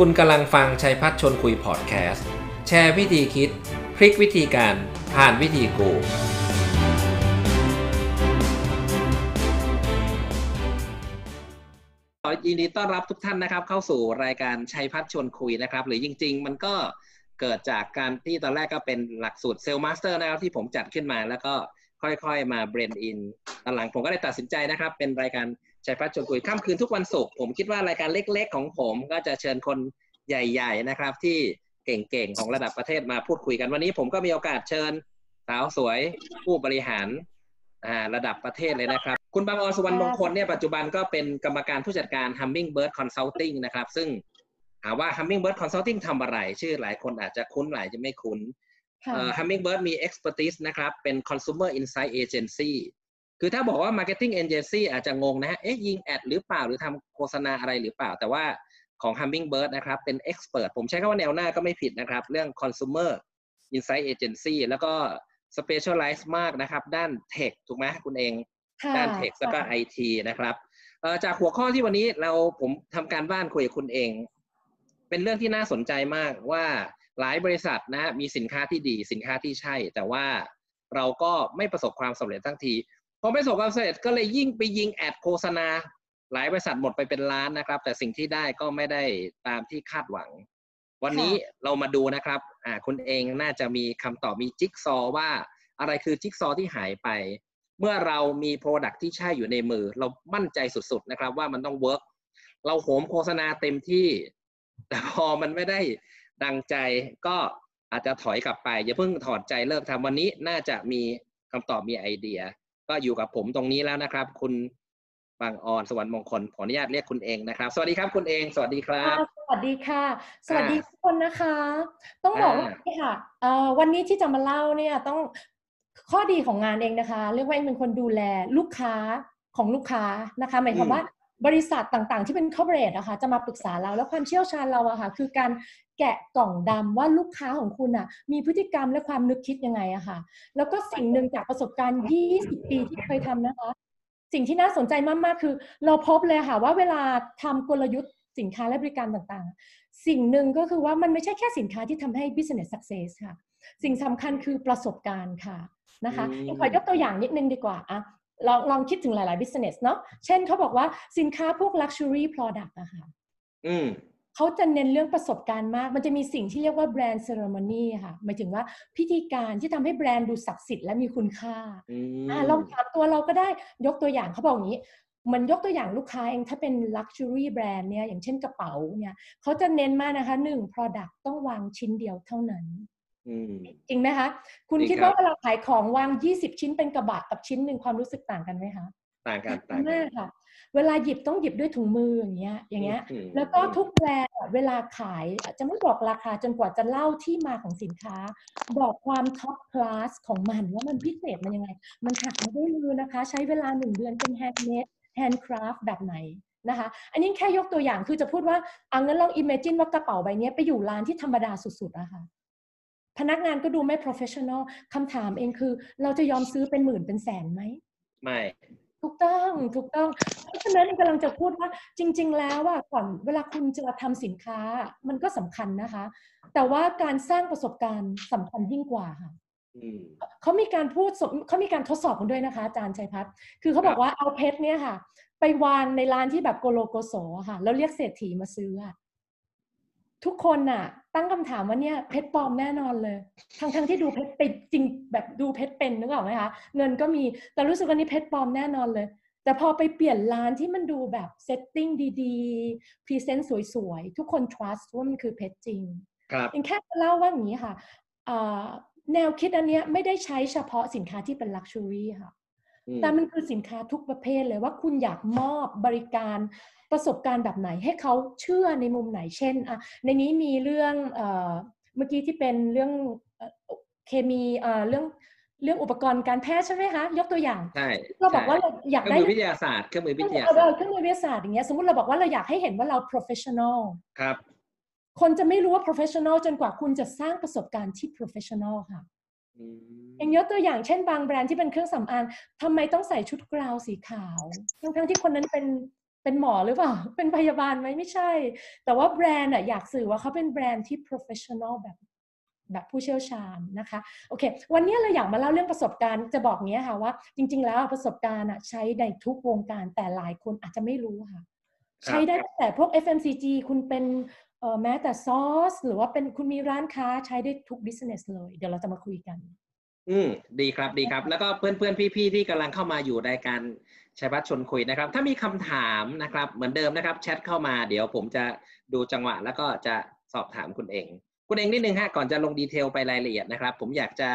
คุณกำลังฟังชัยพัชร์ชวนคุยพอดแคสต์ แชร์วิธีคิด พลิกวิธีการผ่านวิถีกูรู ขอยินดีต้อนรับทุกท่านนะครับ เข้าสู่รายการชัยพัชร์ชวนคุยนะครับ หรือจริง ๆ มันก็เกิดจากการที่ตอนแรกก็เป็นหลักสูตร sales master นะครับที่ผมจัดขึ้นมาแล้วก็ค่อยๆ มา blend in ตอนหลังผมก็เลยตัดสินใจนะครับ เป็นรายการ ชัยพัฒชวนคุยค่ำคืนทุกวันศุกร์ผมคิดว่ารายการเล็ก ๆ ของผมก็จะเชิญคนใหญ่ ๆ นะครับ ที่เก่งๆของระดับประเทศมาพูดคุยกันวันนี้ผมก็มีโอกาสเชิญสาวสวยผู้บริหารอ่าระดับประเทศเลยนะครับ คุณบางออนสุวรรณมงคลเนี่ยปัจจุบันก็เป็นกรรมการผู้จัดการ Hummingbird Consulting นะครับ ซึ่งถามว่า Hummingbird Consulting ทำอะไร ชื่อหลายคนอาจจะคุ้นหลายจะไม่คุ้นค่ะเอ่อ Hummingbird มี expertise นะครับ เป็น consumer insight agency คือถ้าบอกว่า marketing agency อาจจะงงนะฮะ เอ๊ะยิงแอดหรือเปล่าหรือทำโฆษณาอะไรหรือเปล่า แต่ว่าของ Hummingbird นะครับ เป็น expert ผมใช้คำว่าแนวหน้าก็ไม่ผิดนะครับ เรื่อง consumer insight agency แล้วก็ specialize มากนะครับ ด้าน tech ถูกไหมคุณเองค่ะด้าน tech แล้วก็ค่ะ IT นะครับเอ่อจากหัวข้อที่วันนี้เราผมทำการบ้านคุยกับคุณเอง เป็นเรื่องที่น่าสนใจมากว่าหลายบริษัทนะฮะมีสินค้าที่ดีสินค้าที่ใช่ แต่ว่าเราก็ไม่ประสบความสำเร็จทั้งที พอไม่ประสบความสำเร็จก็เลยยิ่งไปยิง ad โฆษณา หลายบริษัทหมดไปเป็นล้านนะครับ แต่สิ่งที่ได้ก็ไม่ได้ตามที่คาดหวัง วันนี้เรามาดูนะครับอ่าคุณเองน่าจะมีคำตอบมีจิ๊กซอว์ว่าอะไรคือจิ๊กซอว์ที่หายไป เมื่อเรามี product ที่ใช่อยู่ในมือ เรามั่นใจสุดๆนะครับ ว่ามันต้อง work เราโหมโฆษณาเต็มที่ แต่พอมันไม่ได้ดังใจก็อาจจะถอยกลับไป อย่าเพิ่งถอดใจเลิกทำวันนี้น่าจะมีคำตอบมีไอเดีย ก็อยู่กับผมตรงนี้แล้วนะครับ คุณบางออนสวรรค์มงคลขออนุญาตเรียกคุณเองนะครับ สวัสดีครับคุณเอง สวัสดีครับค่ะสวัสดีค่ะ สวัสดีอ่าทุกคนนะคะ ต้องบอกว่าอ่านี่ค่ะเอ่อวันนี้ที่จะมาเล่าเนี่ยต้องข้อดีของงานเองนะคะ เรียกว่าเองเป็นคนดูแลลูกค้าของลูกค้านะคะ หมายความว่า บริษัทต่างๆ ที่เป็น corporate นะคะจะมาปรึกษาเรา แล้วความเชี่ยวชาญเราอะค่ะคือการแกะกล่องดำว่าลูกค้าของคุณอะมีพฤติกรรมและความนึกคิดยังไงอะค่ะ แล้วก็สิ่งหนึ่งจากประสบการณ์ 20 ปีที่เคยทำนะคะ สิ่งที่น่าสนใจมากๆ คือ เราพบเลยค่ะว่าเวลาทำกลยุทธ์สินค้าและบริการต่างๆ สิ่งหนึ่งก็คือว่ามันไม่ใช่แค่สินค้าที่ทำให้ business success ค่ะ สิ่งสำคัญคือประสบการณ์ค่ะนะคะอืมขอยกตัวอย่างนิดนึงดีกว่าอะ ลองลองคิดถึงหลาย ๆ business เนาะเช่นเขาบอกว่าสินค้าพวก luxury product อะค่ะอืมเขาจะเน้นเรื่องประสบการณ์มาก มันจะมีสิ่งที่เรียกว่าแบรนด์เซอร์ม n y ค่ะหมายถึงว่าพิธีการที่ทำให้แบรนด์ดูศักดิ์สิทธิ์และมีคุณค่าอืมอ่าลองถามตัวเราก็ได้ยกตัวอย่างเขาบอกอย่างนี้เหมือนยกตัวอย่างลูกค้าเองถ้าเป็น luxury brand เนี่ยอย่างเช่นกระเป๋าเนี่ยเขาจะเน้นมากนะคะหนึ่ง product ต้องวางชิ้นเดียวเท่านั้นอืม จริงไหมคะ คุณจริงคิดครับว่าเวลาขายของวาง 20 ชิ้นเป็นกระบะกับชิ้นหนึ่งความรู้สึกต่างกันไหมคะต่างกันต่างกัมานกค่ะ เวลาหยิบต้องหยิบด้วยถุงมืออย่างเงี้ย อย่างเงี้ยอืมแล้วก็ทุกแบรนด์อะเวลาขายอะจะไม่บอกราคาจนกว่าจะเล่าที่มาของสินค้า บอกความ top class ของมันว่ามันพิเศษมันยังไง มันถักมาด้วยมือนะคะ ใช้เวลาหนึ่งเดือนเป็น handmade handcraft แบบไหนนะคะ อันนี้แค่ยกตัวอย่างคือจะพูดว่าเอางั้นลอง imagine ว่ากระเป๋าใบเนี้ยไปอยู่ร้านที่ธรรมดาสุดๆอะค่ะ พนักงานก็ดูไม่ professional คำถามเองคือ เราจะยอมซื้อเป็นหมื่นเป็นแสนไหมไม่ถูกต้องถูกต้อง เพราะฉะนั้นกำลังจะพูดว่าจริง ๆ แล้วว่าก่อนเวลาคุณจะทำสินค้ามันก็สำคัญนะคะ แต่ว่าการสร้างประสบการณ์สำคัญยิ่งกว่าค่ะอืมเขามีการพูดสเขามีการทดสอบกันด้วยนะคะอาจารย์ชัยพัฒน์คือเขาบอกว่าเอาเพชรเนี่ยค่ะ ไปวางในร้านที่แบบโกโลโกโสอะค่ะ แล้วเรียกเศรษฐีมาซื้ออะ ทุกคนน่ะ ตั้งคำถามว่าเนี่ยเพชรปลอมแน่นอนเลย ทั้งทั้งที่ดูเพชรเป็นจริงแบบดูเพชรเป็นนึกออกไหมคะเงินก็มีแต่รู้สึกว่านี่เพชรปลอมแน่นอนเลย แต่พอไปเปลี่ยนร้านที่มันดูแบบ setting ดีๆ present สวยๆ ทุกคน trust ว่ามันคือเพชรจริงครับเองแค่จะเล่าว่าอย่างนี้ค่ะอ่าแนวคิดอันเนี้ยไม่ได้ใช้เฉพาะสินค้าที่เป็น luxury ค่ะอืม แต่มันคือสินค้าทุกประเภทเลยว่าคุณอยากมอบบริการประสบการณ์แบบไหนให้เขาเชื่อในมุมไหนเช่นอะในนี้มีเรื่องเอ่อเมื่อกี้ที่เป็นเรื่องเอ่อเคมีเอ่อเรื่องเรื่องอุปกรณ์การแพทย์ใช่ไหมคะยกตัวอย่างใช่เราบอกว่าใช่เราอยากเครื่ได้องมือวิทยาศาสตร์เครื่องมือวิทยาเอศาสตอร์เครื่องมือวิทยาศาสตร์อย่างเงี้ยสมมติเราบอกว่าเราอยากให้เห็นว่าเรา professional ครับ คนจะไม่รู้ว่า professional จนกว่าคุณจะสร้างประสบการณ์ที่ professional ค่ะ อืมอย่างยกตัวอย่างเช่นบางแบรนด์ที่เป็นเครื่องสำอางทำไมต้องใส่ชุดกราวสีขาวทั้งๆที่คนนั้นเป็นเป็นหมอหรือเปล่า เป็นพยาบาลไหมไม่ใช่ แต่ว่าแบรนด์อะอยากสื่อว่าเขาเป็นแบรนด์ที่ professional แบบแบบผู้เชี่ยวชาญนะคะโอเค วันนี้เราอยากมาเล่าเรื่องประสบการณ์จะบอกเนี้ยค่ะว่า จริง ๆ แล้วประสบการณ์อะใช้ในทุกวงการแต่หลายคนอาจจะไม่รู้ค่ะ ใช้ได้ตั้งแต่พวก FMCG คุณเป็นเอ่อ แม้แต่ซอส หรือว่าเป็นคุณมีร้านค้าใช้ได้ทุก business เลย เดี๋ยวเราจะมาคุยกัน อืมดีครับดีครับ แล้วก็เพื่อนเพื่อนพี่ๆที่กำลังเข้ามาอยู่ในการชัยพัฒน์ชวนคุยนะครับ ถ้ามีคำถามนะครับ เหมือนเดิมนะครับ แชทเข้ามาเดี๋ยวผมจะดูจังหวะ แล้วก็จะสอบถามคุณเอง คุณเองนิดนึงฮะก่อนจะลงดีเทลไปรายละเอียดนะครับ ผมอยากจะ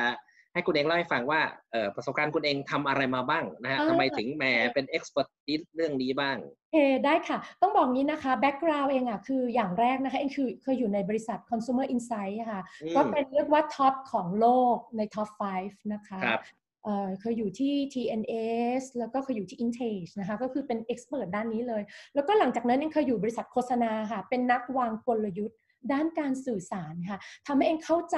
ให้คุณเองเล่าให้ฟังว่าเอ่อประสบการณ์คุณเองทำอะไรมาบ้างนะฮะอ่าทำไมถึงแหมเป็นเอ็กซ์เพรสเรื่องนี้บ้างโอเคได้ค่ะ ต้องบอกงี้นะคะ background เองอะคืออย่างแรกนะคะเองคือเคยอยู่ในบริษัท consumer insight อะค่ะอืมก็เป็นเรียกว่าท็อปของโลกใน top 5นะคะครับเอ่อเคยอยู่ที่ TNS แล้วก็เคยอยู่ที่ Intage นะคะ ก็คือเป็น expert ด้านนี้เลย แล้วก็หลังจากนั้นเองเคยอยู่บริษัทโฆษณาค่ะ เป็นนักวางกลยุทธ์ด้านการสื่อสารค่ะทำให้เองเข้าใจ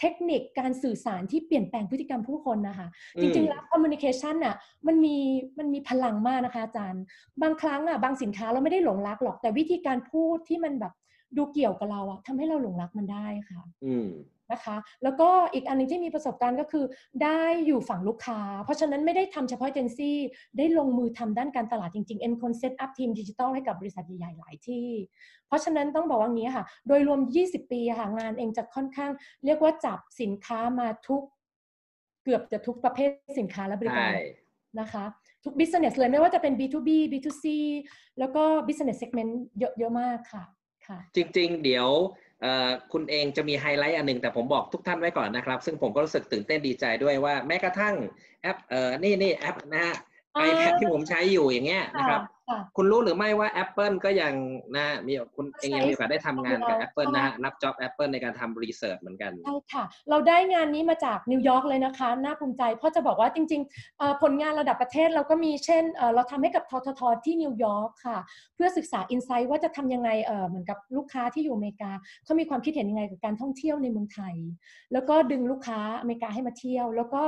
เทคนิคการสื่อสารที่เปลี่ยนแปลงพฤติกรรมผู้คนนะคะ จริงๆแล้ว communication น่ะมันมีมันมีพลังมากนะคะอาจารย์ บางครั้งอะบางสินค้าเราไม่ได้หลงรักหรอกแต่วิธีการพูดที่มันแบบดูเกี่ยวกับเราอะทำให้เราหลงรักมันได้ค่ะ อืม นะคะ แล้วก็อีกอันหนึงที่มีประสบการณ์ก็คือ ได้อยู่ฝั่งลูกค้า เพราะฉะนั้นไม่ได้ทำเฉพาะเจนซี่ได้ลงมือทำด้านการตลาดจริงๆเอ็นคนเซตอัพทีมดิจิทัลให้กับบริษัทใหญ่ๆหลายที่ เพราะฉะนั้นต้องบอกว่างี้ค่ะ โดยรวม 20 ปีค่ะงานเองจะค่อนข้าง เรียกว่าจับสินค้ามาทุก เกือบจะทุกประเภทสินค้าและบริการนะคะทุก business เลยไม่ว่าจะเป็น B2B B2C แล้วก็ business segment เยอะเยอะมากค่ะค่ะ จริง ๆ เดี๋ยว คุณเองจะมีไฮไลท์อันหนึ่งแต่ผมบอกทุกท่านไว้ก่อนนะครับ ซึ่งผมก็รู้สึกตื่นเต้นดีใจด้วยว่าแม้กระทั่งแอปเออนี่นี่แอปนะฮะ iPad ที่ผมใช้อยู่อย่างเงี้ยนะครับค่ะคุณรู้หรือไม่ว่า Apple ก็ยังนะมีคุณเองยังมีโอกาสได้ทำงานกับใช่ Apple นะฮะรับ job Apple ในการทำ research เหมือนกันใช่ค่ะ เราได้งานนี้มาจากนิวยอร์กเลยนะคะ น่าภูมิใจ เพราะจะบอกว่าจริงๆเอ่อผลงานระดับประเทศเราก็มีเช่นเอ่อเราทำให้กับทททที่นิวยอร์กค่ะ เพื่อศึกษา insight ว่าจะทำยังไงเอ่อเหมือนกับลูกค้าที่อยู่อเมริกาเขามีความคิดเห็นยังไงกับการท่องเที่ยวในเมืองไทย แล้วก็ดึงลูกค้าอเมริกาให้มาเที่ยว แล้วก็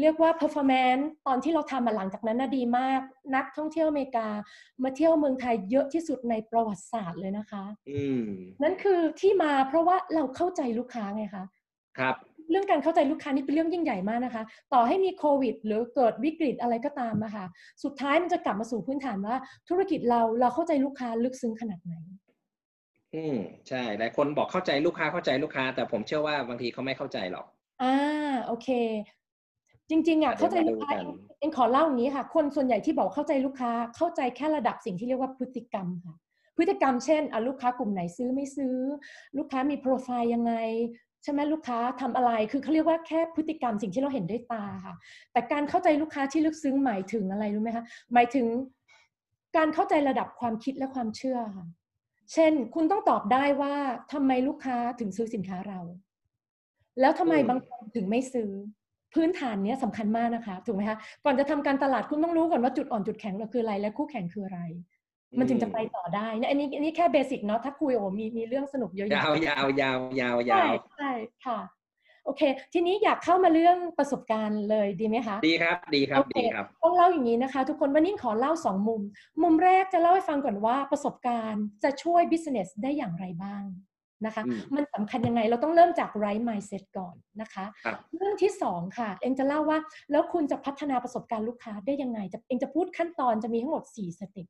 เรียกว่า performance ตอนที่เราทำมาหลังจากนั้นน่ะดีมาก นักท่องเที่ยวอเมริกา มาเที่ยวเมืองไทยเยอะที่สุดในประวัติศาสตร์เลยนะคะอืมนั่นคือที่มาเพราะว่าเราเข้าใจลูกค้าไงคะครับเรื่องการเข้าใจลูกค้านี่เป็นเรื่องยิ่งใหญ่มากนะคะ ต่อให้มีโควิด หรือเกิดวิกฤตอะไรก็ตามอะค่ะ สุดท้ายมันจะกลับมาสู่พื้นฐานว่า ธุรกิจเราเราเข้าใจลูกค้าลึกซึ้งขนาดไหน อืมใช่หลายคนบอกเข้าใจลูกค้าเข้าใจลูกค้า แต่ผมเชื่อว่าบางทีเขาไม่เข้าใจหรอก อ่าโอเค จริงๆอะเดี๋ยวเข้าใจลูกค้ามาดูกันเองเองขอเล่าอย่างนี้ค่ะ คนส่วนใหญ่ที่บอกเข้าใจลูกค้าเข้าใจแค่ระดับสิ่งที่เรียกว่าพฤติกรรมค่ะ พฤติกรรมเช่นอะลูกค้ากลุ่มไหนซื้อไม่ซื้อ ลูกค้ามีโปรไฟล์ยังไงใช่ไหมลูกค้าทำอะไร คือเขาเรียกว่าแค่พฤติกรรมสิ่งที่เราเห็นด้วยตาค่ะ แต่การเข้าใจลูกค้าที่ลึกซึ้งหมายถึงอะไรรู้ไหมคะ หมายถึงการเข้าใจระดับความคิดและความเชื่อค่ะ เช่น คุณต้องตอบได้ว่าทำไมลูกค้าถึงซื้อสินค้าเรา แล้วทำไมอืมบางคนถึงไม่ซื้อ พื้นฐานเนี้ยสำคัญมากนะคะถูกไหมคะก่อนจะทำการตลาดคุณต้องรู้ก่อนว่าจุดอ่อนจุดแข็งเราคืออะไรและคู่แข่งคืออะไร มันถึงจะไปต่อได้นะอันนี้อันนี้แค่เบสิกเนาะถ้าคุยโอ้มีมีเรื่องสนุกเยอะยาแยะวยาวยาวยาวยาใช่วใช่ค่ะโอเค ทีนี้อยากเข้ามาเรื่องประสบการณ์เลยดีไหมคะ ดีครับ ดีครับโอเคดีครับ ต้องเล่าอย่างนี้นะคะ ทุกคนวันนี้ขอเล่าสองมุม มุมแรกจะเล่าให้ฟังก่อนว่าประสบการณ์จะช่วย business ได้อย่างไรบ้าง นะคะอืมมันสำคัญยังไงเราต้องเริ่มจาก right mindset ก่อนนะคะครับเรื่องที่สองค่ะ เองจะเล่าว่าแล้วคุณจะพัฒนาประสบการณ์ลูกค้าได้ยังไงจะเองจะพูดขั้นตอนจะมีทั้งหมด 4 สเต็ป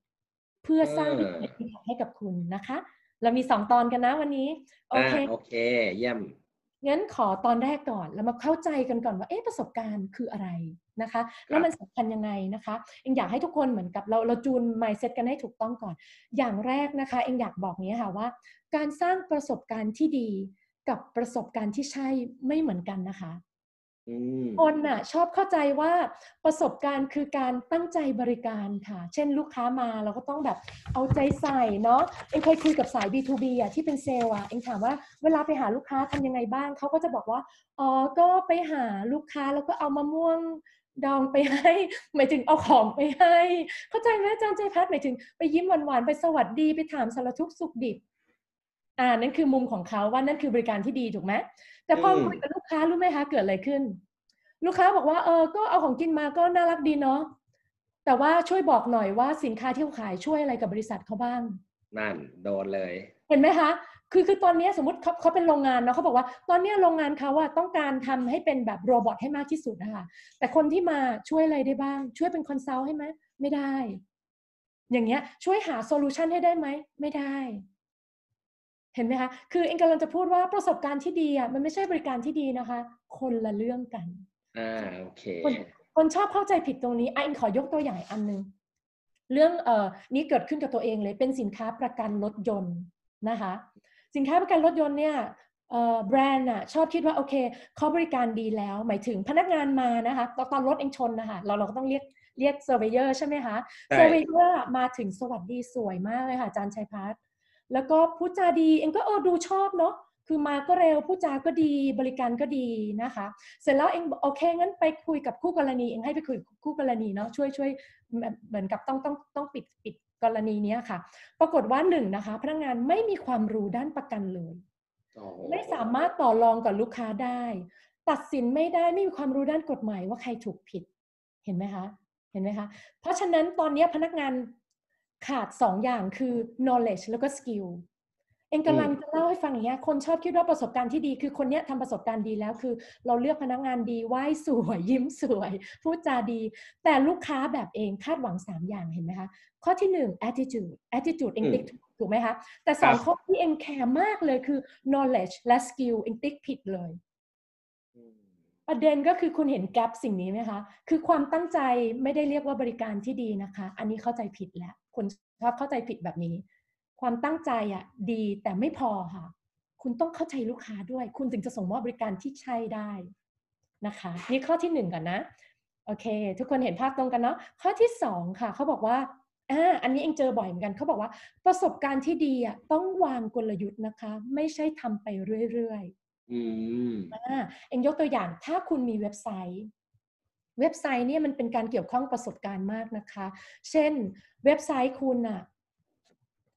เพื่อสร้างเออ business impact ให้กับคุณนะคะ เรามีสองตอนกันนะวันนี้โออ่าเคโอเค เยี่ยมงั้นขอตอนแรกก่อนแล้วมาเข้าใจกันก่อนว่าเอ๊ะประสบการณ์คืออะไร นะคะ แล้วมันสำคัญยังไงนะคะเองอยากให้ทุกคนเหมือนกับเราเราจูน mindset กันให้ถูกต้องก่อน อย่างแรกนะคะเองอยากบอกนี้ค่ะว่า การสร้างประสบการณ์ที่ดีกับประสบการณ์ที่ใช่ไม่เหมือนกันนะคะอืมคนน่ะชอบเข้าใจว่าประสบการณ์คือการตั้งใจบริการค่ะ เช่นลูกค้ามาเราก็ต้องแบบเอาใจใส่เนาะเองเคยคุยกับสาย B2B อะที่เป็นเซลล์อะเองถามว่าเวลาไปหาลูกค้าทำยังไงบ้างเขาก็จะบอกว่าอ๋อก็ไปหาลูกค้าแล้วก็เอามะม่วง ดองไปให้ หมายถึงเอาของไปให้ เข้าใจไหมอาจารย์ใจพัฒน์หมายถึงไปยิ้มหวานๆไปสวัสดีไปถามสารทุกข์สุขดิบอ่านั่นคือมุมของเขาว่านั่นคือบริการที่ดีถูกไหมแต่พออืมคุยกับลูกค้ารู้ไหมคะเกิดอะไรขึ้น ลูกค้าบอกว่าเออก็เอาของกินมาก็น่ารักดีเนาะแต่ว่าช่วยบอกหน่อยว่าสินค้าที่เขาขายช่วยอะไรกับบริษัทเขาบ้าง นั่นโดนเลย เห็นไหมคะคือคือตอนนี้สมมติเขาเขาเป็นโรงงานเนาะเขาบอกว่า ตอนนี้โรงงานเขาอะต้องการทำให้เป็นแบบ robot ให้มากที่สุดนะคะแต่คนที่มาช่วยอะไรได้บ้าง ช่วยเป็น consult ให้ไหมไม่ได้ อย่างเงี้ยช่วยหา solution ให้ได้ไหมไม่ได้เห็นไหมคะ คือเองกำลังจะพูดว่าประสบการณ์ที่ดีอะมันไม่ใช่บริการที่ดีนะคะ คนละเรื่องกันอ่าโอเคคนคนชอบเข้าใจผิดตรงนี้อะเองขอยกตัวอย่างอีกอันหนึง เรื่องเอ่อนี้เกิดขึ้นกับตัวเองเลยเป็นสินค้าประกันรถยนต์ นะคะ สินค้าประกันรถยนต์เนี่ยเอ่อแบรนด์อะชอบคิดว่าโอเคเขาบริการดีแล้ว หมายถึงพนักงานมานะคะตอนตอนรถเองชนนะคะเราเราก็ต้องเรียกเรียก surveyor ใช่ไหมคะใช่ surveyor มาถึงสวัสดีสวยมากเลยค่ะอาจารย์ชัยพัชร์แล้วก็พูดจาดีเองก็เออดูชอบเนาะคือมาก็เร็วพูดจาก็ดีบริการก็ดีนะคะ เสร็จแล้วเองบอกโอเคงั้นไปคุยกับคู่กรณีเองให้ไปคุยกับคู่กรณีเนาะช่วยช่วยแบบเหมือนกับต้องต้องต้องปิดปิด กรณีเนี้ยค่ะ ปรากฏว่าหนึ่งนะคะพนักงานไม่มีความรู้ด้านประกันเลยโอ้โหไม่สามารถต่อรองกับลูกค้าได้ ตัดสินไม่ได้ไม่มีความรู้ด้านกฎหมายว่าใครถูกผิดเห็นไหมคะเห็นไหมคะเพราะฉะนั้นตอนนี้พนักงานขาดสองอย่างคือ knowledge แล้วก็ skill เองกำลังจะเล่าให้ฟังอย่างเงี้ยคนชอบคิดว่าประสบการณ์ที่ดี คือคนเนี้ยทำประสบการณ์ดีแล้วคือ เราเลือกพนักงานดีไหว้สวย ยิ้มสวย พูดจาดี แต่ลูกค้าแบบเองคาดหวัง 3 อย่างเห็นไหมคะ ข้อที่ 1 attitude attitude เองติ๊กถูกไหมคะ แต่สองข้อที่เองแคร์มากเลยคือ knowledge และ skill เองติ๊กผิดเลยอืมประเด็นก็คือคุณเห็นแกลบสิ่งนี้ไหมคะ คือความตั้งใจไม่ได้เรียกว่าบริการที่ดีนะคะ อันนี้เข้าใจผิดแล้วคนชอบเข้าใจผิดแบบนี้ ความตั้งใจอะดีแต่ไม่พอค่ะ คุณต้องเข้าใจลูกค้าด้วย คุณถึงจะส่งมอบบริการที่ใช่ได้นะคะ นี่ข้อที่หนึ่งก่อนนะโอเค ทุกคนเห็นภาพตรงกันเนาะข้อที่สองค่ะเขาบอกว่าอ่าอันนี้เองเจอบ่อยเหมือนกันเขาบอกว่า ประสบการณ์ที่ดีอะต้องวางกลยุทธ์นะคะ ไม่ใช่ทำไปเรื่อยๆอืมอ่าเองยกตัวอย่างถ้าคุณมีเว็บไซต์เว็บไซต์เนี่ยมันเป็นการเกี่ยวข้องประสบการณ์มากนะคะ เช่น เว็บไซต์คุณอะ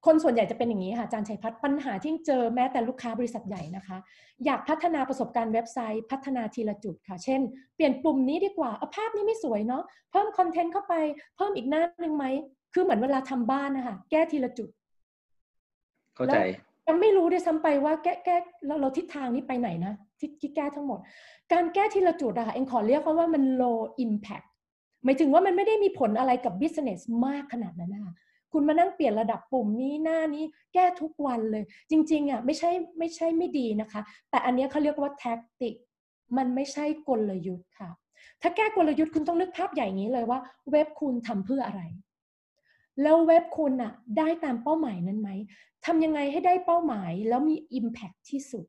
คนส่วนใหญ่จะเป็นอย่างนี้ค่ะอาจารย์ชัยพัฒน์ปัญหาที่เจอแม้แต่ลูกค้าบริษัทใหญ่นะคะ อยากพัฒนาประสบการณ์เว็บไซต์ พัฒนาทีละจุดค่ะ เช่น เปลี่ยนปุ่มนี้ดีกว่าเอาภาพนี้ไม่สวยเนาะเพิ่มคอนเทนต์เข้าไปเพิ่มอีกหน้าหนึ่งไหมคือเหมือนเวลาทำบ้านนะคะแก้ทีละจุด เข้าใจยังไม่รู้ด้วยซ้ำไปว่าแก้แก้เราเราทิศทางนี้ไปไหนนะที่ที่แก้ทั้งหมด การแก้ทีละจุดอะค่ะเอ็งขอเรียกว่าว่ามัน low impact หมายถึงว่ามันไม่ได้มีผลอะไรกับ business มากขนาดนั้นนะคะ คุณมานั่งเปลี่ยนระดับปุ่มนี้หน้านี้แก้ทุกวันเลย จริงๆอะไม่ใช่ไม่ใช่ไม่ดีนะคะ แต่อันนี้เขาเรียกว่า tactic มันไม่ใช่กลยุทธ์ค่ะ ถ้าแก้กลยุทธ์คุณต้องนึกภาพใหญ่อย่างนี้เลยว่า เว็บคุณทำเพื่ออะไร แล้วเว็บคุณอะได้ตามเป้าหมายนั้นไหมทำยังไงให้ได้เป้าหมายแล้วมี Impact ที่สุด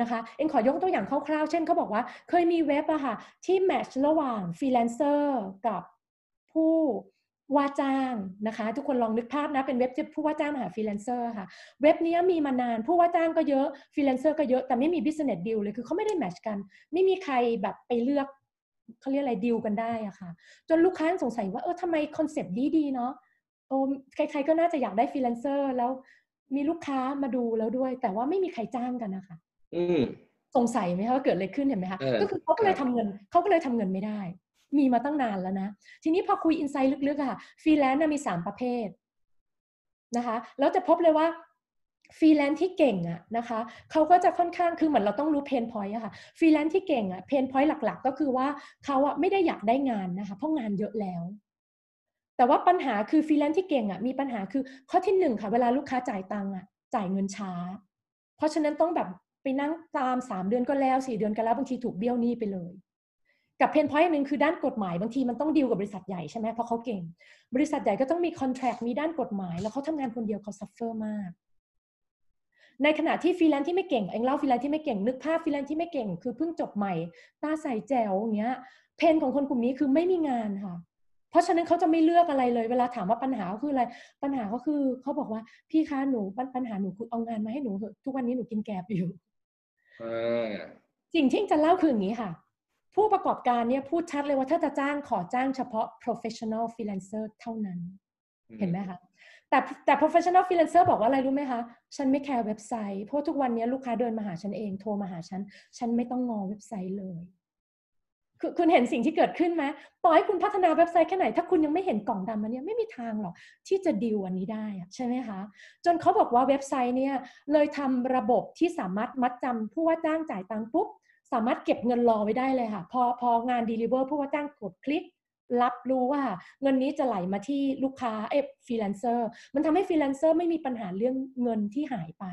นะคะเอ็งขอยกตัวอย่างคร่าวๆ เช่นเขาบอกว่าเคยมีเว็บอะค่ะที่แมทช์ระหว่างฟรีแลนเซอร์กับผู้ ว่าจ้างนะคะ ทุกคนลองนึกภาพนะเป็นเว็บที่ผู้ว่าจ้างมาหาฟรีแลนเซอร์ค่ะ เว็บนี้มีมานานผู้ว่าจ้างก็เยอะฟรีแลนเซอร์ก็เยอะแต่ไม่มี business deal เลยคือเขาไม่ได้ match กัน ไม่มีใครแบบไปเลือกเขาเรียกอะไรดีลกันได้อะค่ะ จนลูกค้าสงสัยว่าเออทำไม concept ดีๆเนาะโอ้ใครๆก็น่าจะอยากได้ฟรีแลนเซอร์แล้วมีลูกค้ามาดูแล้วด้วย แต่ว่าไม่มีใครจ้างกันนะคะอืมสงสัยไหมคะว่าเกิดอะไรขึ้นเห็นไหมคะเออก็คือเขาก็เลยครับทำเงินเขาก็เลยทำเงินไม่ได้ มีมาตั้งนานแล้วนะ ทีนี้พอคุย insight ลึกๆอะค่ะฟรีแลนซ์มีสามประเภทนะคะแล้วจะพบเลยว่าฟรีแลนซ์ที่เก่งอะนะคะเขาก็จะค่อนข้างคือเหมือนเราต้องรู้ pain point อะค่ะฟรีแลนซ์ที่เก่งอะ pain point หลัก ๆ ก็คือว่าเขาอะไม่ได้อยากได้งานนะคะเพราะงานเยอะแล้ว แต่ว่าปัญหาคือฟรีแลนซ์ที่เก่งอะมีปัญหาคือข้อที่หนึ่งค่ะ เวลาลูกค้าจ่ายตังค์อะจ่ายเงินช้า เพราะฉะนั้นต้องแบบไปนั่งตามสามเดือนก็แล้วสี่เดือนก็แล้วบางทีถูกเบี้ยวหนี้ไปเลย กับ pain point หนึ่งคือด้านกฎหมายบางทีมันต้องดีลกับบริษัทใหญ่ใช่ไหมเพราะเขาเก่ง บริษัทใหญ่ก็ต้องมี contract มีด้านกฎหมาย แล้วเขาทำงานคนเดียวเขา suffer มาก ในขณะที่ฟรีแลนซ์ที่ไม่เก่งอิงเล่าฟรีแลนซ์ที่ไม่เก่งนึกภาพฟรีแลนซ์ที่ไม่เก่ง คือเพิ่งจบใหม่ ตาใสแจ๋วอย่างเงี้ย pain ของคนกลุ่มนี้คือไม่มีงานค่ะ เพราะฉะนั้นเขาจะไม่เลือกอะไรเลย เวลาถามว่าปัญหาก็คืออะไร ปัญหาก็คือเขาบอกว่าพี่คะหนูปัญปัญหาหนูคือเอางานมาให้หนูเถอะทุกวันนี้หนูกินแกบอยู่อ่าสิ่งที่จะเล่าคืออย่างนี้ค่ะ ผู้ประกอบการเนี่ยพูดชัดเลยว่าถ้าจะจ้างขอจ้างเฉพาะ professional freelancer เท่านั้น เห็นไหมคะแต่แต่ professional freelancer บอกว่าอะไรรู้ไหมคะ ฉันไม่แคร์เว็บไซต์ เพราะทุกวันนี้ลูกค้าเดินมาหาฉันเอง โทรมาหาฉัน ฉันไม่ต้องงอเว็บไซต์เลยคือคุณเห็นสิ่งที่เกิดขึ้นไหมต่อให้คุณพัฒนาเว็บไซต์แค่ไหน ถ้าคุณยังไม่เห็นกล่องดำมันเนี่ยไม่มีทางหรอกที่จะดีลอันนี้ได้อะใช่ไหมคะ จนเขาบอกว่าเว็บไซต์เนี่ยเลยทำระบบที่สามารถมัดจำผู้ว่าจ้างจ่ายตังค์ปุ๊บ สามารถเก็บเงินรอไว้ได้เลยค่ะ พอพองาน deliver ผู้ว่าจ้างกดคลิก รับรู้ว่าเงินนี้จะไหลมาที่ลูกค้าเอฟฟรีแลนเซอร์มันทำให้ฟรีแลนเซอร์ไม่มีปัญหาเรื่องเงินที่หายไป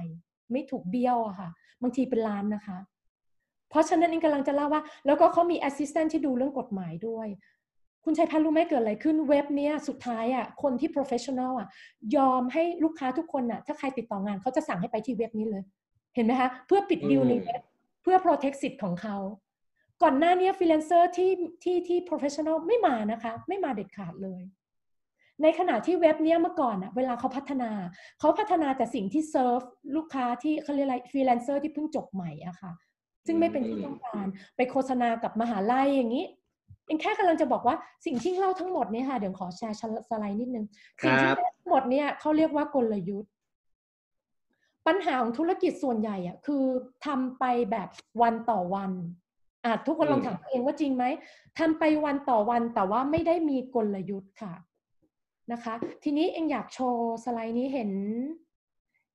ไม่ถูกเบี้ยวอะค่ะ บางทีเป็นล้านนะคะ เพราะฉะนั้นอิงกำลังจะเล่าว่า แล้วก็เขามี assistant ที่ดูเรื่องกฎหมายด้วย คุณชัยพันธ์รู้ไหมเกิดอะไรขึ้นเว็บเนี้ยสุดท้ายอะคนที่ professional อะยอมให้ลูกค้าทุกคนอะถ้าใครติดต่องานเขาจะสั่งให้ไปที่เว็บนี้เลย เห็นไหมคะเพื่อปิดดิวในเว็บ เพื่อ protect สิทธิ์ของเขา ก่อนหน้านี้ฟรีแลนเซอร์ที่ที่ที่ professional ไม่มานะคะ ไม่มาเด็ดขาดเลย ในขณะที่เว็บเนี้ยเมื่อก่อนอะเวลาเขาพัฒนาเขาพัฒนาแต่สิ่งที่เซิร์ฟลูกค้าที่เขาเรียกอะไรฟรีแลนเซอร์ที่เพิ่งจบใหม่อะค่ะ ซึ่งไม่เป็นที่ต้องการไปโฆษณากับมหาลัยอย่างนี้เองแค่กำลังจะบอกว่าสิ่งที่เล่าทั้งหมดเนี่ยค่ะ เดี๋ยวขอแชร์สไลด์นิดนึง สิ่งที่เล่าทั้งหมดเนี่ยเขาเรียกว่ากลยุทธ์ ปัญหาของธุรกิจส่วนใหญ่อะคือทำไปแบบวันต่อวันอะทุกคนลองถามตัวเองว่าจริงไหมทำไปวันต่อวันแต่ว่าไม่ได้มีกลยุทธ์ค่ะนะคะ ทีนี้เองอยากโชว์สไลด์นี้เห็น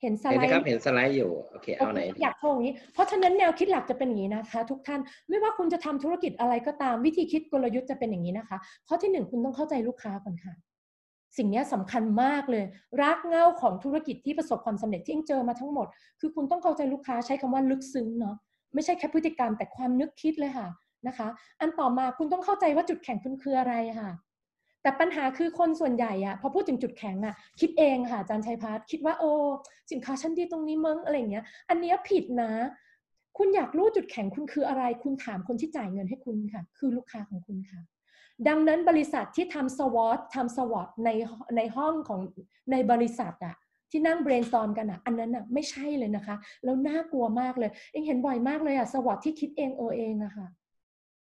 เห็นสเห็นไลไหมด์ครับเห็นสไลด์อยู่โอเคเอาไหนอยากโชว์อย่างนี้เพราะฉะนั้นแนวคิดหลักจะเป็นอย่างนี้นะคะ ทุกท่านไม่ว่าคุณจะทำธุรกิจอะไรก็ตามวิธีคิดกลยุทธ์จะเป็นอย่างนี้นะคะข้อที่หนึ่งคุณต้องเข้าใจลูกค้าก่อนค่ะ สิ่งนี้สำคัญมากเลย รากเหง้าของธุรกิจที่ประสบความสำเร็จที่เองเจอมาทั้งหมด คือคุณต้องเข้าใจลูกค้าใช้คำว่าลึกซึ้งเนาะไม่ใช่แค่พฤติกรรมแต่ความนึกคิดเลยค่ะนะคะ อันต่อมาคุณต้องเข้าใจว่าจุดแข็งคุณคืออะไรค่ะ แต่ปัญหาคือคนส่วนใหญ่อะพอพูดถึงจุดแข็งอะคิดเองค่ะอาจารย์ชัยพัฒน์คิดว่าโอ้สินค้าชั้นดีตรงนี้มึงอะไรเงี้ย อันเนี้ยผิดนะ คุณอยากรู้จุดแข็งคุณคืออะไร คุณถามคนที่จ่ายเงินให้คุณค่ะ คือลูกค้าของคุณค่ะ ดังนั้นบริษัทที่ทำสวอตทำสวอตในในห้องของในบริษัทอะที่นั่ง brainstorm กันอะอันนั้นอะไม่ใช่เลยนะคะ แล้วน่ากลัวมากเลยเองเห็นบ่อยมากเลยอะสวอตที่คิดเองเออเองอะค่ะ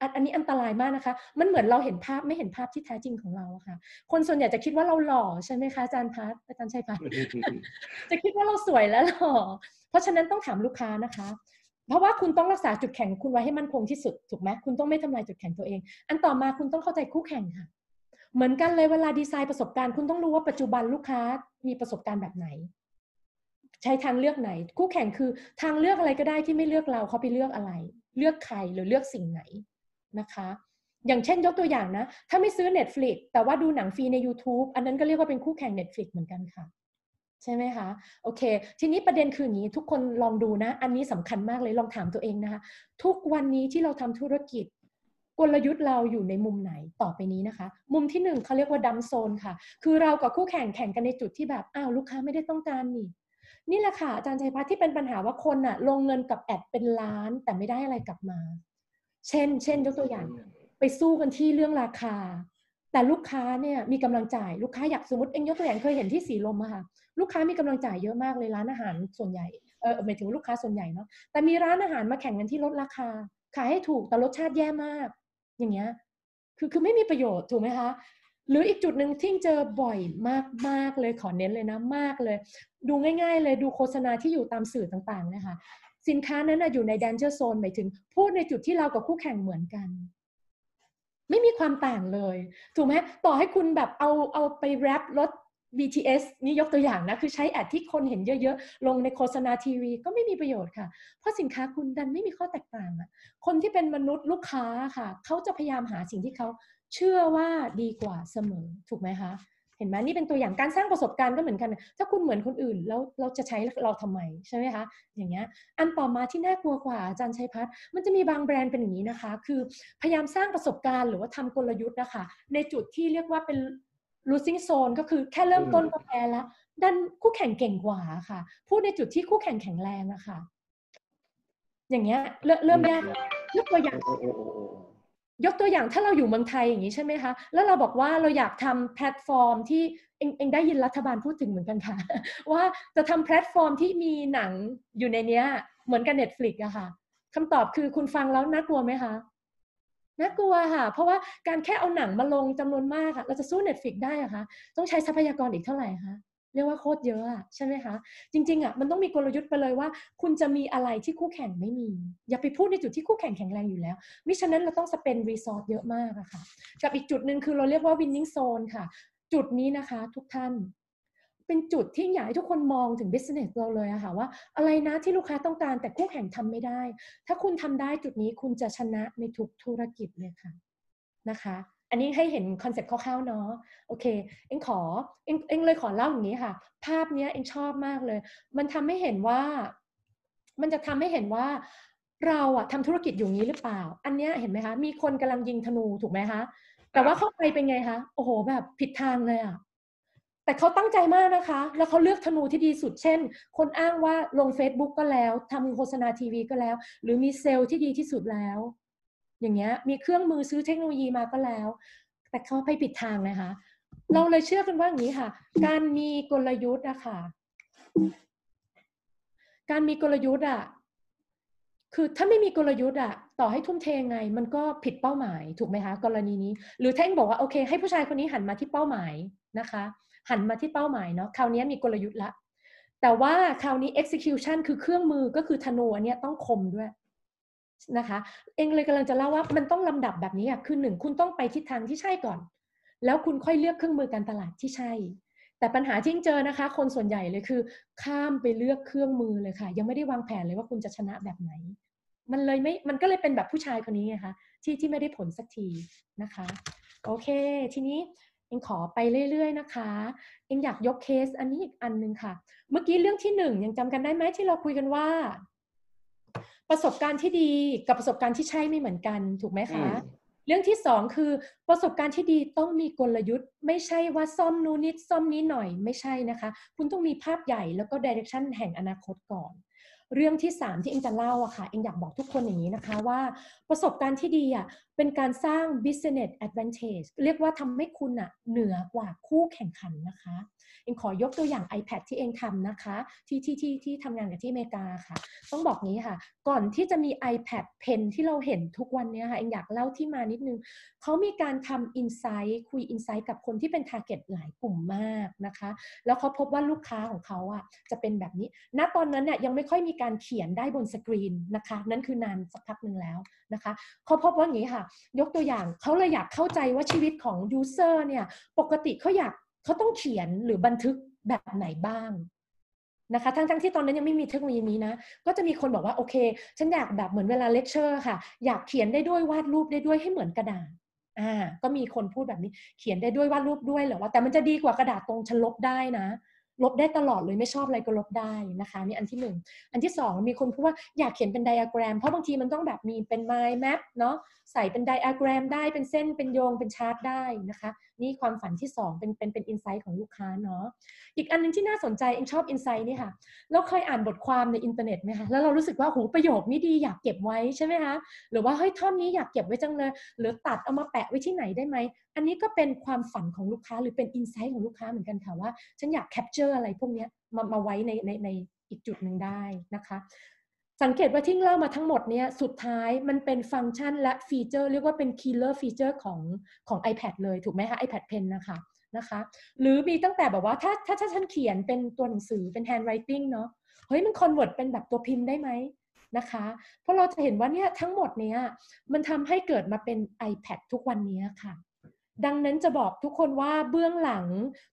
อันอันนี้อันตรายมากนะคะ มันเหมือนเราเห็นภาพไม่เห็นภาพที่แท้จริงของเราอะค่ะ คนส่วนใหญ่จะคิดว่าเราหล่อใช่ไหมคะอาจารย์พัฒอาจารย์ชัยพัฒจะคิดว่าเราสวยแล้วหรอเพราะฉะนั้นต้องถามลูกค้านะคะ เพราะว่าคุณต้องรักษาจุดแข็งคุณไว้ให้มั่นคงที่สุดถูกไหมคุณต้องไม่ทำลายจุดแข็งตัวเอง อันต่อมาคุณต้องเข้าใจคู่แข่งค่ะ เหมือนกันเลยเวลาดีไซน์ประสบการณ์ คุณต้องรู้ว่าปัจจุบันลูกค้ามีประสบการณ์แบบไหน ใช้ทางเลือกไหน คู่แข่งคือทางเลือกอะไรก็ได้ที่ไม่เลือกเราเขาไปเลือกอะไร เลือกใครหรือเลือกสิ่งไหนนะคะ อย่างเช่นยกตัวอย่างนะ ถ้าไม่ซื้อ Netflix แต่ว่าดูหนังฟรีใน YouTube อันนั้นก็เรียกว่าเป็นคู่แข่ง Netflix เหมือนกันค่ะ ใช่ไหมคะ โอเค ทีนี้ประเด็นคืออย่างนี้ทุกคนลองดูนะ อันนี้สำคัญมากเลยลองถามตัวเองนะคะ ทุกวันนี้ที่เราทำธุรกิจ กลยุทธ์เราอยู่ในมุมไหนต่อไปนี้นะคะ มุมที่หนึ่งเขาเรียกว่าดัมโซนค่ะ คือเรากับคู่แข่งแข่งกันในจุดที่แบบอ้าวลูกค้าไม่ได้ต้องการนี่นี่แหละค่ะอาจารย์ชัยพัฒน์ที่เป็นปัญหาว่าคนอะลงเงินกับแอดเป็นล้านแต่ไม่ได้อะไรกลับมา เช่น เช่นยกตัวอย่าง ไปสู้กันที่เรื่องราคา แต่ลูกค้าเนี่ยมีกำลังจ่ายลูกค้าอยากสมมติเองยกตัวอย่างเคยเห็นที่สีลมอะค่ะลูกค้ามีกำลังจ่ายเยอะมากเลยร้านอาหารส่วนใหญ่เออหมายถึงลูกค้าส่วนใหญ่เนาะแต่มีร้านอาหารมาแข่งกันที่ลดราคา ขายให้ถูกแต่รสชาติแย่มาก อย่างเงี้ยคือคือไม่มีประโยชน์ถูกไหมคะหรืออีกจุดหนึ่งที่เจอบ่อยมากๆเลยขอเน้นเลยนะมากเลย ดูง่าย ๆ เลยดูโฆษณาที่อยู่ตามสื่อต่างๆนะคะสินค้านั้นนะอยู่ใน danger zone หมายถึงพูดในจุดที่เรากับคู่แข่งเหมือนกัน ไม่มีความต่างเลย ถูกไหมต่อให้คุณแบบเอาเอาไปแรปรถ BTS นี่ยกตัวอย่างนะ คือใช้แอดที่คนเห็นเยอะๆ ลงในโฆษณาทีวีก็ไม่มีประโยชน์ค่ะ เพราะสินค้าคุณดันไม่มีข้อแตกต่างอะคนที่เป็นมนุษย์ลูกค้าค่ะ เขาจะพยายามหาสิ่งที่เขาเชื่อว่าดีกว่าเสมอ ถูกไหมคะ ห็นไหมนี่เป็นตัวอย่างการสร้างประสบการณ์ก็เหมือนกัน ถ้าคุณเหมือนคนอื่นแล้วเราจะใช้เราทำไมใช่ไหมคะอย่างเงี้ยอันต่อมาที่น่ากลัวกว่าอาจารย์ชัยพัฒน์มันจะมีบางแบรนด์เป็นอย่างนี้นะคะ คือพยายามสร้างประสบการณ์หรือว่าทำกลยุทธ์นะคะ ในจุดที่เรียกว่าเป็น losing zone ก็คือแค่เริ่มต้นก็แพ้แล้วดันคู่แข่งเก่งกว่าค่ะ พูดในจุดที่คู่แข่งแข็งแรงอะค่ะ อย่างเงี้ยเริ่มเริ่มยากยกตัวอย่างโอ้โอ้โอ้โอ้ ยกตัวอย่างถ้าเราอยู่เมืองไทยอย่างนี้ใช่ไหมคะ แล้วเราบอกว่าเราอยากทำแพลตฟอร์มที่อิงอิงได้ยินรัฐบาลพูดถึงเหมือนกันค่ะ ว่าจะทำแพลตฟอร์มที่มีหนังอยู่ในเนี้ย เหมือนกับ Netflix อะค่ะคำตอบคือคุณฟังแล้วน่ากลัวไหมคะน่ากลัวค่ะ เพราะว่าการแค่เอาหนังมาลงจำนวนมากค่ะเราจะสู้ Netflix ได้อะคะต้องใช้ทรัพยากรอีกเท่าไหร่คะ เรียกว่าโคตรเยอะอะใช่ไหมคะ จริงๆอะมันต้องมีกลยุทธ์ไปเลยว่า คุณจะมีอะไรที่คู่แข่งไม่มี อย่าไปพูดในจุดที่คู่แข่งแข็งแรงอยู่แล้ว มิฉะนั้นเราต้อง spend resource เยอะมากอะค่ะ กับอีกจุดหนึ่งคือเราเรียกว่า winning zone ค่ะ จุดนี้นะคะ ทุกท่านเป็นจุดที่อยากให้ทุกคนมองถึง business เราเลยอะค่ะว่า อะไรนะที่ลูกค้าต้องการแต่คู่แข่งทำไม่ได้ ถ้าคุณทำได้จุดนี้คุณจะชนะในทุกธุรกิจเลยค่ะนะคะ อันนี้ให้เห็น concept คร่าวๆเนาะโอเคเอ็งขอเอ็งเอ็งเลยขอเล่าอย่างนี้ค่ะ ภาพเนี้ยอิงชอบมากเลย มันทำให้เห็นว่า มันจะทำให้เห็นว่าเราอะทำธุรกิจอยู่นี้หรือเปล่า อันเนี้ยเห็นไหมคะ มีคนกำลังยิงธนูถูกไหมคะแต่ว่าเข้าไปเป็นไงคะโอ้โหแบบผิดทางเลยอะแต่เขาตั้งใจมากนะคะ แล้วเขาเลือกธนูที่ดีสุด เช่น คนอ้างว่าลง Facebook ก็แล้วทำโฆษณาทีวีก็แล้ว หรือมีเซลล์ที่ดีที่สุดแล้ว อย่างเงี้ยมีเครื่องมือซื้อเทคโนโลยีมาก็แล้ว แต่เขาไปผิดทางนะคะ เราเลยเชื่อกันว่าอย่างนี้ค่ะ การมีกลยุทธ์อะค่ะ การมีกลยุทธ์อะคือถ้าไม่มีกลยุทธ์อะต่อให้ทุ่มเทไง มันก็ผิดเป้าหมายถูกไหมคะ กรณีนี้ หรือแท่งบอกว่าโอเค ให้ผู้ชายคนนี้หันมาที่เป้าหมายนะคะ หันมาที่เป้าหมายเนาะคราวนี้มีกลยุทธ์ละแต่ว่าคราวนี้ execution คือเครื่องมือก็คือธนูอันเนี้ยต้องคมด้วย นะคะ เองเลยกำลังจะเล่าว่ามันต้องลำดับแบบนี้อะคือหนึ่งคุณต้องไปทิศทางที่ใช่ก่อน แล้วคุณค่อยเลือกเครื่องมือการตลาดที่ใช่ แต่ปัญหาที่เจอนะคะ คนส่วนใหญ่เลยคือ ข้ามไปเลือกเครื่องมือเลยค่ะ ยังไม่ได้วางแผนเลยว่าคุณจะชนะแบบไหน มันเลยไม่มันก็เลยเป็นแบบผู้ชายคนนี้ไงคะที่ที่ไม่ได้ผลสักทีนะคะ โอเค ทีนี้เองขอไปเรื่อย ๆ นะคะ เองอยากยกเคสอันนี้อีกอันหนึ่งค่ะ เมื่อกี้เรื่องที่หนึ่งยังจำกันได้ไหมที่เราคุยกันว่า ประสบการณ์ที่ดีกับประสบการณ์ที่ใช่ไม่เหมือนกันถูกไหมคะ เรื่องที่สองคือประสบการณ์ที่ดีต้องมีกลยุทธ์ ไม่ใช่ว่าซ่อมนู้นนิดซ่อมนี้หน่อยไม่ใช่นะคะ คุณต้องมีภาพใหญ่แล้วก็ดิเรกชันแห่งอนาคตก่อนเรื่องที่ 3 ที่เองจะเล่าอะค่ะเองอยากบอกทุกคนอย่างนี้นะคะว่าประสบการณ์ที่ดีอะเป็นการสร้าง business advantage เรียกว่าทำให้คุณอะเหนือกว่าคู่แข่งขันนะคะ เองขอยกตัวอย่าง iPad ที่เองทำนะคะ ที่ที่ที่ที่ทำงานกับที่อเมริกาค่ะ ต้องบอกงี้ค่ะ ก่อนที่จะมี iPad Pen ที่เราเห็นทุกวันนี้ค่ะเองอยากเล่าที่มานิดนึงเขามีการทำ Insight คุย Insight กับคนที่เป็น Target หลายกลุ่มมากนะคะ แล้วเขาพบว่าลูกค้าของเขาอะจะเป็นแบบนี้ ณตอนนั้นเนี่ยยังไม่ค่อยมีการเขียนได้บนสกรีนนะคะ นั่นคือนานสักพักหนึ่งแล้วนะคะเขาพบว่าอย่างนี้ค่ะ ยกตัวอย่างเขาเลยอยากเข้าใจว่าชีวิตของ User เนี่ยปกติเขาอยาก เขาต้องเขียนหรือบันทึกแบบไหนบ้างนะคะทั้งทั้งที่ตอนนั้นยังไม่มีเทคโนโลยีนี้นะ ก็จะมีคนบอกว่าโอเค ฉันอยากแบบเหมือนเวลาเลคเชอร์ค่ะ อยากเขียนได้ด้วยวาดรูปได้ด้วยให้เหมือนกระดาษอ่าก็มีคนพูดแบบนี้เขียนได้ด้วยวาดรูปด้วยเหรอว่าแต่มันจะดีกว่ากระดาษตรงฉันลบได้นะ ลบได้ตลอดเลยไม่ชอบอะไรก็ลบได้นะคะนี่อันที่หนึ่งอันที่สองมีคนพูดว่าอยากเขียนเป็นไดอะแกรม เพราะบางทีมันต้องแบบมีเป็น mind map เนาะใส่เป็นไดอะแกรมได้เป็นเส้นเป็นโยงเป็นชาร์ตได้นะคะนี่ความฝันที่สองเป็นเป็นเป็น insight ของลูกค้าเนาะอีกอันนึงที่น่าสนใจอิงชอบ insight นี่ค่ะเราเคยอ่านบทความในอินเทอร์เน็ตไหมคะแล้วเรารู้สึกว่าโหประโยคนี้ดีอยากเก็บไว้ใช่ไหมคะหรือว่าเฮ้ยท่อนนี้อยากเก็บไว้จังเลย หรือตัดเอามาแปะไว้ที่ไหนได้ไหมอันนี้ก็เป็นความฝันของลูกค้าหรือเป็น insight ของลูกค้าเหมือนกันค่ะว่าฉันอยาก capture อะไรพวกนี้มามาไว้ในในในอีกจุดหนึ่งได้นะคะ สังเกตว่าที่เล่ามาทั้งหมดเนี้ยสุดท้ายมันเป็นฟังก์ชันและฟีเจอร์ เรียกว่าเป็น killer feature ของของ iPad เลยถูกไหมคะ iPad Pen นะคะนะคะหรือมีตั้งแต่แบบว่าถ้าถ้าถ้าฉันเขียนเป็นตัวหนังสือเป็น handwriting เนาะเฮ้ยมัน convert เป็นแบบตัวพิมพ์ได้ไหมนะคะ เพราะเราจะเห็นว่าเนี่ยทั้งหมดเนี้ยมันทำให้เกิดมาเป็น iPad ทุกวันนี้ค่ะ ดังนั้นจะบอกทุกคนว่าเบื้องหลัง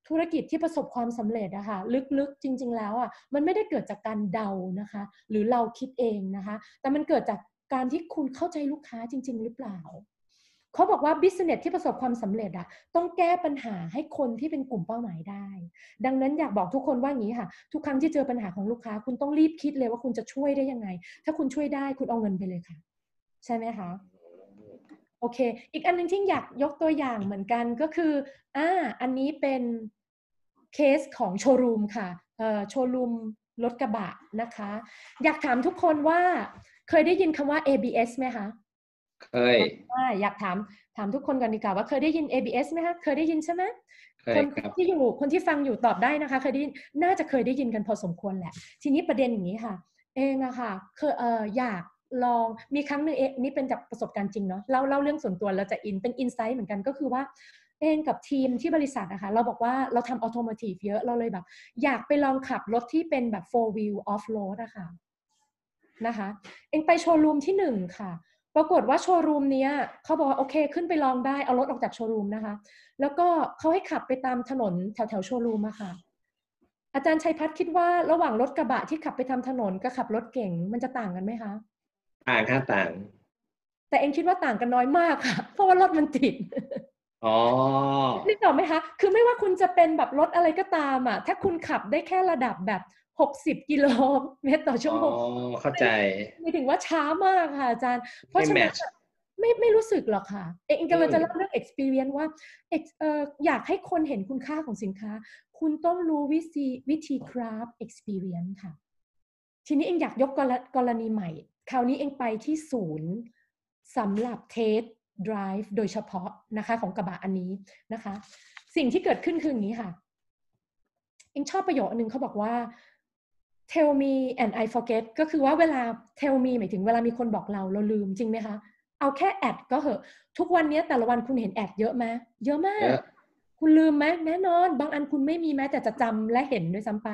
ธุรกิจที่ประสบความสำเร็จอะค่ะลึกๆจริง ๆ แล้วอะมันไม่ได้เกิดจากการเดานะคะ หรือเราคิดเองนะคะ แต่มันเกิดจากการที่คุณเข้าใจลูกค้าจริง ๆ หรือเปล่าเขาบอกว่าบิสเนสที่ประสบความสำเร็จอะต้องแก้ปัญหาให้คนที่เป็นกลุ่มเป้าหมายได้ ดังนั้นอยากบอกทุกคนว่าอย่างนี้ค่ะ ทุกครั้งที่เจอปัญหาของลูกค้า คุณต้องรีบคิดเลยว่าคุณจะช่วยได้ยังไง ถ้าคุณช่วยได้คุณเอาเงินไปเลยค่ะ ใช่ไหมคะ โอเค อีกอันหนึงที่อยากยกตัวอย่างเหมือนกันก็คืออ่าอันนี้เป็นเคสของโชว์รูมค่ะเอ่อโชว์รูมรถกระบะนะคะ อยากถามทุกคนว่าเคยได้ยินคำว่า ABS ไหมคะ เคยอ่าอยากถามถามทุกคนก่อนดีกว่าว่าเคยได้ยิน ABS ไหมคะ เคยได้ยินใช่ไหมเคยคนครับที่อยู่คนที่ฟังอยู่ตอบได้นะคะ เคยได้ยินน่าจะเคยได้ยินกันพอสมควรแหละ ทีนี้ประเด็นอย่างนี้ค่ะ เองอะค่ะเคยเอออยาก ลองมีครั้งหนึ่งเอะนี่เป็นจากประสบการณ์จริงเนาะเล่าเล่าเรื่องส่วนตัวแล้วจะอินเป็นอินไซต์เหมือนกันก็คือว่าเองกับทีมที่บริษัทนะคะเราบอกว่าเราทำออโต o t i v e เยอะเราเลยแบบ อยากไปลองขับรถที่เป็นแบบ four wheel off road นะคะนะคะ เองไปโชว์รูมที่หนึ่งค่ะ ปรากฏว่าโชว์รูมเนี้ยเขาบอกว่าโอเค ขึ้นไปลองได้เอารถออกจากโชว์รูมนะคะ แล้วก็เขาให้ขับไปตามถนนแถวแถวโชว์รูมอะค่ะอาจารย์ชัยพัฒน์คิดว่าระหว่างรถกระบะที่ขับไปทำถนนกับขับรถเก่งมันจะต่างกันไหมคะ ต่างค่ะต่าง แต่เองคิดว่าต่างกันน้อยมากค่ะ เพราะว่ารถมันติดอ๋อนึกออกไหมคะ คือไม่ว่าคุณจะเป็นแบบรถอะไรก็ตามอะ ถ้าคุณขับได้แค่ระดับแบบ60กิโลเมตรต่อชั่วอ๋โมองเข้าใจไม่ถึงว่าช้ามากค่ะอาจารย์ เพราะฉะนั้นไม่ match อะไม่ไม่รู้สึกหรอกค่ะ เองกำลังจะเล่าเรื่อง experience ว่า ex- เอ่ออยากให้คนเห็นคุณค่าของสินค้า คุณต้องรู้วิธีวิธี craft experience ค่ะ ทีนี้เองอยากยกกรกรณีใหม่ คราวนี้เองไปที่ศูนย์สำหรับเทส drive โดยเฉพาะนะคะของกระบะอันนี้นะคะ สิ่งที่เกิดขึ้นคืออย่างนี้ค่ะ เองชอบประโยคอันหนึงเขาบอกว่า tell me and I forget ก็คือว่าเวลา tell me หมายถึงเวลามีคนบอกเราเราลืมจริงไหมคะ เอาแค่แอดก็เหอะ ทุกวันนี้แต่ละวันคุณเห็นแอดเยอะไหมเยอะมากเยอะคุณลืมไหมแน่นอน บางอันคุณไม่มีแม้แต่จะจำและเห็นด้วยซ้ำไป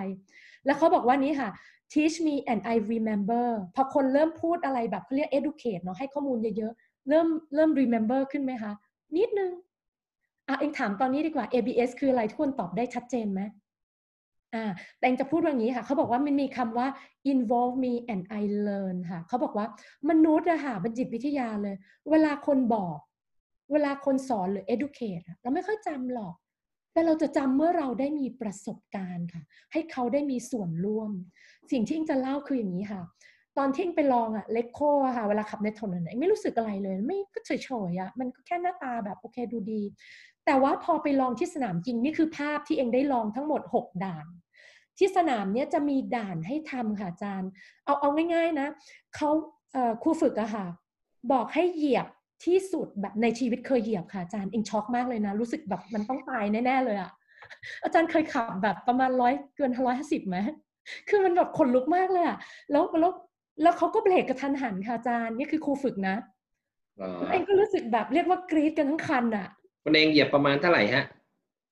แล้วเขาบอกว่านี้ค่ะ teach me and I remember พอคนเริ่มพูดอะไรแบบเขาเรียก educate เนาะให้ข้อมูลเยอะๆ เริ่มเริ่ม remember ขึ้นไหมคะ นิดนึง อะเองถามตอนนี้ดีกว่า ABS คืออะไรทุกคนตอบได้ชัดเจนไหมอ่าแต่เองจะพูดว่างนี้ค่ะ เขาบอกว่ามันมีคำว่า involve me and I learn ค่ะ เขาบอกว่ามนุษย์อะค่ะเป็นจิตวิทยาเลย เวลาคนบอก เวลาคนสอนหรือ educate เราไม่ค่อยจำหรอก แต่เราจะจำเมื่อเราได้มีประสบการณ์ค่ะ ให้เขาได้มีส่วนร่วม สิ่งที่อิงจะเล่าคืออย่างนี้ค่ะ ตอนที่อิงไปลองอะเลโคะค่ะ เวลาขับในถนนอะอิงไม่รู้สึกอะไรเลย ไม่ก็เฉยๆอะมันก็แค่หน้าตาแบบโอเคดูดี แต่ว่าพอไปลองที่สนามจริงนี่คือภาพที่เองได้ลองทั้งหมด 6 ด่าน ที่สนามเนี้ยจะมีด่านให้ทำค่ะอาจารย์ เอาเอาง่าย ๆนะเขาครูฝึกอะค่ะ บอกให้เหยียบ ที่สุดแบบในชีวิตเคยเหยียบค่ะอาจารย์เองช็อกมากเลยนะ รู้สึกแบบมันต้องตายแน่ ๆ เลยอะอาจารย์เคยขับแบบประมาณร้อยเกินร้อยห้าสิบไหมคือมันแบบขนลุกมากเลยอะแล้วแล้วแล้วเขาก็เบรกกระทันหันค่ะอาจารย์นี่คือครูฝึกนะอ๋ออิงก็รู้สึกแบบเรียกว่ากรี๊ดกันทั้งคันอะคุณอิงเหยียบประมาณเท่าไหร่ฮะ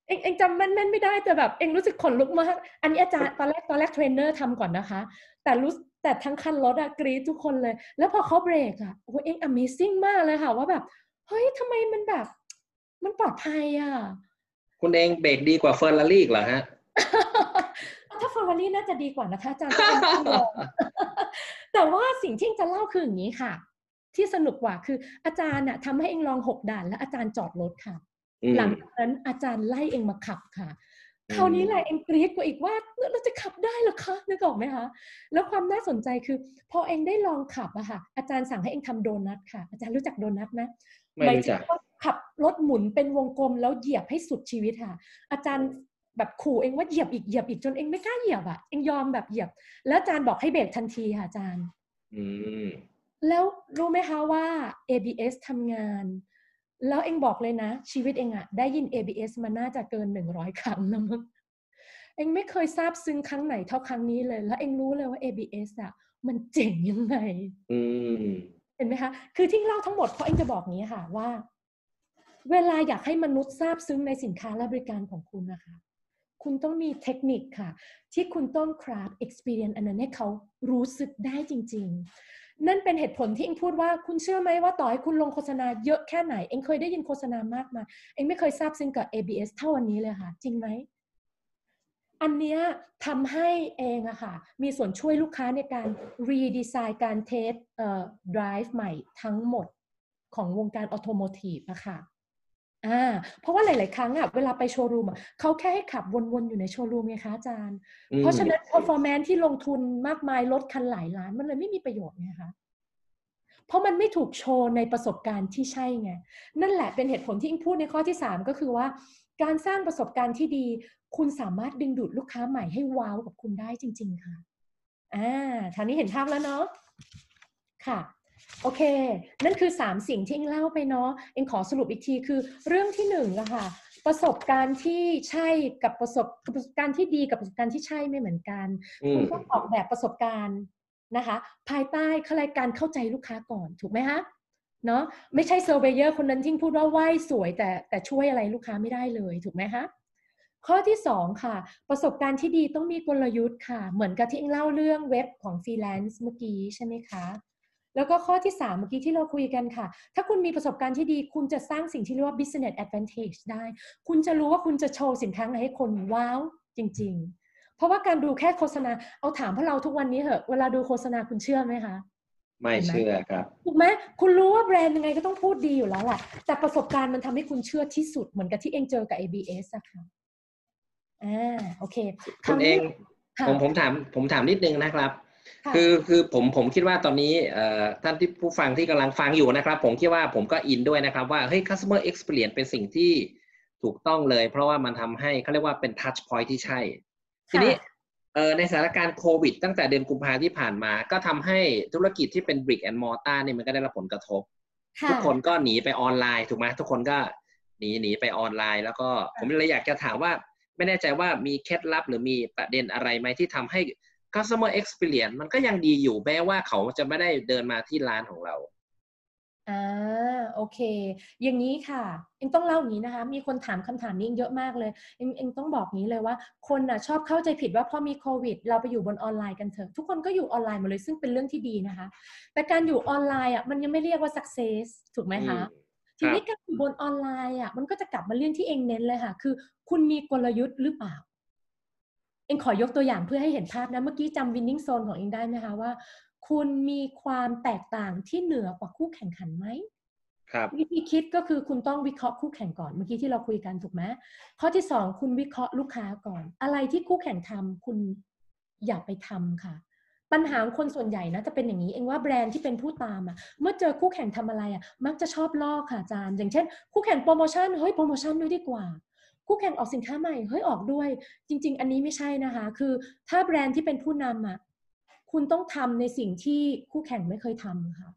อิงอิงจำแม่นๆไม่ได้แต่แบบอิงรู้สึกขนลุกมาก อันนี้อาจารย์ตอนแรกตอนแรกเทรนเนอร์ทำก่อนนะคะ แต่รู้ แต่ทั้งคันรถอะกรี๊ดทุกคนเลย แล้วพอเขาเบรกอะโอ้โหเอง Amazing มากเลยค่ะ ว่าแบบ เฮ้ยทำไมมันแบบ มันปลอดภัยอะคุณเองเบรกดีกว่าเฟอร์รารี่เหรอฮะถ้าฟอร์รารี่น่าจะดีกว่านะคะอาจารย์แต่ว่าสิ่งที่เองจะเล่าคืออย่างนี้ค่ะ ที่สนุกกว่าคืออาจารย์อะทำให้เองลองหกด่าน แล้วอาจารย์จอดรถค่ะอืมหลังจากนั้นอาจารย์ไล่เองมาขับค่ะอืม คราวนี้แหละเองกรี๊ดกว่าอีกว่าเราจะขับได้เหรอคะนึกออกไหมคะแล้วความน่าสนใจคือ พอเองได้ลองขับอะค่ะ อาจารย์สั่งให้เองทำโดนัทค่ะ อาจารย์รู้จักโดนัทไหมไม่รู้จักหายถึงว่าขับรถหมุนเป็นวงกลมแล้วเหยียบให้สุดชีวิตค่ะ อาจารย์แบบขู่เองว่าเหยียบอีกเหยียบอีกจนเองไม่กล้าเหยียบอะเองยอมแบบเหยียบ แล้วอาจารย์บอกให้เบรกทันทีค่ะอาจารย์อืมแล้วรู้ไหมคะว่า ABS ทำงาน แล้วเองบอกเลยนะ ชีวิตเองอะได้ยิน ABS มาน่าจะเกินหนึ่งร้อยครั้งนะมั้งเองไม่เคยทราบซึ้งครั้งไหนเท่าครั้งนี้เลย แล้วเองรู้เลยว่า ABS อะมันเจ๋งยังไงอืมเห็นไหมคะ คือที่เล่าทั้งหมดเพราะเองจะบอกงี้ค่ะว่า เวลาอยากให้มนุษย์ทราบซึ้งในสินค้าและบริการของคุณนะคะ คุณต้องมีเทคนิคค่ะ ที่คุณต้อง craft experience อันนั้นให้เขารู้สึกได้จริง ๆ นั่นเป็นเหตุผลที่เองพูดว่าคุณเชื่อไหมว่าต่อให้คุณลงโฆษณาเยอะแค่ไหน เองเคยได้ยินโฆษณามากมา เองไม่เคยทราบซึ้งกับ ABS เท่าวันนี้เลยค่ะ จริงไหม อันเนี้ยทำให้อิงอะค่ะ มีส่วนช่วยลูกค้าในการ redesign การ test เอ่อ drive ใหม่ทั้งหมดของวงการ automotive อะค่ะ อ่าเพราะว่าหลาย ๆ ครั้งอะเวลาไปโชว์รูมอะเขาแค่ให้ขับวน ๆ อยู่ในโชว์รูมไงคะอาจารย์อืมเพราะฉะนั้น performance ที่ลงทุนมากมายรถคันหลายล้านมันเลยไม่มีประโยชน์ไงคะเพราะมันไม่ถูกโชว์ในประสบการณ์ที่ใช่ไง นั่นแหละเป็นเหตุผลที่อิงพูดในข้อที่ 3 ก็คือว่า การสร้างประสบการณ์ที่ดี คุณสามารถดึงดูดลูกค้าใหม่ให้ว้าวกับคุณได้จริง ๆ ค่ะอ่าทางนี้เห็นภาพแล้วเนาะค่ะ โอเค นั่นคือ 3 สิ่งที่เอ็งเล่าไปเนาะ เอ็งขอสรุปอีกทีคือเรื่องที่หนึ่งอะค่ะ ประสบการณ์ที่ใช่กับประสบประสบการณ์ที่ดีกับประสบการณ์ที่ใช่ไม่เหมือนกันอืคุมณต้องออกแบบประสบการณ์นะคะ ภายใต้ขั้นการเข้าใจลูกค้าก่อนถูกไหมคะเนาะไม่ใช่ surveyor คนนั้นที่พูดว่าไหว้สวยแต่แต่ช่วยอะไรลูกค้าไม่ได้เลยถูกไหมคะข้อที่สองค่ะ ประสบการณ์ที่ดีต้องมีกลยุทธ์ค่ะ เหมือนกับที่อิงเล่าเรื่องเว็บของฟรีแลนซ์เมื่อกี้ใช่ไหมคะ แล้วก็ข้อที่ 3 เมื่อกี้ที่เราคุยกันค่ะ ถ้าคุณมีประสบการณ์ที่ดี คุณจะสร้างสิ่งที่เรียกว่า business advantage ได้ คุณจะรู้ว่าคุณจะโชว์สินค้าอะไรให้คน wow จริง ๆ เพราะว่าการดูแค่โฆษณา เอาถามพวกเราทุกวันนี้เหอะ เวลาดูโฆษณาคุณเชื่อไหมคะไม่เชื่อครับถูกไหมคุณรู้ว่าแบรนด์ยังไงก็ต้องพูดดีอยู่แล้วแหละแต่ประสบการณ์มันทำให้คุณเชื่อที่สุดเหมือนกับที่เองเจอกับ ABS อะค่ะอ่าโอเคคุณเองค่ะผมผมถามผมถามนิดนึงนะครับ ค่ะคือคือผมผมคิดว่าตอนนี้เอ่อท่านที่ผู้ฟังที่กำลังฟังอยู่นะครับ ผมคิดว่าผมก็อินด้วยนะครับว่าเฮ้ย customer experience เป็นสิ่งที่ถูกต้องเลย เพราะว่ามันทำให้เขาเรียกว่าเป็น touch point ที่ใช่ ทีนี้เอ่อในสถานการณ์โควิด ตั้งแต่เดือนกุมภาที่ผ่านมา ก็ทำให้ธุรกิจที่เป็น brick and mortar เนี่ยมันก็ได้รับผลกระทบค่ะทุกคนก็หนีไปออนไลน์ถูกไหมทุกคนก็หนีหนีไปออนไลน์ แล้วก็ผมเลยอยากจะถามว่าไม่แน่ใจว่ามีเคล็ดลับหรือมีประเด็นอะไรไหมที่ทำให้ customer experience มันก็ยังดีอยู่แม้ว่าเขาจะไม่ได้เดินมาที่ร้านของเราอ่าโอเค อย่างนี้ค่ะ เองต้องเล่าอย่างนี้นะคะ มีคนถามคำถามนี้เยอะมากเลย เองเองต้องบอกนี้เลยว่า คนน่ะชอบเข้าใจผิดว่าพอมีโควิด เราไปอยู่บนออนไลน์กันเถอะ ทุกคนก็อยู่ออนไลน์หมดเลยซึ่งเป็นเรื่องที่ดีนะคะ แต่การอยู่ออนไลน์อะมันยังไม่เรียกว่า success ถูกไหมคะอืมทีนี้การอยู่บนออนไลน์อะมันก็จะกลับมาเรื่องที่เองเน้นเลยค่ะ คือ คุณมีกลยุทธ์หรือเปล่า เองขอยกตัวอย่างเพื่อให้เห็นภาพนะ เมื่อกี้จำ winning zone ของเองได้ไหมคะว่า คุณมีความแตกต่างที่เหนือกว่าคู่แข่งขันไหมครับวิธีคิดก็คือคุณต้องวิเคราะห์คู่แข่งก่อนเมื่อกี้ที่เราคุยกันถูกไหมข้อที่สองคุณวิเคราะห์ลูกค้าก่อน อะไรที่คู่แข่งทำคุณอย่าไปทำค่ะ ปัญหาของคนส่วนใหญ่นะจะเป็นอย่างนี้เองว่าแบรนด์ที่เป็นผู้ตามอะ เมื่อเจอคู่แข่งทำอะไรอะมักจะชอบลอกค่ะอาจารย์ อย่างเช่น คู่แข่งโปรโมชั่นเฮ้ยโปรโมชั่นด้วยดีกว่า คู่แข่งออกสินค้าใหม่เฮ้ยออกด้วย จริง ๆ อันนี้ไม่ใช่นะคะ คือถ้าแบรนด์ที่เป็นผู้นำอะคุณต้องทำในสิ่งที่คู่แข่งไม่เคยทำค่ะ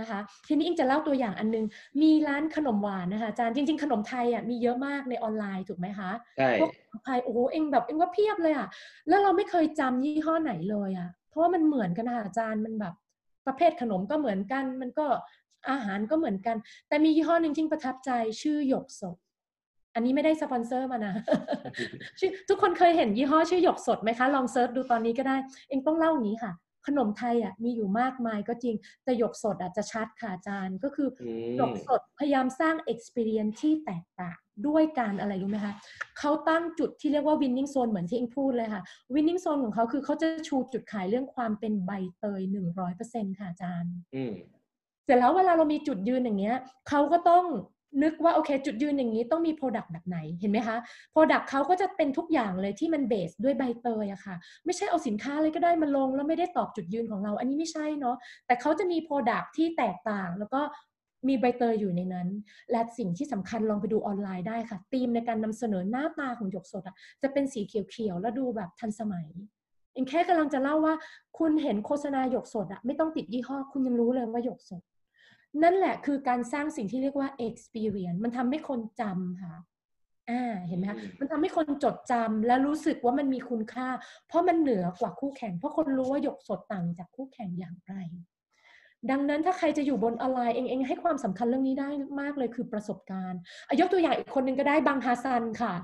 นะคะทีนี้อิงจะเล่าตัวอย่างอันนึง มีร้านขนมหวานนะคะอาจารย์จริง ๆ ขนมไทยอะมีเยอะมากในออนไลน์ถูกไหมคะใช่พวกขนมไทยโอ้โหเองแบบเองว่าเพียบเลยอะแล้วเราไม่เคยจำยี่ห้อไหนเลยอะเพราะว่ามันเหมือนกันนะคะอาจารย์มันแบบประเภทขนมก็เหมือนกัน มันก็อาหารก็เหมือนกัน แต่มียี่ห้อหนึ่งที่ประทับใจชื่อหยกสด อันนี้ไม่ได้สปอนเซอร์มานะชื่อทุกคนเคยเห็นยี่ห้อชื่อหยกสดไหมคะ ลอง search ดูตอนนี้ก็ได้ เองต้องเล่าอย่างนี้ค่ะ ขนมไทยอะมีอยู่มากมายก็จริง แต่หยกสดอะจะชัดค่ะอาจารย์ก็คืออืหยมกสดพยายามสร้าง experience ที่แตกต่างด้วยการอะไรรู้ไหมคะเขาตั้งจุดที่เรียกว่า winning zone เหมือนที่เองพูดเลยค่ะ winning zone ของเขาคือเขาจะชูจุดขายเรื่องความเป็นใบเตย100%ค่ะอาจารย์อืมเสร็จแล้วเวลาเรามีจุดยืนอย่างเงี้ยเขาก็ต้อง นึกว่าโอเค จุดยืนอย่างนี้ต้องมี Product แบบไหนเห็นไหมคะ Product เขาก็จะเป็นทุกอย่างเลยที่มันเบสด้วยใบเตยอะค่ะ ไม่ใช่เอาสินค้าอะไรก็ได้มาลง แล้วไม่ได้ตอบจุดยืนของเรา อันนี้ไม่ใช่เนาะแต่เขาจะมี Product ที่แตกต่างแล้วก็มีใบเตยอยู่ในนั้น และสิ่งที่สำคัญลองไปดูออนไลน์ได้ค่ะธีมในการนำเสนอหน้าตาของหยกสดอะจะเป็นสีเขียวๆแล้วดูแบบทันสมัยเองแค่กำลังจะเล่าว่า คุณเห็นโฆษณาหยกสดอะไม่ต้องติดยี่ห้อคุณยังรู้เลยว่าหยกสด นั่นแหละคือการสร้างสิ่งที่เรียกว่า experience มันทำให้คนจำค่ะอ่าเห็นไหมคะอืมมันทำให้คนจดจำและรู้สึกว่ามันมีคุณค่า เพราะมันเหนือกว่าคู่แข่ง เพราะคนรู้ว่าหยกสดต่างจากคู่แข่งอย่างไร ดังนั้นถ้าใครจะอยู่บนออนไลน์เองเองให้ความสำคัญเรื่องนี้ได้มากเลยคือประสบการณ์อะยกตัวอย่างอีกคนหนึ่งก็ได้บังฮาซันค่ะ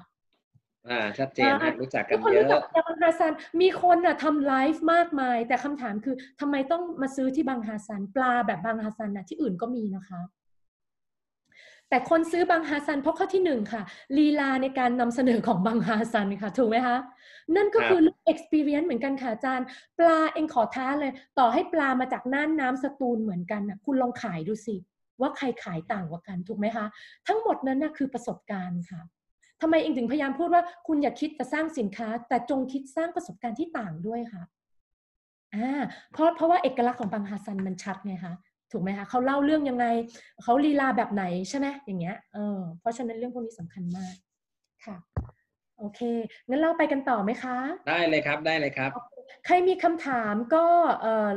อ่าชัดเจนนะรู้จักกัทุนกคนเลยรู้จักอะบังฮาซันมีคนน่ะทำไลฟ์มากมาย แต่คำถามคือทำไมต้องมาซื้อที่บังฮาซันปลาแบบบังฮาซันน่ะที่อื่นก็มีนะคะ แต่คนซื้อบังฮาซันเพราะข้อที่หนึ่งค่ะลีลาในการนำเสนอของบังฮาซันค่ะถูกไหมคะ นั่นก็คือเรื่อง experience เหมือนกันค่ะอาจารย์ ปลาเองขอท้าเลย ต่อให้ปลามาจากน่านน้ำสตูลเหมือนกันน่ะคุณลองขายดูสิว่าใครขายต่างกว่ากันถูกไหมคะ ทั้งหมดนั้นน่ะคือประสบการณ์ค่ะ ทำไมเองถึงพยายามพูดว่าคุณอย่าคิดจะสร้างสินค้า แต่จงคิดสร้างประสบการณ์ที่ต่างด้วยค่ะอ่าเพราะเพราะว่าเอกลักษณ์ของบังฮาซันมันชัดไงคะถูกไหมคะเขาเล่าเรื่องยังไงเขาลีลาแบบไหนใช่ไหมอย่างเงี้ยเออเพราะฉะนั้นเรื่องพวกนี้สำคัญมากค่ะ โอเคงั้นเราไปกันต่อไหมคะ ได้เลยครับได้เลยครับ ใครมีคำถามก็เอ่อ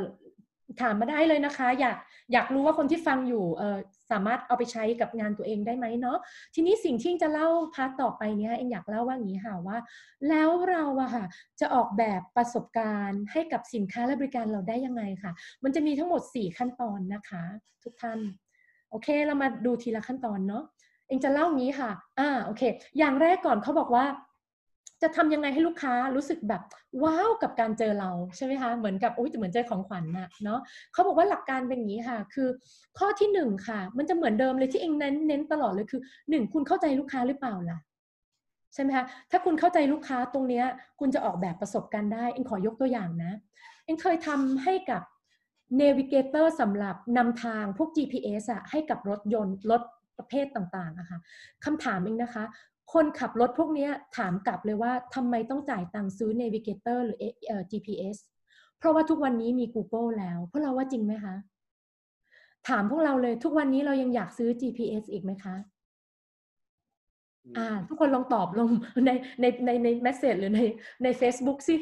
ถามมาได้เลยนะคะ อยากอยากรู้ว่าคนที่ฟังอยู่เออสามารถเอาไปใช้กับงานตัวเองได้ไหมเนาะทีนี้สิ่งที่จะเล่าพาร์ทต่อไปเนี้ยเองอยากเล่าว่าอย่างนี้ค่ะว่า แล้วเราอะค่ะจะออกแบบประสบการณ์ให้กับสินค้าและบริการเราได้ยังไงค่ะ มันจะมีทั้งหมด 4 ขั้นตอนนะคะ ทุกท่าน โอเคเรามาดูทีละขั้นตอนเนาะเองจะเล่างี้ค่ะอ่าโอเค อย่างแรกก่อนเขาบอกว่า จะทำยังไงให้ลูกค้ารู้สึกแบบว้าวกับการเจอเราใช่ไหมคะเหมือนกับโอ้ยเหมือนเจอของขวัญนะเนาะเขาบอกว่าหลักการเป็นอย่างนี้ค่ะ คือข้อที่หนึ่งค่ะ มันจะเหมือนเดิมเลยที่เองเน้นเน้นตลอดเลยคือหนึ่งคุณเข้าใจลูกค้าหรือเปล่าล่ะใช่ไหมคะถ้าคุณเข้าใจลูกค้าตรงเนี้ย คุณจะออกแบบประสบการณ์ได้เองขอยกตัวอย่างนะ เองเคยทำให้กับ Navigator สำหรับนำทางพวก GPS อะให้กับรถยนต์รถประเภทต่างๆอะคะคำถามเองนะคะ คนขับรถพวกนี้ถามกลับเลยว่าทำไมต้องจ่ายตังค์ซื้อ Navigator หรือเอ่อ GPS เพราะว่าทุกวันนี้มี Google แล้วพวกเราว่าจริงไหมคะ ถามพวกเราเลยทุกวันนี้เรายังอยากซื้อ GPS อีกไหมคะอ่า ทุกคนลองตอบลงในในในในเมสเซจหรือในใน Facebook สิ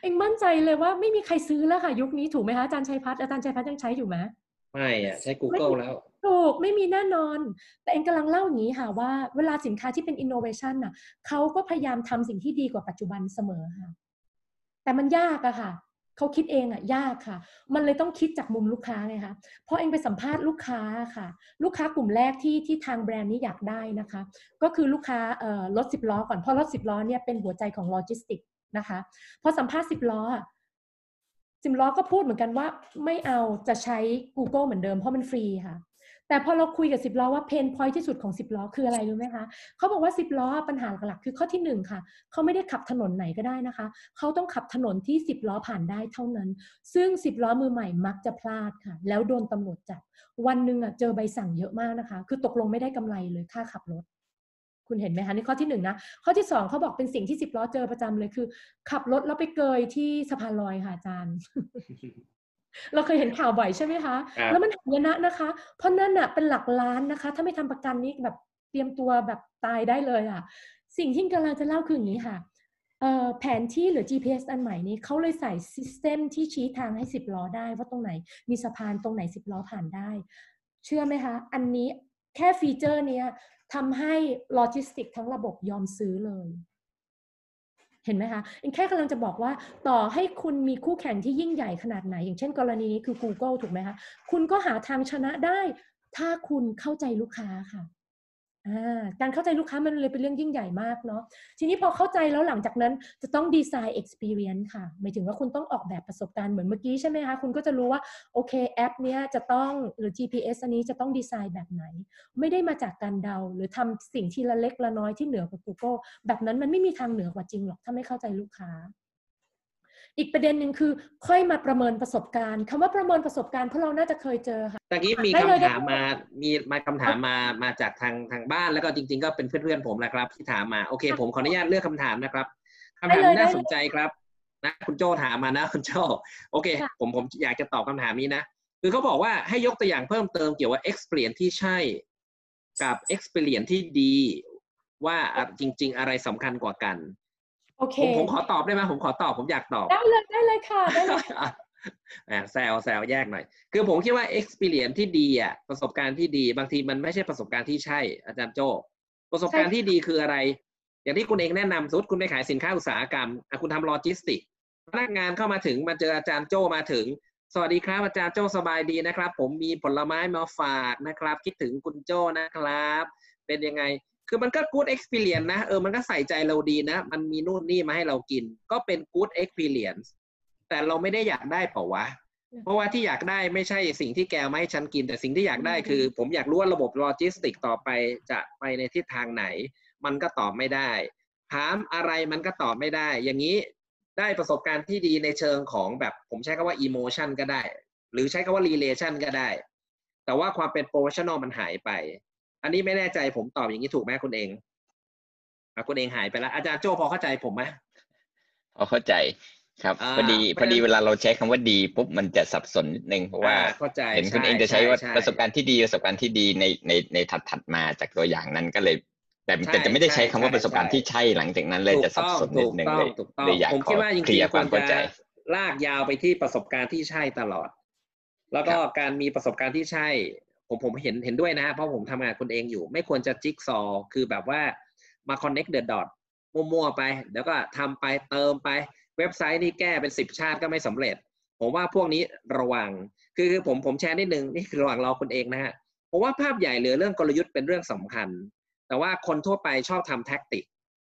เองมั่นใจเลยว่าไม่มีใครซื้อแล้วค่ะ ยุคนี้ถูกไหมคะอาจารย์ชัยพัฒน์อาจารย์ชัยพัฒน์ยังใช้อยู่ไหมไม่อะใช้ Google แล้ว ถูกไม่มีแน่นอน แต่เองกำลังเล่าอย่างนี้ค่ะว่าเวลาสินค้าที่เป็น innovation น่ะเขาก็พยายามทำสิ่งที่ดีกว่าปัจจุบันเสมอค่ะ แต่มันยากอะค่ะเขาคิดเองอะยากค่ะ มันเลยต้องคิดจากมุมลูกค้าไงคะพอเองไปสัมภาษณ์ลูกค้าค่ะ ลูกค้ากลุ่มแรกที่ที่ทางแบรนด์นี้อยากได้นะคะ ก็คือลูกค้ารถสิบล้อก่อนเพราะรถสิบล้อเนี่ยเป็นหัวใจของโลจิสติกนะคะพอสัมภาษณ์สิบล้อสิบล้อก็พูดเหมือนกันว่าไม่เอาจะใช้ Google เหมือนเดิมเพราะมันฟรีค่ะ แต่พอเราคุยกับสิบล้อว่า pain point ที่สุดของสิบล้อคืออะไรรู้ไหมคะเขาบอกว่าสิบล้อปัญหาหลักๆคือข้อที่หนึ่งค่ะเขาไม่ได้ขับถนนไหนก็ได้นะคะเขาต้องขับถนนที่สิบล้อผ่านได้เท่านั้น ซึ่งสิบล้อมือใหม่มักจะพลาดค่ะ แล้วโดนตำรวจจับ วันหนึ่งอะเจอใบสั่งเยอะมากนะคะ คือตกลงไม่ได้กำไรเลยค่าขับรถ คุณเห็นไหมคะนี่ข้อที่หนึ่งนะข้อที่สองเขาบอกเป็นสิ่งที่สิบล้อเจอประจำเลยคือ ขับรถแล้วไปเกยที่สะพานลอยค่ะอาจารย์ เราเคยเห็นข่าวบ่อยใช่ไหมคะครับแล้วมันหายนะนะคะ เพราะนั่นน่ะเป็นหลักล้านนะคะ ถ้าไม่ทำประกันนี้แบบเตรียมตัวแบบตายได้เลยอะ สิ่งที่กำลังจะเล่าคืออย่างนี้ค่ะเอ่อแผนที่หรือ GPS อันใหม่นี้เขาเลยใส่ system ที่ชี้ทางให้สิบล้อได้ ว่าตรงไหนมีสะพานตรงไหนสิบล้อผ่านได้ เชื่อไหมคะ อันนี้แค่ feature เนี้ยทำให้โลจิสติกทั้งระบบยอมซื้อเลยเห็นไหมคะเองแค่กำลังจะบอกว่าต่อให้คุณมีคู่แข่งที่ยิ่งใหญ่ขนาดไหน อย่างเช่น กรณีนี้คือ Google ถูกไหมคะ คุณก็หาทางชนะได้ ถ้าคุณเข้าใจลูกค้าค่ะ การเข้าใจลูกค้ามันเลยเป็นเรื่องยิ่งใหญ่มากเนาะทีนี้พอเข้าใจแล้วหลังจากนั้นจะต้องดีไซน์ experience ค่ะ หมายถึงว่าคุณต้องออกแบบประสบการณ์เหมือนเมื่อกี้ใช่ไหมคะ คุณก็จะรู้ว่า โอเคแอปเนี้ยจะต้องหรือ GPS อันนี้จะต้องดีไซน์แบบไหน ไม่ได้มาจากการเดา หรือทำสิ่งที่ละเล็กละน้อยที่เหนือกว่า Google แบบนั้นมันไม่มีทางเหนือกว่าจริงหรอกถ้าไม่เข้าใจลูกค้า อีกประเด็นหนึ่งคือค่อยมาประเมินประสบการณ์คำว่าประเมินประสบการณ์เพราะเราน่าจะเคยเจอค่ะตะกี้มีได้เลยคำถามได้เลยมามีมาคำถามมามาจากทางทางบ้านแล้วก็จริง ๆ ก็เป็นเพื่อนๆผมแหละครับ ที่ถามมาโอเค ผมขออนุญาตเลือกคำถามนะครับคำถามได้เลยที่น่าได้เลยสนใจครับนะคุณโจถามมานะคุณโจโอเคค่ะผมผมอยากจะตอบคำถามนี้นะคือเขาบอกว่าให้ยกตัวอย่างเพิ่มเติมเกี่ยวกับ experience ที่ใช่กับ experience ที่ดี ว่าอะจริง ๆ อะไรสำคัญกว่ากัน โอเค ผมผมขอตอบได้ไหมผมขอตอบผมอยากตอบ ได้เลยได้เลยค่ะได้เลยแหมแซวแซวแยกหน่อย คือผมคิดว่า experience ที่ดีอะประสบการณ์ที่ดี บางทีมันไม่ใช่ประสบการณ์ที่ใช่ อาจารย์โจประสบการณ์ที่ดีคืออะไร อย่างที่คุณเองแนะนำสมมติคุณไปขายสินค้าอุตสาหกรรมอะคุณทำโลจิสติกพนักงานเข้ามาถึงมาเจออาจารย์โจมาถึง สวัสดีครับอาจารย์โจสบายดีนะครับ ผมมีผลไม้มาฝากนะครับ คิดถึงคุณโจนะครับ เป็นยังไง คือมันก็ good experience นะเออมันก็ใส่ใจเราดีนะ มันมีนู่นนี่มาให้เรากิน ก็เป็น good experience แต่เราไม่ได้อยากได้เปล่าวะ เพราะว่าที่อยากได้ไม่ใช่สิ่งที่แกเอามาให้ฉันกิน แต่สิ่งที่อยากได้คือ ผมอยากรู้ว่าระบบโลจิสติกต่อไปจะไปในทิศทางไหน มันก็ตอบไม่ได้ ถามอะไรมันก็ตอบไม่ได้ อย่างนี้ได้ประสบการณ์ที่ดีในเชิงของแบบผมใช้คำว่า emotion ก็ได้ หรือใช้คำว่า relation ก็ได้ แต่ว่าความเป็น professional มันหายไป อันนี้ไม่แน่ใจผมตอบอย่างนี้ถูกไหมคุณเองอะคุณเองหายไปแล้วอาจารย์โจพอเข้าใจผมไหมพอเข้าใจครับอ่าพอดีเพพราะอดีฉะนั้นเวลาเราใช้คำว่าดีปุ๊บมันจะสับสนนิดนึงเพราะว่าอ่เข้าใจเห็นคุณช่เองจะใช้ว่าช่ประสบการณ์ที่ดีประสบการณ์ที่ดีในในในถัดถัดมาจากตัวอย่างนั้นก็เลย แต่แต่จะไม่ได้ใช้คำว่าประสบการณ์ที่ใช่หลังจากนั้นเลยจะสับสนนิดนึงเลยถูกต้องเลยอยากผมขคิดอว่าจเคลีริงยร์ๆความเข้าใจ ลากยาวไปที่ประสบการณ์ที่ใช่ตลอด แล้วก็ครับการมีประสบการณ์ที่ใช่ ผมผมเห็นเห็นด้วยนะ เพราะผมทำงานคนเองอยู่ ไม่ควรจะจิ๊กซอคือแบบว่ามา connect the dot มั่วๆไป แล้วก็ทำไปเติมไปเว็บไซต์นี่แก้เป็นสิบชาติก็ไม่สำเร็จ ผมว่าพวกนี้ระวังคือคือผมผมแชร์นิดนึงนี่คือระหว่างเราคุณเองนะฮะผมว่าภาพใหญ่เหลือเรื่องกลยุทธ์เป็นเรื่องสำคัญ แต่ว่าคนทั่วไปชอบทำ tactic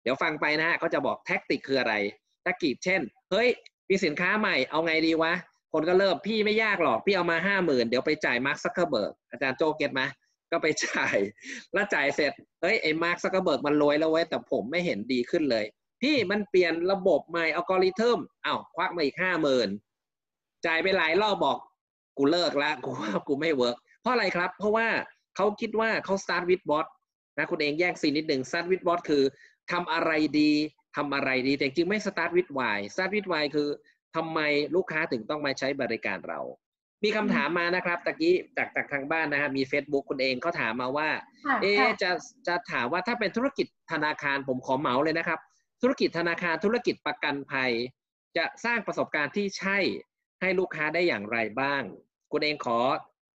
เดี๋ยวฟังไปนะฮะก็จะบอก tactic คืออะไร tactic เช่น เฮ้ย มีสินค้าใหม่เอาไงดีวะ คนก็เริ่มพี่ไม่ยากหรอก พี่เอามาห้าหมื่นเดี๋ยวไปจ่ายมาร์คซักเคอร์เบิร์กอาจารย์โจ get ไหมก็ไปจ่าย แล้วจ่ายเสร็จเฮ้ยไอ้มาร์คซักเคอร์เบิร์กมันรวยแล้วเว้ยแต่ผมไม่เห็นดีขึ้นเลย พี่มันเปลี่ยนระบบใหม่อัลกอริทึมอ้าวควักมาอีกห้าหมื่นจ่ายไปหลายรอบบอก กูเลิกละกูว่ากูไม่ work เพราะอะไรครับ เพราะว่าเขาคิดว่าเขา start with what นะคุณเองแยก scene นิดหนึ่ง start with what คือทำอะไรดีทำอะไรดีแต่จริงๆไม่ start with why start with why คือ ทำไมลูกค้าถึงต้องมาใช้บริการเรา มีคำถามมานะครับตะกี้จากจากทางบ้านนะฮะมี Facebook คุณเองเขาถามมาว่าค่ะเอ๊ะค่ะจะจะถามว่าถ้าเป็นธุรกิจธนาคารผมขอเหมาเลยนะครับ ธุรกิจธนาคารธุรกิจประกันภัย จะสร้างประสบการณ์ที่ใช่ให้ลูกค้าได้อย่างไรบ้าง คุณเองขอ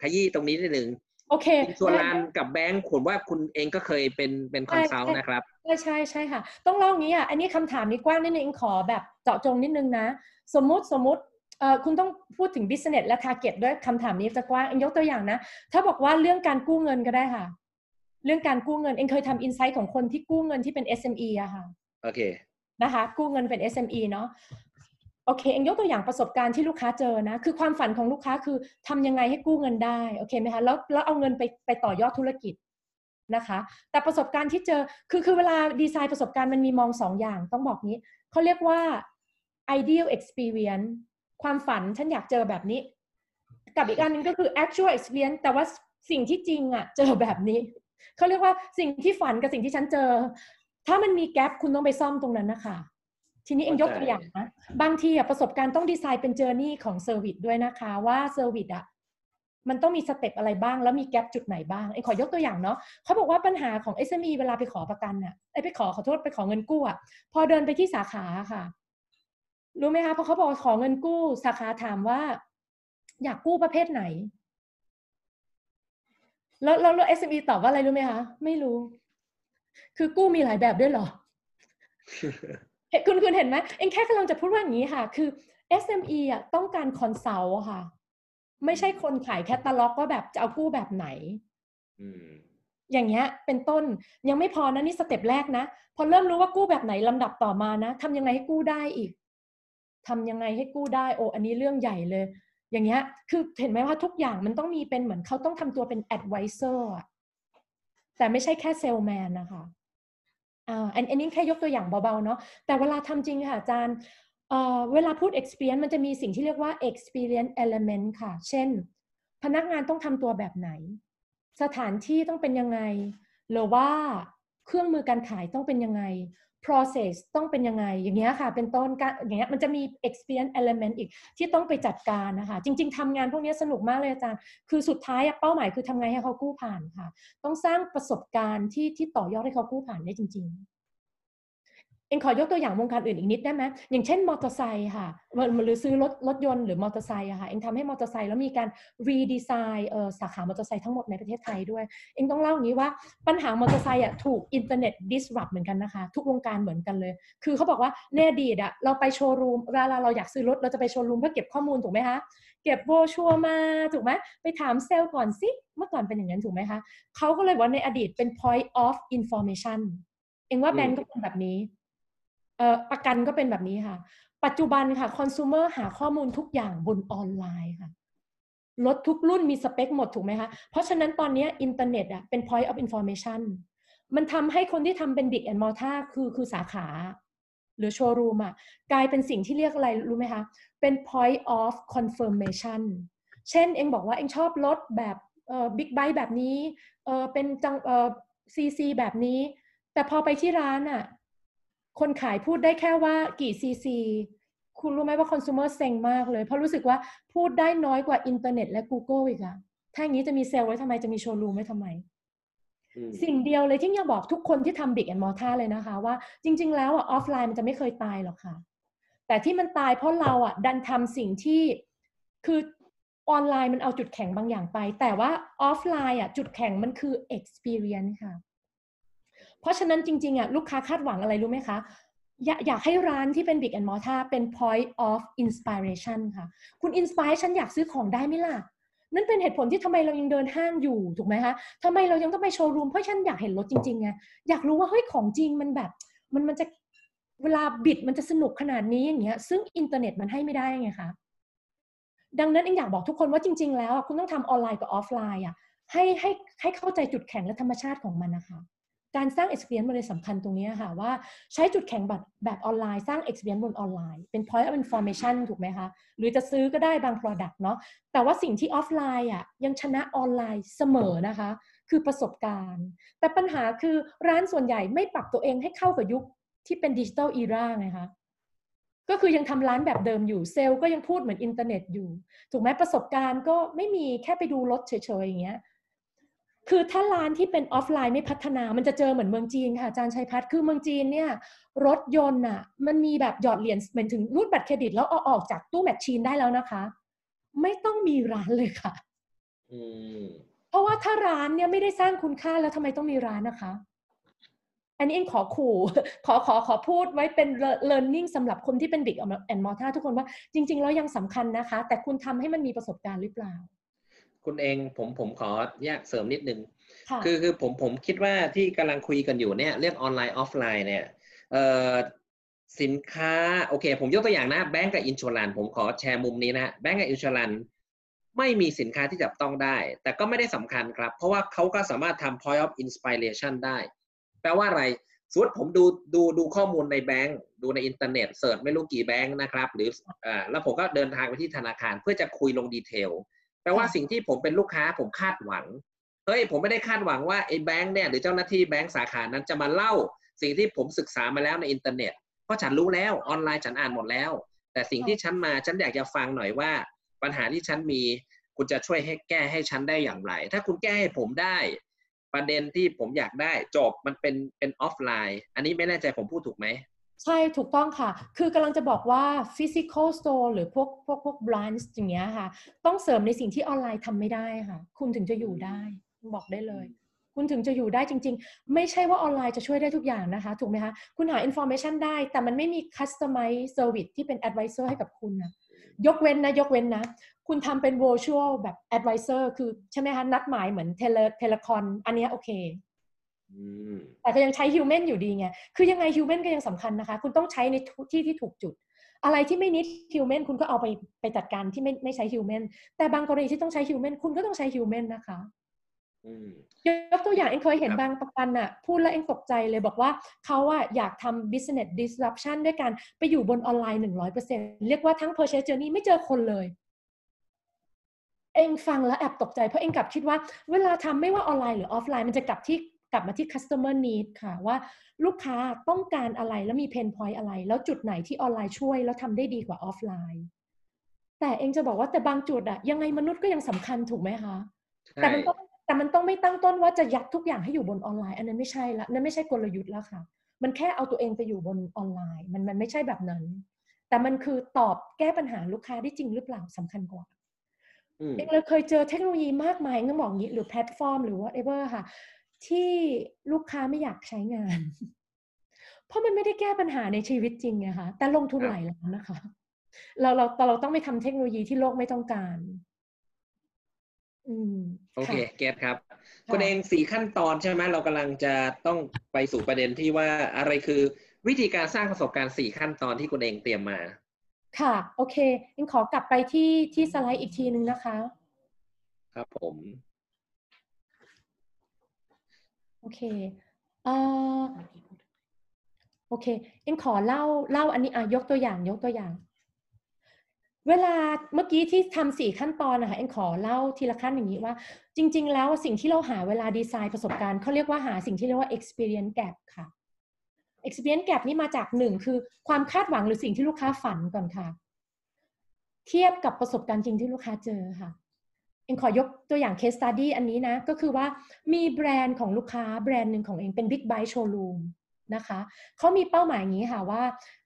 ขยี้ตรงนี้นิดนึงโอเคส่วนลานกับแบงค์ผมว่าคุณเองก็เคยเป็นเป็นคอนซัลท์นะครับ ใช่ใช่ใช่ค่ะ ต้องเล่าอย่างนี้อะอันนี้คำถามนี้กว้างนิดนึงเองขอแบบเจาะจงนิดนึงนะ สมมุติสมมุติเอ่อคุณต้องพูดถึง business และ target ด้วยคำถามนี้จะกว้างเองยกตัวอย่างนะ ถ้าบอกว่าเรื่องการกู้เงินก็ได้ค่ะ เรื่องการกู้เงินเองเคยทำ insight ของคนที่กู้เงินที่เป็น SME อะค่ะโอเคนะคะ กู้เงินเป็น SME เนาะโอเคเองยกตัวอย่างประสบการณ์ที่ลูกค้าเจอนะ คือความฝันของลูกค้าคือทำยังไงให้กู้เงินได้โอเคไหมคะแล้วแล้วเอาเงินไปไปต่อยอดธุรกิจ นะคะ แต่ประสบการณ์ที่เจอคือคือเวลาดีไซน์ประสบการณ์มันมีมองสองอย่างต้องบอกนี้เขาเรียกว่า ideal experience ความฝันฉันอยากเจอแบบนี้ กับอีกอันหนึงก็คือ actual experience แต่ว่าสิ่งที่จริงอะเจอแบบนี้เขาเรียกว่าสิ่งที่ฝันกับสิ่งที่ฉันเจอ ถ้ามันมี gap คุณต้องไปซ่อมตรงนั้นนะคะทีนี้เองยกตัวอย่างนะบางทีอะประสบการณ์ต้องดีไซน์เป็น journey ของ service ด้วยนะคะว่า service อะ มันต้องมี step อะไรบ้าง แล้วมี gap จุดไหนบ้างเองขอยกตัวอย่างเนาะเขาบอกว่าปัญหาของ SME เวลาไปขอประกันอะไอยไปขอขอโทษไปขอเงินกู้อะพอเดินไปที่สาขาค่ะรู้ไหมคะพอเขาบอกขอเงินกู้ สาขาถามว่า อยากกู้ประเภทไหน แล้วแล้วแล้ว SME ตอบว่าอะไรรู้ไหมคะไม่รู้ คือกู้มีหลายแบบด้วยหรอเห็นคุณคุณเห็นไหมเองแค่กำลังจะพูดว่าอย่างนี้ค่ะ คือ SME อะต้องการคอนซัลท์ค่ะ ไม่ใช่คนขายแคตตาล็อกว่าแบบจะเอากู้แบบไหนอืมอย่างเงี้ยเป็นต้นยังไม่พอนะนี่สเต็ปแรกนะ พอเริ่มรู้ว่ากู้แบบไหนลำดับต่อมานะทำยังไงให้กู้ได้อีกทำยังไงให้กู้ได้โอ้อันนี้เรื่องใหญ่เลย อย่างเงี้ย คือเห็นไหมว่าทุกอย่างมันต้องมีเป็นเหมือนเขาต้องทำตัวเป็น advisor อะแต่ไม่ใช่แค่เซลแมนนะคะอ่าอันอันนี้แค่ยกตัวอย่างเบาๆเนาะแต่เวลาทำจริงค่ะอาจารย์ เวลาพูด experience มันจะมีสิ่งที่เรียกว่า experience element ค่ะ เช่น พนักงานต้องทำตัวแบบไหน สถานที่ต้องเป็นยังไง หรือว่าเครื่องมือการขายต้องเป็นยังไง process ต้องเป็นยังไง อย่างเงี้ยค่ะ เป็นต้นการอย่างเงี้ยมันจะมี experience element อีกที่ต้องไปจัดการนะคะ จริง ๆทำงานพวกนี้สนุกมากเลยอาจารย์ คือสุดท้ายเป้าหมายคือทำไงให้เขากู้ผ่านค่ะ ต้องสร้างประสบการณ์ที่ที่ต่อยอดให้เขากู้ผ่านได้จริง ๆ เองขอยกตัวอย่างวงการอื่นอีกนิดได้ไหมอย่างเช่นมอเตอร์ไซค์ค่ะหรือซื้อรถรถยนต์หรือมอเตอร์ไซค์อะค่ะเองทำให้มอเตอร์ไซค์แล้วมีการ redesign เออสาขามอเตอร์ไซค์ทั้งหมดในประเทศไทยด้วย เองต้องเล่าอย่างนี้ว่าปัญหามอเตอร์ไซค์อะถูกอินเทอร์เน็ต disrupt เหมือนกันนะคะ ทุกวงการเหมือนกันเลย คือเขาบอกว่าในอดีตอะเราไปโชว์รูมเวลาเราอยากซื้อรถเราจะไปโชว์รูมเพื่อเก็บข้อมูลถูกไหมคะเก็บโบรชัวร์มาถูกไหมไปถามเซลล์ก่อนสิเมื่อก่อนเป็นอย่างนั้นถูกไหมคะเขาก็เลยบอกว่าในอดีตเป็น point of information เองว่าแบงก์ก็เป็นแบบนี้เอ่อ ประกันก็เป็นแบบนี้ค่ะ ปัจจุบันค่ะคอน sumer หาข้อมูลทุกอย่างบนออนไลน์ค่ะรถทุกรุ่นมีสเปคหมดถูกไหมคะ เพราะฉะนั้นตอนนี้อินเทอร์เน็ตอะเป็น point of information มันทำให้คนที่ทำเป็น big and mortar คือคือสาขา หรือโชว์รูมอะกลายเป็นสิ่งที่เรียกอะไรรู้ไหมคะ เป็น point of confirmation เช่น เองบอกว่าเองชอบรถแบบเอ่อบิ๊กไบค์แบบนี้เออเป็นจังเอ่อซีซีแบบนี้ แต่พอไปที่ร้านอะ คนขายพูดได้แค่ว่ากี่ซีซีคุณรู้ไหมว่าคอน sumer เซ็งมากเลย เพราะรู้สึกว่าพูดได้น้อยกว่าอินเทอร์เน็ตและ Google อีกอะถ้าอย่างนี้จะมีเซลล์ไว้ทำไมจะมีโชว์รูมไว้ทำไมอืมสิ่งเดียวเลยที่อยากบอกทุกคนที่ทำ Brick and Mortar เลยนะคะ ว่าจริง ๆ แล้วอะออฟไลน์มันจะไม่เคยตายหรอกค่ะ แต่ที่มันตายเพราะเราอะดันทำสิ่งที่คือออนไลน์มันเอาจุดแข็งบางอย่างไป แต่ว่าออฟไลน์อะจุดแข็งมันคือ experience ค่ะ เพราะฉะนั้นจริงๆอะลูกค้าคาดหวังอะไรรู้ไหมคะอยากอยากให้ร้านที่เป็น Brick and Mortar เป็น point of inspiration ค่ะ คุณ inspire ฉันอยากซื้อของได้ไหมล่ะ นั่นเป็นเหตุผลที่ทำไมเรายังเดินห้างอยู่ถูกไหมคะทำไมเรายังต้องไปโชว์รูมเพราะฉันอยากเห็นรถจริงๆไงอยากรู้ว่าเฮ้ยของจริงมันแบบ มันมันจะเวลาบิดมันจะสนุกขนาดนี้อย่างเงี้ย ซึ่งอินเทอร์เน็ตมันให้ไม่ได้ไงคะดังนั้นเองอยากบอกทุกคนว่าจริง ๆ แล้วคุณต้องทำออนไลน์กับออฟไลน์อะให้ให้ให้เข้าใจจุดแข็งและธรรมชาติของมันนะคะ การสร้าง experience มันเลยสำคัญตรงนี้ค่ะว่าใช้จุดแข็งแบบแบบออนไลน์สร้าง experience บนออนไลน์ เป็น point of information ถูกไหมคะหรือจะซื้อก็ได้บาง product เนาะแต่ว่าสิ่งที่ออฟไลน์อะยังชนะออนไลน์เสมอนะคะ คือประสบการณ์ แต่ปัญหาคือร้านส่วนใหญ่ไม่ปรับตัวเองให้เข้ากับยุคที่เป็น digital era ไงคะก็คือยังทำร้านแบบเดิมอยู่เซลล์ก็ยังพูดเหมือนอินเทอร์เน็ตอยู่ ถูกไหมประสบการณ์ก็ไม่มีแค่ไปดูรถเฉยๆอย่างเงี้ย คือถ้าร้านที่เป็นออฟไลน์ไม่พัฒนา มันจะเจอเหมือนเมืองจีนค่ะอาจารย์ชัยพัชร์คือเมืองจีนเนี่ยรถยนต์อะมันมีแบบหยอดเหรียญเหมือนถึงรูดบัตรเครดิต แล้วเอาออกจากตู้ machine ได้แล้วนะคะ ไม่ต้องมีร้านเลยค่ะอืมเพราะว่าถ้าร้านเนี่ยไม่ได้สร้างคุณค่าแล้วทำไมต้องมีร้านนะคะ อันนี้เองขอขู่ขอขอขอพูดไว้เป็น learning สำหรับคนที่เป็น big and mortar ทุกคนว่าจริง ๆ แล้วยังสำคัญนะคะ แต่คุณทำให้มันมีประสบการณ์หรือเปล่า คุณเองผมผมขอแยกเสริมนิดนึงค่ะคือคือผมผมคิดว่าที่กำลังคุยกันอยู่เนี่ยเรื่องออนไลน์ออฟไลน์เนี่ยเอ่อสินค้าโอเค ผมยกตัวอย่างนะแบงก์กับอินช r รันผมขอแชร์มุมนี้นะแบงก์กับอินช r รันไม่มีสินค้าที่จับต้องได้ แต่ก็ไม่ได้สำคัญครับ เพราะว่าเขาก็สามารถทำ point of inspiration ได้ แปลว่าอะไรสมมติผมดูดูดูข้อมูลในแบงก์ดูในอินเทอร์เน็ต search ไม่รู้กี่แบงก์นะครับ หรืออ่าแล้วผมก็เดินทางไปที่ธนาคารเพื่อจะคุยลง detail แปลว่าสิ่งที่ผมเป็นลูกค้าผมคาดหวัง เฮ้ยผมไม่ได้คาดหวังว่าไอ้แบงค์เนี่ยหรือเจ้าหน้าที่แบงค์สาขานั้นจะมาเล่า สิ่งที่ผมศึกษามาแล้วในอินเทอร์เน็ต เพราะฉันรู้แล้วออนไลน์ฉันอ่านหมดแล้ว แต่สิ่งที่ฉันมาฉันอยากจะฟังหน่อยว่า ปัญหาที่ฉันมีคุณจะช่วยให้แก้ให้ฉันได้อย่างไร ถ้าคุณแก้ให้ผมได้ ประเด็นที่ผมอยากได้จบมันเป็นเป็นออฟไลน์ อันนี้ไม่แน่ใจผมพูดถูกไหม ใช่ถูกต้องค่ะ คือกำลังจะบอกว่า physical store หรือพวกพวกพวก branch อย่างเงี้ยค่ะ ต้องเสริมในสิ่งที่ออนไลน์ทำไม่ได้ค่ะ คุณถึงจะอยู่ได้บอกได้เลย คุณถึงจะอยู่ได้จริง ๆ ไม่ใช่ว่าออนไลน์จะช่วยได้ทุกอย่างนะคะ ถูกไหมคะ คุณหา information ได้ แต่มันไม่มี customize service ที่เป็น advisor ให้กับคุณนะยกเว้นนะยกเว้นนะ คุณทำเป็น virtual แบบ advisor คือใช่ไหมคะ นัดหมายเหมือน tele telecon อันนี้โอเค แต่ก็ยังใช้ human อยู่ดีไง คือยังไง human ก็ยังสำคัญนะคะ คุณต้องใช้ในทุกที่ที่ถูกจุด อะไรที่ไม่นิด human คุณก็เอาไปไปจัดการที่ไม่ไม่ใช้ human แต่บางกรณีที่ต้องใช้ human คุณก็ต้องใช้ human นะคะอืมยกตัวอย่างเอ็งเคยเห็นครับบางประกันอะพูดแล้วเอ็งตกใจเลยบอกว่าเขาอะอยากทำ business disruption ด้วยการไปอยู่บนออนไลน์100%เรียกว่าทั้ง purchase journey ไม่เจอคนเลย เอ็งฟังแล้วแอบตกใจเพราะเอ็งกลับคิดว่าเวลาทำไม่ว่าออนไลน์หรือออฟไลน์มันจะกลับที่ กลับมาที่ customer need ค่ะว่าลูกค้าต้องการอะไรแล้วมี pain point อะไร แล้วจุดไหนที่ออนไลน์ช่วย แล้วทำได้ดีกว่าออฟไลน์ แต่เอ็งจะบอกว่าแต่บางจุดอะยังไงมนุษย์ก็ยังสำคัญถูกไหมคะแต่ใช่มันต้องแต่มันต้องไม่ตั้งต้นว่าจะยัดทุกอย่างให้อยู่บนออนไลน์ อันนั้นไม่ใช่ละนั่นไม่ใช่กลยุทธ์แล้วค่ะ มันแค่เอาตัวเองไปอยู่บนออนไลน์ มันมันไม่ใช่แบบนั้น แต่มันคือตอบแก้ปัญหาลูกค้าได้จริงหรือเปล่าสำคัญกว่าอืมเองเลยเคยเจอเทคโนโลยีมากมายต้องบอกอย่างนี้หรือแพลตฟอร์ม หรือ whatever ค่ะ ที่ลูกค้าไม่อยากใช้งาน เพราะมันไม่ได้แก้ปัญหาในชีวิตจริงไงคะแต่ลงทุนครับหลายล้านนะคะ เราเราแต่เราต้องไปทำเทคโนโลยีที่โลกไม่ต้องการอืมโอเคค่ะเกตครับคุณเองสี่ขั้นตอนใช่ไหมเรากำลังจะต้องไปสู่ประเด็นที่ว่าอะไรคือวิธีการสร้างประสบการณ์สี่ขั้นตอนที่คุณเองเตรียมมา ค่ะ โอเคเอ็งขอกลับไปที่ที่สไลด์อีกทีนึงนะคะ ครับผม โอเคเอ่อโอเคเอ็งขอเล่าเล่าอันนี้อะยกตัวอย่างยกตัวอย่าง เวลาเมื่อกี้ที่ทำสี่ขั้นตอนนะคะเอ็งขอเล่าทีละขั้นอย่างนี้ว่า จริง ๆ แล้วสิ่งที่เราหาเวลาดีไซน์ประสบการณ์เขาเรียกว่าหาสิ่งที่เรียกว่า experience gap ค่ะ experience gap นี่มาจากหนึ่งคือความคาดหวังหรือสิ่งที่ลูกค้าฝันก่อนค่ะ เทียบกับประสบการณ์จริงที่ลูกค้าเจอค่ะ เองขอยกตัวอย่าง case study อันนี้นะ ก็คือว่ามีแบรนด์ของลูกค้าแบรนด์หนึ่งของเองเป็น Big Bike Showroom นะคะเขามีเป้าหมายอย่างนี้ค่ะว่า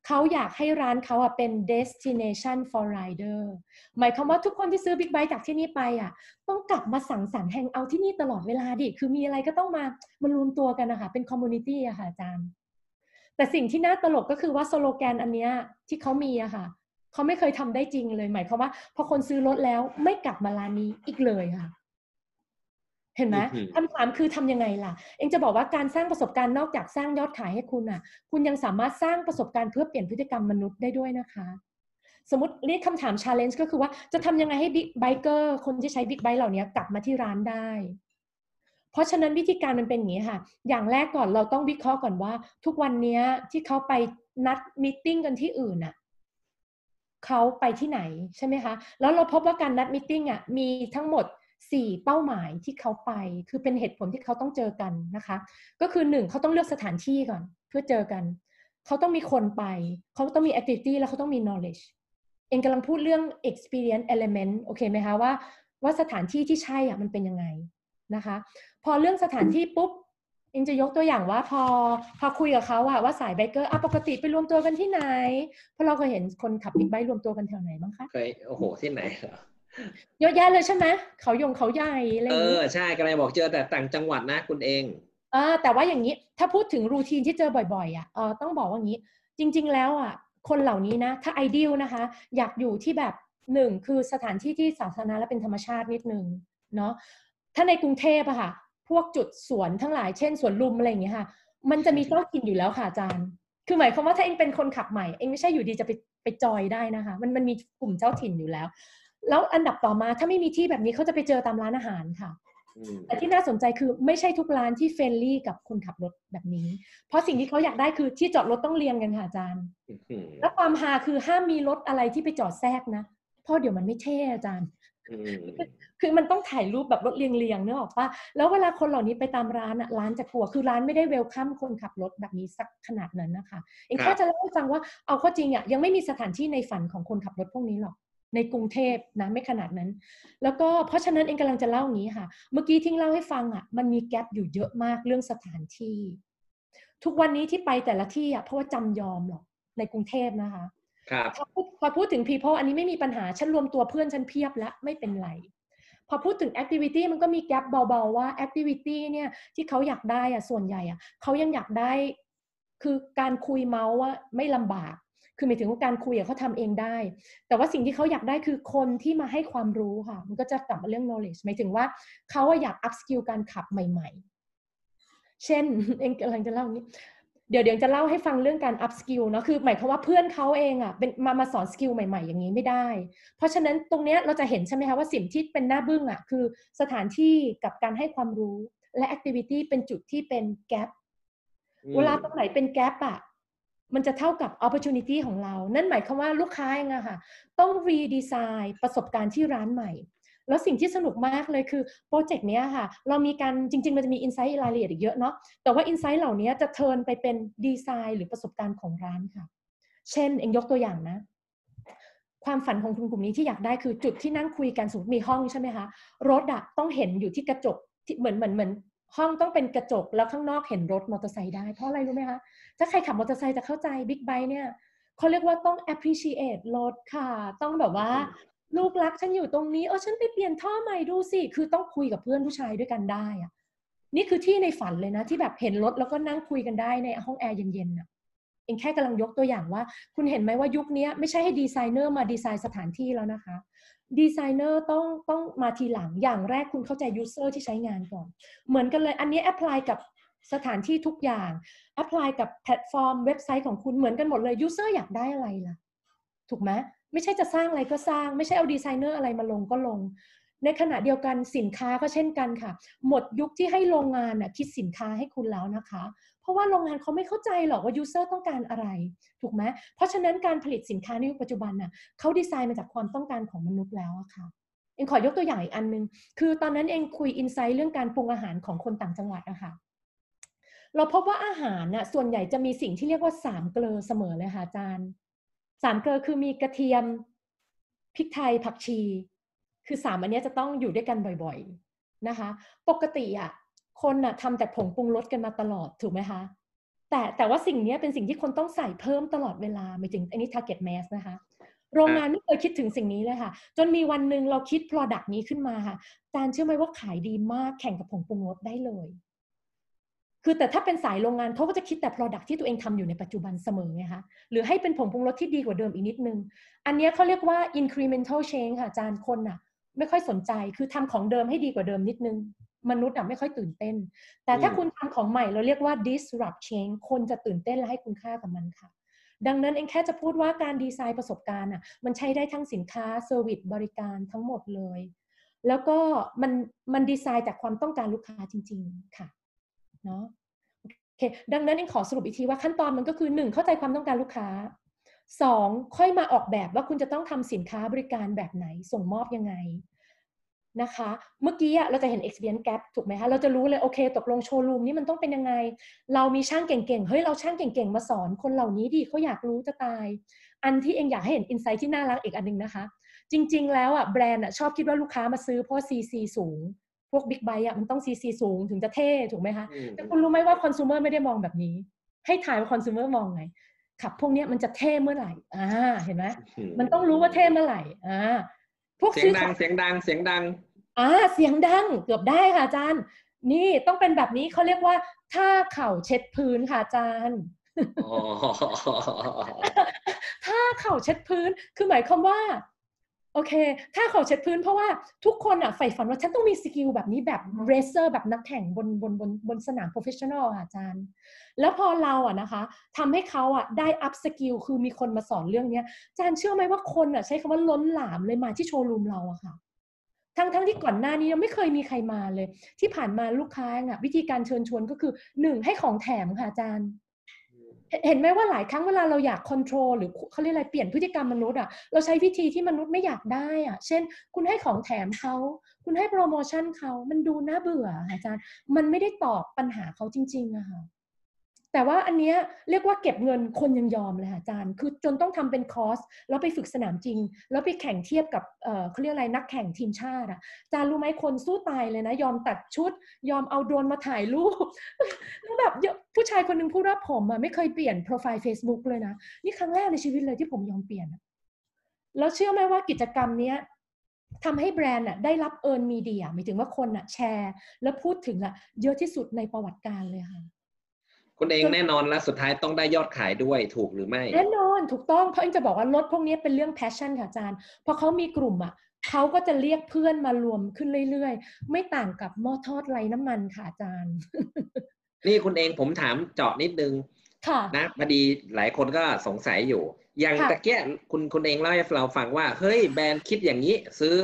เขาอยากให้ร้านเขาอะเป็น destination for rider หมายความว่าทุกคนที่ซื้อบิ๊กไบค์จากที่นี่ไปอะต้องกลับมาสังสรรค์ hang out ที่นี่ตลอดเวลาดิ คือมีอะไรก็ต้องมามารวมตัวกันนะคะเป็น community อะค่ะอาจารย์ แต่สิ่งที่น่าตลกก็คือว่าสโลแกนอันเนี้ยที่เขามีอะค่ะ เขาไม่เคยทำได้จริงเลยหมายความว่าพอคนซื้อรถแล้วไม่กลับมาร้านนี้อีกเลยค่ะ เห็นไหมอืมคำถามคือทำยังไงล่ะ เองจะบอกว่าการสร้างประสบการณ์นอกจากสร้างยอดขายให้คุณอะ คุณยังสามารถสร้างประสบการณ์เพื่อเปลี่ยนพฤติกรรมมนุษย์ได้ด้วยนะคะ สมมติเรียกคำถาม challenge ก็คือว่าจะทำยังไงให้ big biker คนที่ใช้บิ๊กไบค์เหล่านี้กลับมาที่ร้านได้เพราะฉะนั้นวิธีการมันเป็นอย่างนี้ค่ะ อย่างแรกก่อนเราต้องวิเคราะห์ก่อนว่า ทุกวันเนี้ยที่เขาไปนัด meeting กันที่อื่นน่ะ เขาไปที่ไหนใช่ไหมคะ แล้วเราพบว่าการนัด meeting อะมีทั้งหมด 4 เป้าหมายที่เขาไป คือเป็นเหตุผลที่เขาต้องเจอกันนะคะ ก็คือหนึ่งเขาต้องเลือกสถานที่ก่อนเพื่อเจอกัน เขาต้องมีคนไป เขาต้องมี activity แล้วเขาต้องมี knowledge เองกำลังพูดเรื่อง experience element โอเคไหมคะว่าว่าสถานที่ที่ใช่อะมันเป็นยังไงนะคะ พอเรื่องสถานที่ปุ๊บ องจะยกตัวอย่างว่าพอพอคุยกับเขาอะว่าสายไบเกอร์อะปกติไปรวมตัวกันที่ไหน เพราะเราเคยเห็นคนขับบิ๊กไบค์รวมตัวกันแถวไหนบ้างคะเคยโอ้โหที่ไหนเหรอเยอะแยะเลยใช่ไหมเขายงเขาใหญ่อะไรอเอย่างนี้อใช่กำลังบอกเจอแต่ต่างจังหวัดนะคุณเองอ่าแต่ว่าอย่างนี้ถ้าพูดถึงรูทีนที่เจอบ่อยๆอะเออต้องบอกว่างี้ จริง ๆ แล้วอะคนเหล่านี้นะ ถ้าไอเดียนะคะ อยากอยู่ที่แบบหนึ่งคือสถานที่ที่สาธารณะและเป็นธรรมชาตินิดนึงเนาะถ้าในกรุงเทพอะค่ะ พวกจุดสวนทั้งหลายเช่นสวนลุมอะไรอย่างเงี้ยค่ะ มันจะมีเจ้าถิ่นอยู่แล้วค่ะอาจารย์ คือหมายความว่าถ้าเองเป็นคนขับใหม่เองไม่ใช่อยู่ดีจะไปไปจอยได้นะคะ มันมันมีกลุ่มเจ้าถิ่นอยู่แล้ว แล้วอันดับต่อมาถ้าไม่มีที่แบบนี้เขาจะไปเจอตามร้านอาหารค่ะอืมแต่ที่น่าสนใจคือไม่ใช่ทุกร้านที่เฟรนลี่กับคนขับรถแบบนี้ เพราะสิ่งที่เขาอยากได้คือที่จอดรถต้องเรียงกันค่ะอาจารย์อืมแล้วความฮาคือห้ามมีรถอะไรที่ไปจอดแทรกนะเพราะเดี๋ยวมันไม่เท่อาจารย์อืม คือมันต้องถ่ายรูปแบบรถเรียงๆเนออกปะแล้วเวลาคนเหล่านี้ไปตามร้านอะร้านจะกลัว คือร้านไม่ได้เวลคัมคนขับรถแบบนี้สักขนาดนั้นนะคะเองแค่จะเล่าให้ฟังว่าเอาข้อจริงอะยังไม่มีสถานที่ในฝันของคนขับรถพวกนี้หรอกในกรุงเทพนะไม่ขนาดนั้น แล้วก็เพราะฉะนั้นเองกำลังจะเล่าอย่างนี้ค่ะ เมื่อกี้ทิ้งเล่าให้ฟังอะมันมีแกลบอยู่เยอะมากเรื่องสถานที่ ทุกวันนี้ที่ไปแต่ละที่อะเพราะว่าจำยอมหรอกในกรุงเทพนะคะ ครับพอพูดถึง people อันนี้ไม่มีปัญหา ฉันรวมตัวเพื่อนฉันเพียบล้วไม่เป็นไร พอพูดถึง activity มันก็มีแกลบเบาๆว่า activity เนี่ยที่เขาอยากได้อะส่วนใหญ่อะเขายังอยากได้ คือการคุยเมาส์ว่าไม่ลำบาก คือหมายถึงว่าการคุยอะเขาทำเองได้ แต่ว่าสิ่งที่เขาอยากได้คือคนที่มาให้ความรู้ค่ะ มันก็จะกลับมาเรื่อง knowledge หมายถึงว่าเขาอะอยาก up skill การขับใหม่ ๆ เช่นเองกำลังจะเล่านี้ เดี๋ยวเดี๋ยวจะเล่าให้ฟังเรื่องการ up skill เนาะคือหมายความว่าเพื่อนเขาเองอะเป็นมามาสอนสกิลใหม่ ๆ อย่างนี้ไม่ได้ เพราะฉะนั้นตรงเนี้ยเราจะเห็นใช่ไหมคะว่าสิ่งที่เป็นหน้าบึ้งอะคือสถานที่กับการให้ความรู้และ activity เป็นจุดที่เป็น gap อืมเวลาตรงไหนเป็น gap อะมันจะเท่ากับ opportunity ของเรา นั่นหมายความว่าลูกค้าเองอะค่ะ ต้อง redesign ประสบการณ์ที่ร้านใหม่ แล้วสิ่งที่สนุกมากเลยคือโปรเจกต์เนี้ยค่ะ เรามีการจริง ๆ มันจะมีอินไซต์รายละเอียดอีกเยอะเนาะแต่ว่าอินไซต์เหล่านี้จะเทิร์นไปเป็นดีไซน์หรือประสบการณ์ของร้านค่ะ เช่นเองยกตัวอย่างนะความฝันของคุณกลุ่มนี้ที่อยากได้คือจุดที่นั่งคุยกันสมมติมีห้องใช่ไหมคะรถอะต้องเห็นอยู่ที่กระจกที่เหมือนเหมือนเหมือนห้องต้องเป็นกระจกแล้วข้างนอกเห็นรถมอเตอร์ไซค์ได้เพราะอะไรรู้ไหมคะถ้าใครขับมอเตอร์ไซค์จะเข้าใจบิ๊กไบค์เนี่ยเขาเรียกว่าต้อง appreciate รถค่ะ ต้องแบบว่า ลูกรักฉันอยู่ตรงนี้เออฉันไปเปลี่ยนท่อใหม่ดูสิคือต้องคุยกับเพื่อนผู้ชายด้วยกันได้อะนี่คือที่ในฝันเลยนะ ที่แบบเห็นรถแล้วก็นั่งคุยกันได้ในห้องแอร์เย็นๆน่ะเองแค่กำลังยกตัวอย่างว่า คุณเห็นไหมว่ายุคนี้ไม่ใช่ให้ดีไซเนอร์มาดีไซน์สถานที่แล้วนะคะ ดีไซเนอร์ต้องต้องมาทีหลังอย่างแรกคุณเข้าใจ user ที่ใช้งานก่อน เหมือนกันเลยอันนี้ apply กับสถานที่ทุกอย่าง apply กับแพลตฟอร์มเว็บไซต์ของคุณเหมือนกันหมดเลย user อยากได้อะไรล่ะ ถูกไหม ไม่ใช่จะสร้างอะไรก็สร้าง ไม่ใช่เอาดีไซเนอร์อะไรมาลงก็ลง ในขณะเดียวกันสินค้าก็เช่นกันค่ะ หมดยุคที่ให้โรงงานน่ะคิดสินค้าให้คุณแล้วนะคะ เพราะว่าโรงงานเขาไม่เข้าใจหรอกว่ายูเซอร์ต้องการอะไร ถูกไหมเพราะฉะนั้นการผลิตสินค้าในยุคปัจจุบันน่ะเขาดีไซน์มาจากความต้องการของมนุษย์แล้วอะค่ะเองขอยกตัวอย่างอีกอันนึง คือตอนนั้นเองคุยอินไซต์เรื่องการปรุงอาหารของคนต่างจังหวัดอะค่ะเราพบว่าอาหารน่ะส่วนใหญ่จะมีสิ่งที่เรียกว่าสามเกลือเสมอเลยค่ะอาจารย์ สามเกลือคือมีกระเทียมพริกไทยผักชี คือสามอันนี้จะต้องอยู่ด้วยกันบ่อยๆนะคะ ปกติอะคนน่ะทำแต่ผงปรุงรสกันมาตลอดถูกไหมคะ แต่แต่ว่าสิ่งนี้เป็นสิ่งที่คนต้องใส่เพิ่มตลอดเวลาหมายถึงอันนี้ target mass นะคะโรงงานไม่เคยคิดถึงสิ่งนี้เลยค่ะ จนมีวันหนึ่งเราคิด product นี้ขึ้นมาค่ะอาจารย์เชื่อไหมว่าขายดีมากแข่งกับผงปรุงรสได้เลย คือแต่ถ้าเป็นสายโรงงานเขาก็จะคิดแต่ product ที่ตัวเองทำอยู่ในปัจจุบันเสมอไงคะหรือให้เป็นผงปรุงรสที่ดีกว่าเดิมอีกนิดนึง อันเนี้ยเขาเรียกว่า incremental change ค่ะอาจารย์คนน่ะ ไม่ค่อยสนใจคือทำของเดิมให้ดีกว่าเดิมนิดนึง มนุษย์อะไม่ค่อยตื่นเต้น แต่ถ้าอืมคุณทำของใหม่เราเรียกว่า disrupt change คนจะตื่นเต้นและให้คุณค่ากับมันค่ะดังนั้นเองแค่จะพูดว่าการดีไซน์ประสบการณ์อะมันใช้ได้ทั้งสินค้าเซอร์วิสบริการทั้งหมดเลย แล้วก็มันมันดีไซน์จากความต้องการลูกค้าจริง ๆ ค่ะ เนาะโอเคดังนั้นเองขอสรุปอีกทีว่าขั้นตอนมันก็คือหนึ่งเข้าใจความต้องการลูกค้าสองค่อยมาออกแบบว่าคุณจะต้องทำสินค้าบริการแบบไหนส่งมอบยังไงนะคะ เมื่อกี้เราจะเห็น experience gap ถูกไหมคะเราจะรู้เลย โอเค ตกลงโชว์รูมนี้มันต้องเป็นยังไง เรามีช่างเก่งๆ เฮ้ย เราช่างเก่งๆ มาสอนคนเหล่านี้ดีเขาอยากรู้จะตาย อันที่เองอยากให้เห็น insight ที่น่ารักอีกอันหนึงนะคะ จริงๆ แล้วอะแบรนด์อะชอบคิดว่าลูกค้ามาซื้อเพราะ CC สูง พวกบิ๊กไบค์อะมันต้อง CC สูงถึงจะเท่ถูกไหมคะอืมแต่คุณรู้ไหมว่าคอน sumer ไม่ได้มองแบบนี้ ให้ถ่ายว่าคอน sumer มองไงขับพวกเนี้ยมันจะเท่เมื่อไหร่ อ่า เห็นไหมมันต้องรู้ว่าเท่เมื่อไหร่ อ่า พวกเสียงซื้อดัของเสียงดัง เสียงดัง อ่า เสียงดัง เกือบได้ค่ะอาจารย์ นี่ต้องเป็นแบบนี้เขาเรียกว่าท่าเข่าเช็ดพื้นค่ะอาจารย์อ๋อถ้าเข่าเช็ดพื้น คือหมายความว่า โอเค ถ้าเข่าเช็ดพื้นเพราะว่าทุกคนอะใฝ่ฝันว่าฉันต้องมีสกิลแบบนี้แบบracer แบบนักแข่งบนบนบนบนสนาม professional ค่ะอาจารย์ แล้วพอเราอะนะคะทำให้เขาอะได้ upskill คือมีคนมาสอนเรื่องเนี้ยอาจารย์เชื่อไหมว่าคนอะใช้คำว่าล้นหลามเลยมาที่โชว์รูมเราอะค่ะทั้งทั้งที่ก่อนหน้านี้ยังไม่เคยมีใครมาเลย ที่ผ่านมาลูกค้าอะวิธีการเชิญชวนก็คือหนึ่งให้ของแถมค่ะอาจารย์ เห็นไหมว่าหลายครั้งเวลาเราอยากควบคุมหรือเขาเรียกอะไรเปลี่ยนพฤติกรรมมนุษย์อะเราใช้วิธีที่มนุษย์ไม่อยากได้อะ เช่น คุณให้ของแถมเขาคุณให้โปรโมชั่นเขามันดูน่าเบื่ออาจารย์ มันไม่ได้ตอบปัญหาเขาจริงๆอะค่ะ แต่ว่าอันเนี้ยเรียกว่าเก็บเงินคนยังยอมเลยค่ะอาจารย์ คือจนต้องทำเป็นคอร์สแล้วไปฝึกสนามจริง แล้วไปแข่งเทียบกับเออเขาเรียกอะไรนักแข่งทีมชาติอะอาจารย์รู้ไหมคนสู้ตายเลยนะ ยอมตัดชุด ยอมเอาโดรนมาถ่ายรูปแล้วแบบผู้ชายคนหนึ่งพูดว่าผมอะไม่เคยเปลี่ยนโปรไฟล์ Facebook เลยนะ นี่ครั้งแรกในชีวิตเลยที่ผมยอมเปลี่ยน แล้วเชื่อไหมว่ากิจกรรมเนี้ยทำให้แบรนด์อะได้รับเอิร์นมีเดียหมายถึงว่าคนอะแชร์ แล้วพูดถึงอะเยอะที่สุดในประวัติการเลยค่ะ คุณเองแน่นอนแล้วสุดท้ายต้องได้ยอดขายด้วยถูกหรือไม่ แน่นอนถูกต้องเพราะเอ็งจะบอกว่ารถพวกนี้เป็นเรื่อง passion ค่ะอาจารย์พอเขามีกลุ่มอะเขาก็จะเรียกเพื่อนมารวมขึ้นเรื่อยๆ ไม่ต่างกับหม้อทอดไร้น้ำมันค่ะอาจารย์ นี่คุณเองผมถามเจาะนิดนึงค่ะนะพอดีหลายคนก็สงสัยอยู่ อย่างค่ะตะเกียคุณคุณเองเล่าให้เราฟังว่า เฮ้ยแบรนด์คิดอย่างนี้ ซื้อ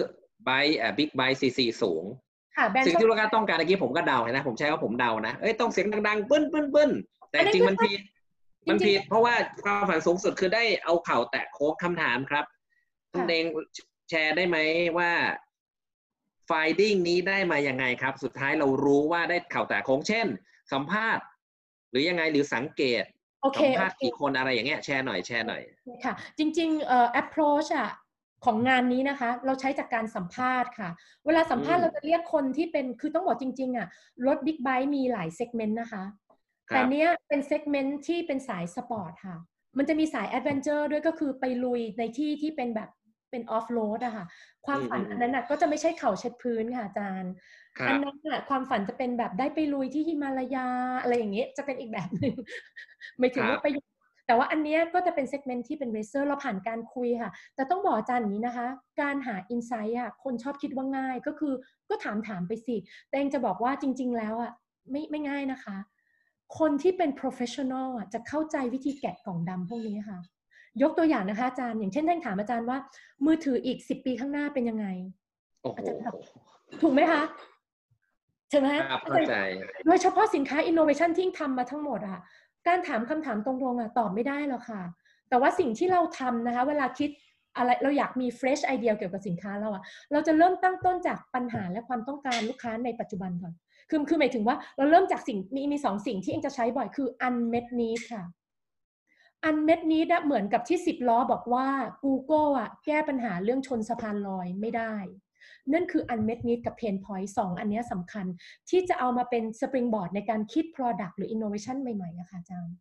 ไบอ่าบิ๊กไบซีซีสูง ค่ะแบรนด์สิ่งชอบที่ลูกค้าต้องการเมื่อกี้ผมก็เดานะ ผมใช้ว่าผมเดานะเอ้ยต้องเสียงดังๆปึ้นปึ้นปึ้นแต่อันนั้นจริงคือมันผิดจริงๆมันผิดเพราะว่าความฝันสูงสุดคือได้เอาเข่าแตะโค้งคำถามครับคุณค่ะเองแชร์ได้ไหมว่า finding นี้ได้มายังไงครับ สุดท้ายเรารู้ว่าได้เข่าแตะโค้งเช่น สัมภาษณ์ หรือยังไงหรือสังเกตโอเคสัมภาษณ์โอเคกี่คนอะไรอย่างเงี้ยแชร์หน่อยแชร์หน่อยค่ะ จริงๆเอ่อ approach อะ ของงานนี้นะคะ เราใช้จากการสัมภาษณ์ค่ะ เวลาสัมภาษณ์อืมเราจะเรียกคนที่เป็นคือต้องบอกจริงๆอะรถบิ๊กไบค์มีหลาย segment นะคะครัแต่เนี้ยเป็น segment ที่เป็นสายสปอร์ตค่ะ มันจะมีสาย adventure ด้วยก็คือไปลุยในที่ที่เป็นแบบเป็นออฟโรดอะค่ะ ความฝันอืมอันนั้นอะก็จะไม่ใช่เข่าเช็ดพื้นค่ะอาจารย์ครัอันนั้นอะความฝันจะเป็นแบบได้ไปลุยที่ฮิมาลายาอะไรอย่างเงี้ยจะเป็นอีกแบบหนึ่งไม่ถึงครับว่าไปอยู่ แต่ว่าอันเนี้ยก็จะเป็น segment ที่เป็น racer เราผ่านการคุยค่ะ แต่ต้องบอกอาจารย์อย่างนี้นะคะ การหา insight อะคนชอบคิดว่าง่ายก็คือก็ถามถามไปสิ แต่เองจะบอกว่าจริง ๆ แล้วอะไม่ไม่ง่ายนะคะ คนที่เป็น professional อะจะเข้าใจวิธีแกะกล่องดำพวกนี้ค่ะ ยกตัวอย่างนะคะอาจารย์ อย่างเช่นท่านถามอาจารย์ว่า มือถืออีกสิบปีข้างหน้าเป็นยังไงโอ้โหอาจารย์ครับถูกไหมคะใช่ไหมครับเข้าใจโดยเฉพาะสินค้า innovation ที่ทำมาทั้งหมดอะ การถามคำถามตรงๆอะตอบไม่ได้หรอกค่ะ แต่ว่าสิ่งที่เราทำนะคะ เวลาคิดอะไรเราอยากมี fresh idea เกี่ยวกับสินค้าเราอะเราจะเริ่มตั้งต้นจากปัญหาและความต้องการลูกค้าในปัจจุบันก่อนคือคือหมายถึงว่าเราเริ่มจากสิ่งมีมีสองสิ่งที่เองจะใช้บ่อยคือ unmet need ค่ะ unmet need เหมือนกับที่สิบล้อบอกว่า Google อะแก้ปัญหาเรื่องชนสะพานลอยไม่ได้ นั่นคือ unmet need กับ pain point สองอันเนี้ยสำคัญที่จะเอามาเป็น springboard ในการคิด product หรือ innovation ใหม่ๆอะค่ะอาจารย์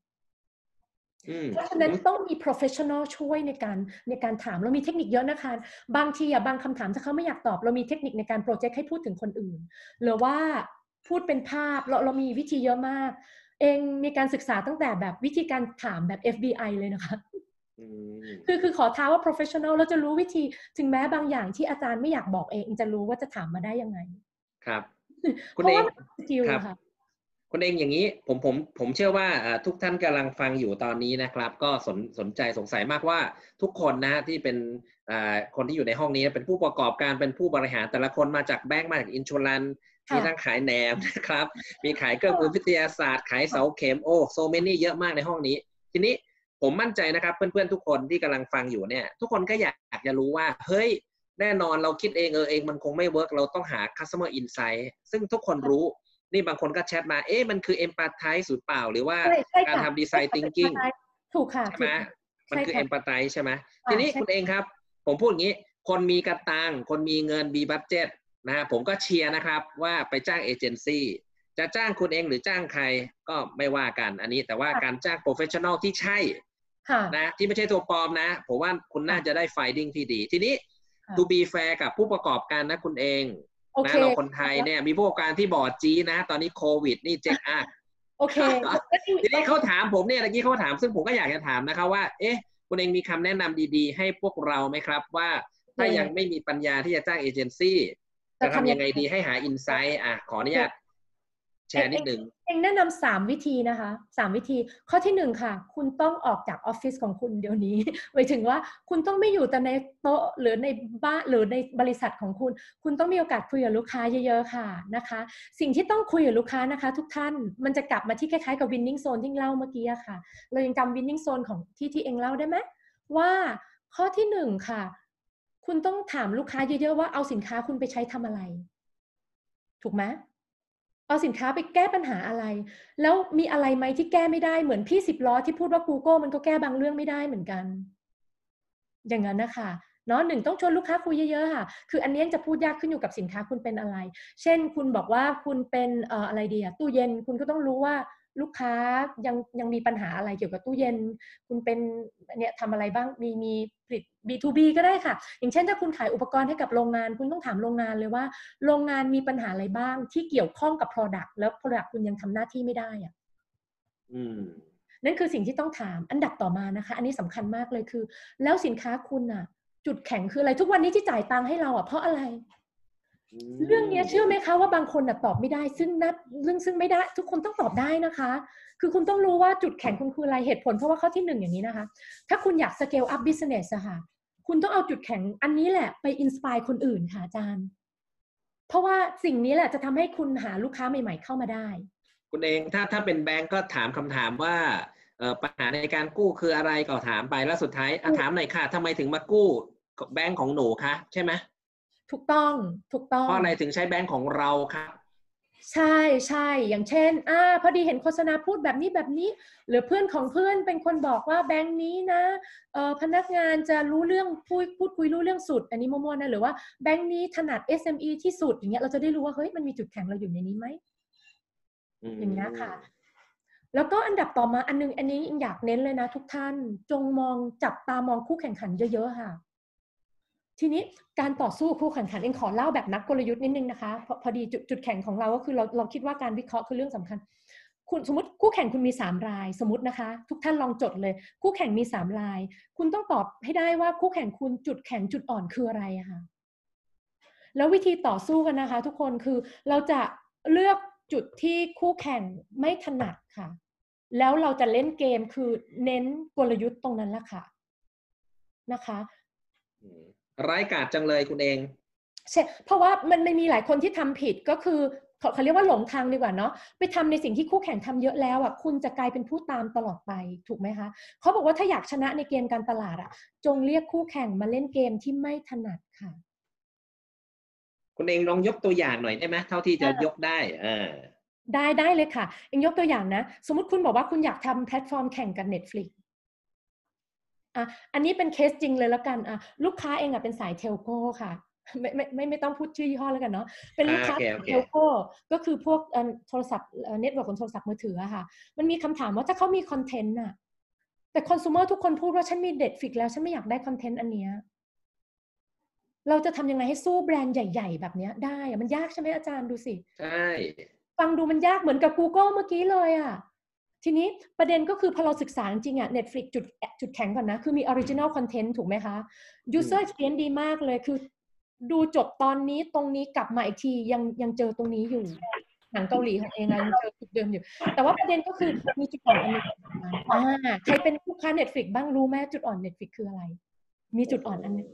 อืมเพราะฉะนั้นต้องมี professional ช่วยในการในการถามเรามีเทคนิคเยอะนะคะ บางทีอะบางคำถามถ้าเขาไม่อยากตอบ เรามีเทคนิคในการโปรเจกต์ให้พูดถึงคนอื่น หรือว่าพูดเป็นภาพเราเรามีวิธีเยอะมาก เองมีการศึกษาตั้งแต่แบบวิธีการถามแบบ FBI เลยนะคะอืม คือคือขอท้าว่า professional เราจะรู้วิธีถึงแม้บางอย่างที่อาจารย์ไม่อยากบอกเองจะรู้ว่าจะถามมาได้ยังไง ครับ คุณเองเพณราะว่ามัน skill ครับค่ะคุณเองอย่างนี้ผมผมผมเชื่อว่าเอ่อทุกท่านกำลังฟังอยู่ตอนนี้นะครับ ก็สนสนใจสงสัยมากว่าทุกคนนะที่เป็นเอ่อคนที่อยู่ในห้องนี้เป็นผู้ประกอบการเป็นผู้บริหารแต่ละคนมาจากแบงก์มาจากอินช r ลันค่ะมีทั้งขายแหนมนะครับ มีขายเครื่องมือวิทยาศาสตร์ ขายเสาเข็มโอ้ so many เยอะมากในห้องนี้ ทีนี้ ผมมั่นใจนะครับ เพื่อนๆทุกคนที่กำลังฟังอยู่เนี่ย ทุกคนก็อยากจะรู้ว่า เฮ้ย แน่นอนเราคิดเองเออเองมันคงไม่ work เราต้องหา customer insight ซึ่งทุกคนรู้นี่บางคนก็แชทมา เอ๊ะมันคือ empathize หรือเปล่า หรือว่าใช่ใช่การค่ะทำ design thinking ถูกค่ะใช่ไหมถูกค่ะมันคือใช่ค่ะ empathize ใช่ไหมอ่าทีนี้ใช่คุณเองครับ ผมพูดอย่างนี้ คนมีกะตังค์ คนมีเงินมี budget นะฮะผมก็เชียร์นะครับว่าไปจ้างเอเจนซี่จะจ้างคุณเองหรือจ้างใครก็ไม่ว่ากันอันนี้ แต่ว่าการจ้าง professional ที่ใช่ค่ะ นะที่ไม่ใช่ตัวปลอมนะ ผมว่าคุณน่าจะได้ finding ที่ดี ทีนี้ค่ะ to be fair กับผู้ประกอบการนะคุณเองโอเคนะเราคนไทยเนี่ยมีผู้ประกอบการที่ budget นะ ตอนนี้โควิด นี่เจ๊กอักโอเคทีนี้เขาถามผมเนี่ยเมื่อกี้เขาถามซึ่งผมก็อยากจะถามนะครับว่า เอ๊ะ คุณเองมีคำแนะนำดีๆ ให้พวกเราไหมครับ ว่าถ้ายังไม่มีปัญญาที่จะจ้างเอเจนซี่จะทำยังไงดีให้หาอินไซต์อะขออนุญาต แชร์นิดหนึ่งเองแนะนำสามวิธีนะคะสามวิธีข้อที่หนึ่งค่ะ คุณต้องออกจากออฟฟิศของคุณเดี๋ยวนี้หมายถึงว่าคุณต้องไม่อยู่แต่ในโต๊ะหรือในบ้านหรือในบริษัทของคุณ คุณต้องมีโอกาสคุยกับลูกค้าเยอะๆค่ะนะคะ สิ่งที่ต้องคุยกับลูกค้านะคะ ทุกท่านมันจะกลับมาที่คล้ายๆกับ winning zone ที่เล่าเมื่อกี้อะค่ะ เรายังจำ winning zone ของที่ที่เองเล่าได้ไหมว่าข้อที่หนึ่งค่ะ คุณต้องถามลูกค้าเยอะๆว่าเอาสินค้าคุณไปใช้ทำอะไร ถูกไหม เอาสินค้าไปแก้ปัญหาอะไร แล้วมีอะไรไหมที่แก้ไม่ได้เหมือนพี่สิบล้อที่พูดว่า Google มันก็แก้บางเรื่องไม่ได้เหมือนกัน อย่างนั้นนะคะเนาะหนึ่งต้องชวนลูกค้าคุยเยอะๆค่ะ คืออันนี้จะพูดยากขึ้นอยู่กับสินค้าคุณเป็นอะไร เช่นคุณบอกว่าคุณเป็นเอ่ออะไรดีอะตู้เย็นคุณก็ต้องรู้ว่า ลูกค้ายังยังมีปัญหาอะไรเกี่ยวกับตู้เย็น คุณเป็นเนี่ยทำอะไรบ้างมีมีผลิต B2B ก็ได้ค่ะ อย่างเช่นถ้าคุณขายอุปกรณ์ให้กับโรงงาน คุณต้องถามโรงงานเลยว่า โรงงานมีปัญหาอะไรบ้างที่เกี่ยวข้องกับ Product แล้ว Product คุณยังทำหน้าที่ไม่ได้อะอืมนั่นคือสิ่งที่ต้องถามอันดับต่อมานะคะ อันนี้สำคัญมากเลยคือ แล้วสินค้าคุณอะจุดแข็งคืออะไรทุกวันนี้ที่จ่ายตังค์ให้เราอะเพราะอะไร เรื่องเนี้ยเชื่อไหมคะว่าบางคนน่ะตอบไม่ได้ ซึ่งนัดเรื่องซึ่งไม่ได้ ทุกคนต้องตอบได้นะคะ คือคุณต้องรู้ว่าจุดแข็งคุณคืออะไรเหตุผลเพราะว่าข้อที่หนึ่งอย่างนี้นะคะ ถ้าคุณอยาก scale up business อะค่ะ คุณต้องเอาจุดแข็งอันนี้แหละไป inspire คนอื่นค่ะอาจารย์ เพราะว่าสิ่งนี้แหละจะทำให้คุณหาลูกค้าใหม่ ๆ เข้ามาได้ คุณเองถ้าถ้าเป็นแบงก์ก็ถามคำถามว่าเอ่อปัญหาในการกู้คืออะไรก็ถามไปแล้วสุดท้ายอะถูกถามหน่อยค่ะทำไมถึงมากู้แบงก์ของหนูคะใช่ไหม ถูกต้องถูกต้องเพราะอะไรถึงใช้แบงก์ของเราครับใช่ใช่อย่างเช่นอ่าพอดีเห็นโฆษณาพูดแบบนี้แบบนี้ หรือเพื่อนของเพื่อนเป็นคนบอกว่าแบงค์นี้นะเอ่อพนักงานจะรู้เรื่องพูดพูดคุยรู้เรื่องสุด อันนี้มั่วๆนะหรือว่าแบงค์นี้ถนัด SME ที่สุดอย่างเงี้ยเราจะได้รู้ว่าเฮ้ยมันมีจุดแข็งเราอยู่ในนี้ไหมอย่างเงี้ยค่ะ แล้วก็อันดับต่อมาอันนึงอันนี้อยากเน้นเลยนะทุกท่านจงมองจับตามองคู่แข่งขันเยอะๆค่ะ ทีนี้การต่อสู้คู่แข่งขันเองขอเล่าแบบนักกลยุทธ์นิดนึงนะคะพอพอดีจุดจุดแข็งของเราก็คือเราเราคิดว่าการวิเคราะห์คือเรื่องสำคัญ คุณสมมติคู่แข่งคุณมีสามรายสมมตินะคะ ทุกท่านลองจดเลย คู่แข่งมีสามราย คุณต้องตอบให้ได้ว่าคู่แข่งคุณจุดแข็งจุดอ่อนคืออะไระค่ะแล้ววิธีต่อสู้กันนะคะ ทุกคนคือเราจะเลือกจุดที่คู่แข่งไม่ถนัดค่ะ แล้วเราจะเล่นเกมคือเน้นกลยุทธ์ตรงนั้นละค่ะนะคะ ร้ายกาจจังเลยคุณเองใช่เพราะว่ามันมันมีหลายคนที่ทำผิดก็คือเขาเขาเรียกว่าหลงทางดีกว่าเนาะไปทำในสิ่งที่คู่แข่งทำเยอะแล้วอะคุณจะกลายเป็นผู้ตามตลอดไปถูกไหมคะเขาบอกว่าถ้าอยากชนะในเกมการตลาดอะ จงเรียกคู่แข่งมาเล่นเกมที่ไม่ถนัดค่ะ คุณเองลองยกตัวอย่างหน่อยได้ไหมเท่าที่จะยกได้เออได้ได้เลยค่ะเองยกตัวอย่างนะ สมมติคุณบอกว่าคุณอยากทำแพลตฟอร์มแข่งกับ Netflix อะอันนี้เป็นเคสจริงเลยแล้วกันอะลูกค้าเองอะเป็นสาย telco ค่ะไม่ไม่ไม่ไม่ต้องพูดชื่อยี่ห้อแล้วกันเนาะเป็นลูกค้าอ่าโอเคโอเคเทลโก้ก็คือพวกเอ่อโทรศัพท์ network ของโทรศัพท์มือถืออะค่ะ มันมีคำถามว่าถ้าเขามีคอนเทนต์อะแต่คอน sumer ทุกคนพูดว่าฉันมี Netflix แล้ว ฉันไม่อยากได้ content อันเนี้ยเราจะทำยังไงให้สู้แบรนด์ใหญ่ ๆ แบบเนี้ยได้อะมันยากใช่ไหมอาจารย์ดูสิ ใช่ ฟังดูมันยากเหมือนกับ Google เมื่อกี้เลยอะ ทีนี้ประเด็นก็คือพอเราศึกษาจริงๆอะ Netflix จุดจุดแข็งก่อนนะ คือมี original content ถูกไหมคะ user experience ดีมากเลยคือ ดูจบตอนนี้ตรงนี้กลับมาอีกทียังยังเจอตรงนี้อยู่หนังเกาหลีของเองอะยังเจอจุดเดิมอยู่ แต่ว่าประเด็นก็คือมีจุดอ่อนอันหนึงอ่าใครเป็นลูกค้า Netflix บ้างรู้ไหมจุดอ่อน Netflix คืออะไร มีจุดอ่อนอันหนึ่ง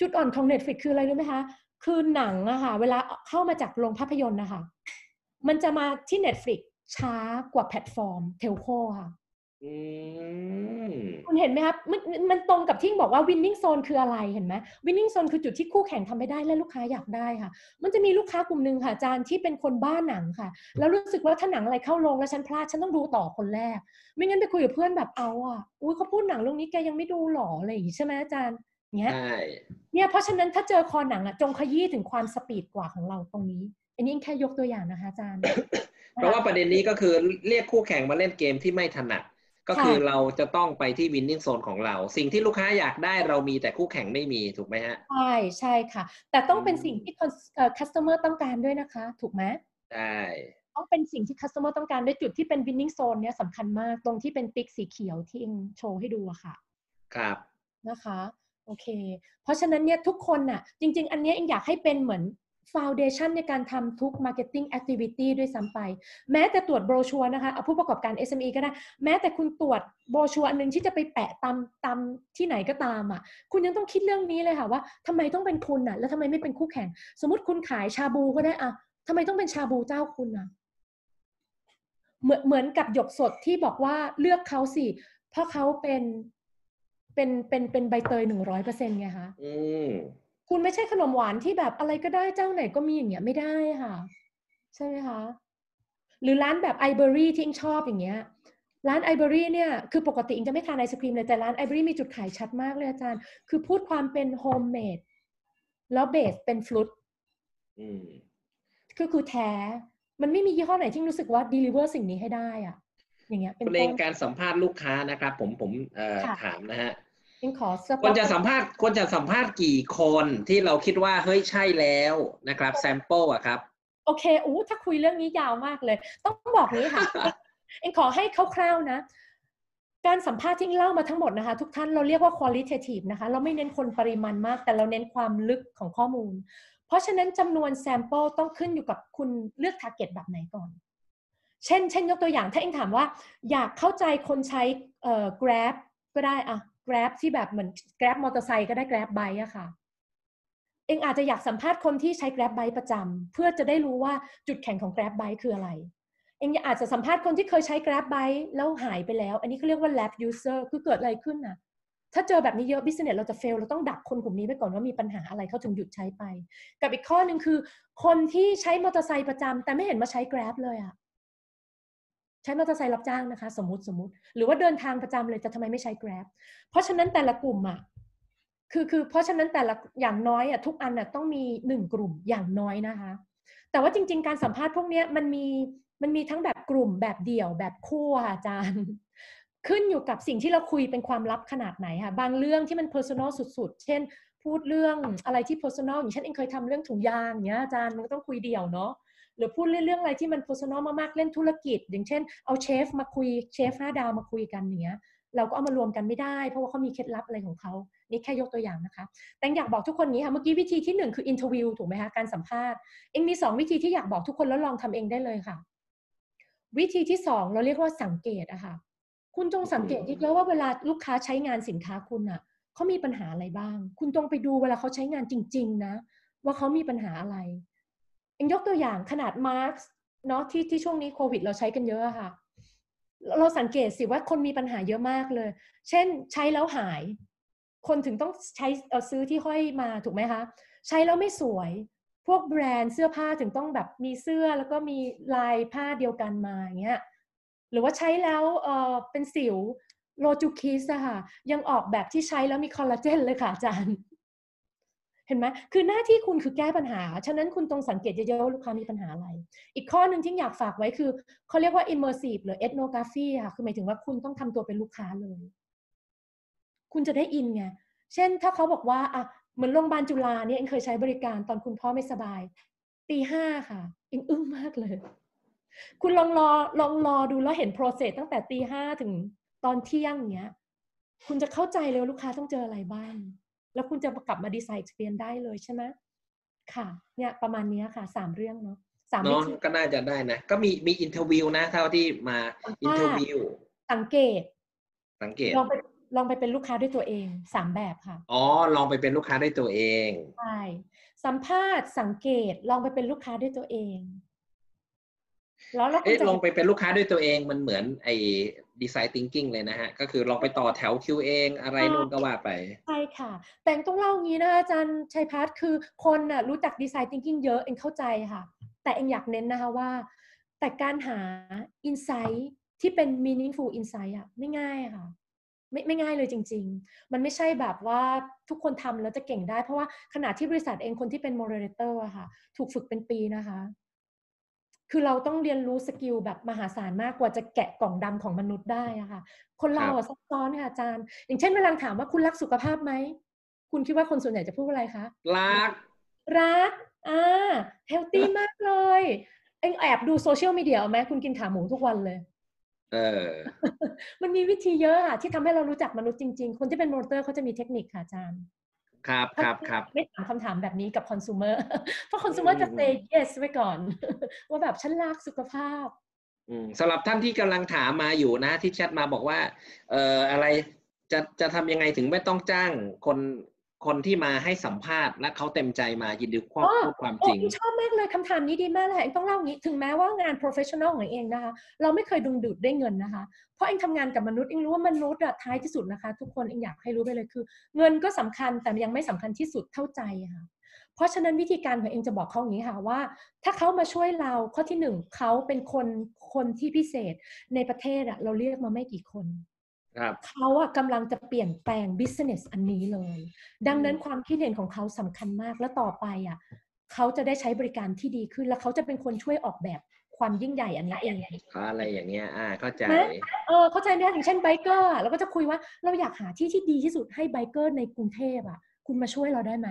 จุดอ่อนของ Netflix คืออะไรรู้ไหมคะคือหนังอะค่ะเวลาเข้ามาจากโรงภาพยนตร์นะคะมันจะมาที่ Netflix ช้ากว่าแพลตฟอร์ม telco ค่ะอืมคุณเห็นไหมครับมันมันมันตรงกับที่บอกว่า winning zone คืออะไรเห็นไหม winning zone คือจุดที่คู่แข่งทำไม่ได้และลูกค้าอยากได้ค่ะ มันจะมีลูกค้ากลุ่มหนึ่งค่ะอาจารย์ที่เป็นคนบ้าหนังค่ะ แล้วรู้สึกว่าถ้าหนังอะไรเข้าโรงแล้วฉันพลาดฉันต้องดูต่อคนแรก ไม่งั้นไปคุยกับเพื่อนแบบเอาอะอุ้ยเขาพูดหนังเรื่องนี้แกยังไม่ดูหรออะไรอย่างงี้ใช่ไหมอาจารย์เงี้ยใช่เนี่ยเพราะฉะนั้นถ้าเจอคอหนังอะจงขยี้ถึงความสปีดกว่าของเราตรงนี้ อันนี้แค่ยกตัวอย่างนะคะอาจารย์ เพราะว่าประเด็นนี้ก็คือเรียกคู่แข่งมาเล่นเกมที่ไม่ถนัด ก็คือเราจะต้องไปที่วินนิ่งโซนของเรา สิ่งที่ลูกค้าอยากได้เรามีแต่คู่แข่งไม่มีถูกไหมฮะ ใช่ใช่ค่ะ แต่ต้องเป็นอืมสิ่งที่ cons- เอ่อ customer ต้องการด้วยนะคะ ถูกไหมใช่ต้องเป็นสิ่งที่ customer ต้องการด้วยจุดที่เป็น winning zone เนี่ยสำคัญมากตรงที่เป็นติ๊กสีเขียวที่เองโชว์ให้ดูอะค่ะ ครับนะคะโอเค เพราะฉะนั้นเนี่ยทุกคนน่ะ จริง ๆ อันเนี้ยเองอยากให้เป็นเหมือน foundation ในการทำทุก marketing activity ด้วยซ้ำไป แม้แต่ตรวจโบรชัวนะคะเอาผู้ประกอบการ SME ก็ได้ แม้แต่คุณตรวจโบรชัวอันหนึงที่จะไปแปะตามตามที่ไหนก็ตามอะ คุณยังต้องคิดเรื่องนี้เลยค่ะว่าทำไมต้องเป็นคุณอะ แล้วทำไมไม่เป็นคู่แข่ง สมมติคุณขายชาบูก็ได้อะทำไมต้องเป็นชาบูเจ้าคุณอะเหมือนเหมือนกับหยกสดที่บอกว่าเลือกเขาสิ เพราะเขาเป็นเป็นเป็นเป็นใบเตยหนึ่งร้อยเปอร์เซ็นต์ไงคะอืม คุณไม่ใช่ขนมหวานที่แบบอะไรก็ได้เจ้าไหนก็มีอย่างเงี้ยไม่ได้ค่ะ ใช่ไหมคะหรือร้านแบบไอเบอรี่ที่อิงชอบอย่างเงี้ยร้านไอเบอรี่เนี่ยคือปกติอิงจะไม่ทานไอศครีมเลยแต่ร้านไอเบอรี่มีจุดขายชัดมากเลยอาจารย์ คือพูดความเป็นโฮมเมดแล้วเบสเป็นฟลุตอืมคือคือแท้ มันไม่มียี่ห้อไหนที่รู้สึกว่า deliver สิ่งนี้ให้ได้อะอย่างเงี้ยเป็นคุณเอต้งนการสัมภาษณ์ลูกค้านะครับ ผมผมเอ่อค่ะถามนะฮะ เองขอสควรจะสัมภาษณ์ควรจะสัมภาษณ์กี่คนที่เราคิดว่าเฮ้ยใช่แล้วนะครับแซมเปิลอะครับ โอเคอู้ถ้าคุยเรื่องนี้ยาวมากเลย ต้องบอกนี้ค่ะ เองขอให้คร่าวๆนะ การสัมภาษณ์ที่เล่ามาทั้งหมดนะคะ ทุกท่านเราเรียกว่า qualitative นะคะ เราไม่เน้นคนปริมาณมาก แต่เราเน้นความลึกของข้อมูล เพราะฉะนั้นจำนวน sample ต้องขึ้นอยู่กับคุณเลือก target แบบไหนก่อน เช่น เช่นยกตัวอย่างถ้าเองถามว่า อยากเข้าใจคนใช้เอ่อ grab ก็ได้อะ grab ที่แบบเหมือน grab มอเตอร์ไซค์ก็ได้ grab bike อะค่ะ เองอาจจะอยากสัมภาษณ์คนที่ใช้ grab bike ประจำเพื่อจะได้รู้ว่าจุดแข็งของ grab bike คืออะไร เองอาจจะสัมภาษณ์คนที่เคยใช้ grab bike แล้วหายไปแล้ว อันนี้เขาเรียกว่า lab user คือเกิดอะไรขึ้นนะถ้าเจอแบบนี้เยอะ business เราจะ fail เราต้องดักคนกลุ่มนี้ไว้ก่อนว่ามีปัญหาอะไรเขาถึงหยุดใช้ไป กับอีกข้อหนึ่งคือ คนที่ใช้มอเตอร์ไซค์ประจำแต่ไม่เห็นมาใช้ grab เลยอะ ใช้มอเตอร์ไซค์รับจ้างนะคะ สมมติสมมติ หรือว่าเดินทางประจำเลยแต่ทำไมไม่ใช้ grab เพราะฉะนั้นแต่ละกลุ่มอะคือคือเพราะฉะนั้นแต่ละอย่างน้อยอะทุกอันอะต้องมีหนึ่งกลุ่มอย่างน้อยนะคะ แต่ว่าจริง ๆ การสัมภาษณ์พวกนี้มันมีมันมีทั้งแบบกลุ่มแบบเดี่ยวแบบคู่ค่ะอาจารย์ขึ้นอยู่กับสิ่งที่เราคุยเป็นความลับขนาดไหนค่ะบางเรื่องที่มัน personal สุด ๆ เช่น พูดเรื่องอะไรที่ personal อย่างเช่นเองเคยทำเรื่องถุงยางเงี้ยอาจารย์มันก็ต้องคุยเดี่ยวเนาะ หรือพูดเรื่องอะไรที่มัน personal มากๆเล่นธุรกิจ อย่างเช่น เอาเชฟมาคุยเชฟห้าดาวมาคุยกันอย่างเงี้ยเราก็เอามารวมกันไม่ได้ เพราะว่าเขามีเคล็ดลับอะไรของเขานี่แค่ยกตัวอย่างนะคะ แต่อยากบอกทุกคนนี้ค่ะเมื่อกี้วิธีที่หนึ่งคือ interview ถูกไหมคะการสัมภาษณ์เองมีสองวิธีที่อยากบอกทุกคนแล้วลองทำเองได้เลยค่ะ วิธีที่สองเราเรียกว่าสังเกตอะค่ะคุณจงสังเกตดิแล้วว่าเวลาลูกค้าใช้งานสินค้าคุณอะเขามีปัญหาอะไรบ้าง คุณจงไปดูเวลาเขาใช้งานจริง ๆ นะ ว่าเขามีปัญหาอะไร องยกตัวอย่างขนาดมาร์กเนาะที่ที่ช่วงนี้โควิด เราใช้กันเยอะค่ะ เราสังเกตสิว่าคนมีปัญหาเยอะมากเลย เช่นใช้แล้วหาย คนถึงต้องใช้เอซื้อที่ห้อยมาถูกไหมคะ ใช้แล้วไม่สวย พวกแบรนด์เสื้อผ้าถึงต้องแบบมีเสื้อแล้วก็มีลายผ้าเดียวกันมาอย่างเงี้ยหรือว่าใช้แล้วเออเป็นสิวโลจูคิสอะค่ะยังออกแบบที่ใช้แล้วมีคอลลาเจนเลยค่ะอาจารย์ เห็นไหมคือหน้าที่คุณคือแก้ปัญหา ฉะนั้นคุณต้องสังเกตเยอะๆว่าลูกค้ามีปัญหาอะไร อีกข้อหนึ่งที่อยากฝากไว้คือเขาเรียกว่า immersive หรือ ethnography ค่ะคือหมายถึงว่าคุณต้องทำตัวเป็นลูกค้าเลย คุณจะได้อินไงเช่นถ้าเขาบอกว่าอะเหมือนโรงพยาบาลจุฬาเนี่ยเองเคยใช้บริการตอนคุณพ่อไม่สบายตีห้าค่ะเองอึ้งมากเลย คุณลองรอลองรอดูแล้วเห็น process ตั้งแต่ตีห้าถึงตอนเที่ยงเนี้ย คุณจะเข้าใจเลยลูกค้าต้องเจออะไรบ้าง แล้วคุณจะกลับมาดีไซน์ experience ได้เลยใช่ไหมค่ะ เนี่ยประมาณเนี้ยค่ะสามเรื่องเนาะสามวิธีเนาะก็น่าจะได้นะ ก็มีมี interview นะเท่าที่มา interview สังเกต สังเกตลองไปลองไปเป็นลูกค้าด้วยตัวเองสามแบบค่ะ อ๋อ ลองไปเป็นลูกค้าด้วยตัวเอง ใช่ สัมภาษณ์สังเกต ลองไปเป็นลูกค้าด้วยตัวเอง แล้วแล้วคุณเองจะลองไปเป็นลูกค้าด้วยตัวเองมันเหมือนไอ้ design thinking เลยนะฮะ ก็คือลองไปต่อแถวคิวเองอะไรนู่นก็ว่าไป ใช่ค่ะ แต่ต้องเล่างี้นะคะอาจารย์ชัยพัฒน์คือคนน่ะรู้จักดีไซน์ thinking เยอะเองเข้าใจค่ะ แต่เองอยากเน้นนะคะว่า แต่การหา insight ที่เป็น meaningful insight อะไม่ง่ายค่ะไม่ไม่ง่ายเลยจริง ๆ มันไม่ใช่แบบว่าทุกคนทำแล้วจะเก่งได้ เพราะว่าขณะที่บริษัทเองคนที่เป็น moderator อะค่ะ ถูกฝึกเป็นปีนะคะ คือเราต้องเรียนรู้สกิลแบบมหาศาลมากกว่าจะแกะกล่องดำของมนุษย์ได้อะค่ะ คนเราอะซับซ้อนค่ะอาจารย์ อย่างเช่นเวลาถามว่าคุณรักสุขภาพไหม คุณคิดว่าคนส่วนใหญ่จะพูดว่าอะไรคะ รัก รัก อ่า healthy มากเลยเองแอบดูโซเชียลมีเดียไหมคุณกินขาหมูทุกวันเลย เออ มันมีวิธีเยอะอะที่ทำให้เรารู้จักมนุษย์จริง ๆ คนที่เป็น moderator เขาจะมีเทคนิคค่ะอาจารย์ ครับครับครับไม่ถามคำถามแบบนี้กับ consumer เพราะ consumer จะ say yes ไว้ก่อน ว่าแบบฉันรักสุขภาพอืมสำหรับท่านที่กำลังถามมาอยู่นะที่แชทมาบอกว่า เอ่ออะไรจะจะทำยังไงถึงไม่ต้องจ้างคน คนที่มาให้สัมภาษณ์และเขาเต็มใจมายินดีควบอ๋อพูดความโอ้จริงเอ็งชอบมากเลยคำถามนี้ดีมากเลยเอ็งต้องเล่าอย่างนี้ถึงแม้ว่างาน professional ของเองนะคะ เราไม่เคยดึงดูดได้เงินนะคะ เพราะเอ็งทำงานกับมนุษย์เอ็งรู้ว่ามนุษย์อะท้ายที่สุดนะคะ ทุกคนเอ็งอยากให้รู้ไปเลยคือ เงินก็สำคัญแต่ยังไม่สำคัญที่สุดเท่าใจอะค่ะเพราะฉะนั้นวิธีการของเองจะบอกเขาอย่างนี้ค่ะว่า ถ้าเขามาช่วยเราข้อที่หนึ่งเขาเป็นคนคนที่พิเศษในประเทศอะเราเรียกมาไม่กี่คนครับ เขาอะกำลังจะเปลี่ยนแปลง business อันนี้เลย ดังนั้นอืมความคิดเห็นของเขาสำคัญมากและต่อไปอะเขาจะได้ใช้บริการที่ดีขึ้น และเขาจะเป็นคนช่วยออกแบบความยิ่งใหญ่อันนี้เองอะไรอย่างเงี้ยอ่าเข้าใจไหมเออเข้าใจไหมคะอย่างเช่นไบเกอร์เราก็จะคุยว่าเราอยากหาที่ที่ดีที่สุดให้ไบเกอร์ในกรุงเทพอะคุณมาช่วยเราได้ไหม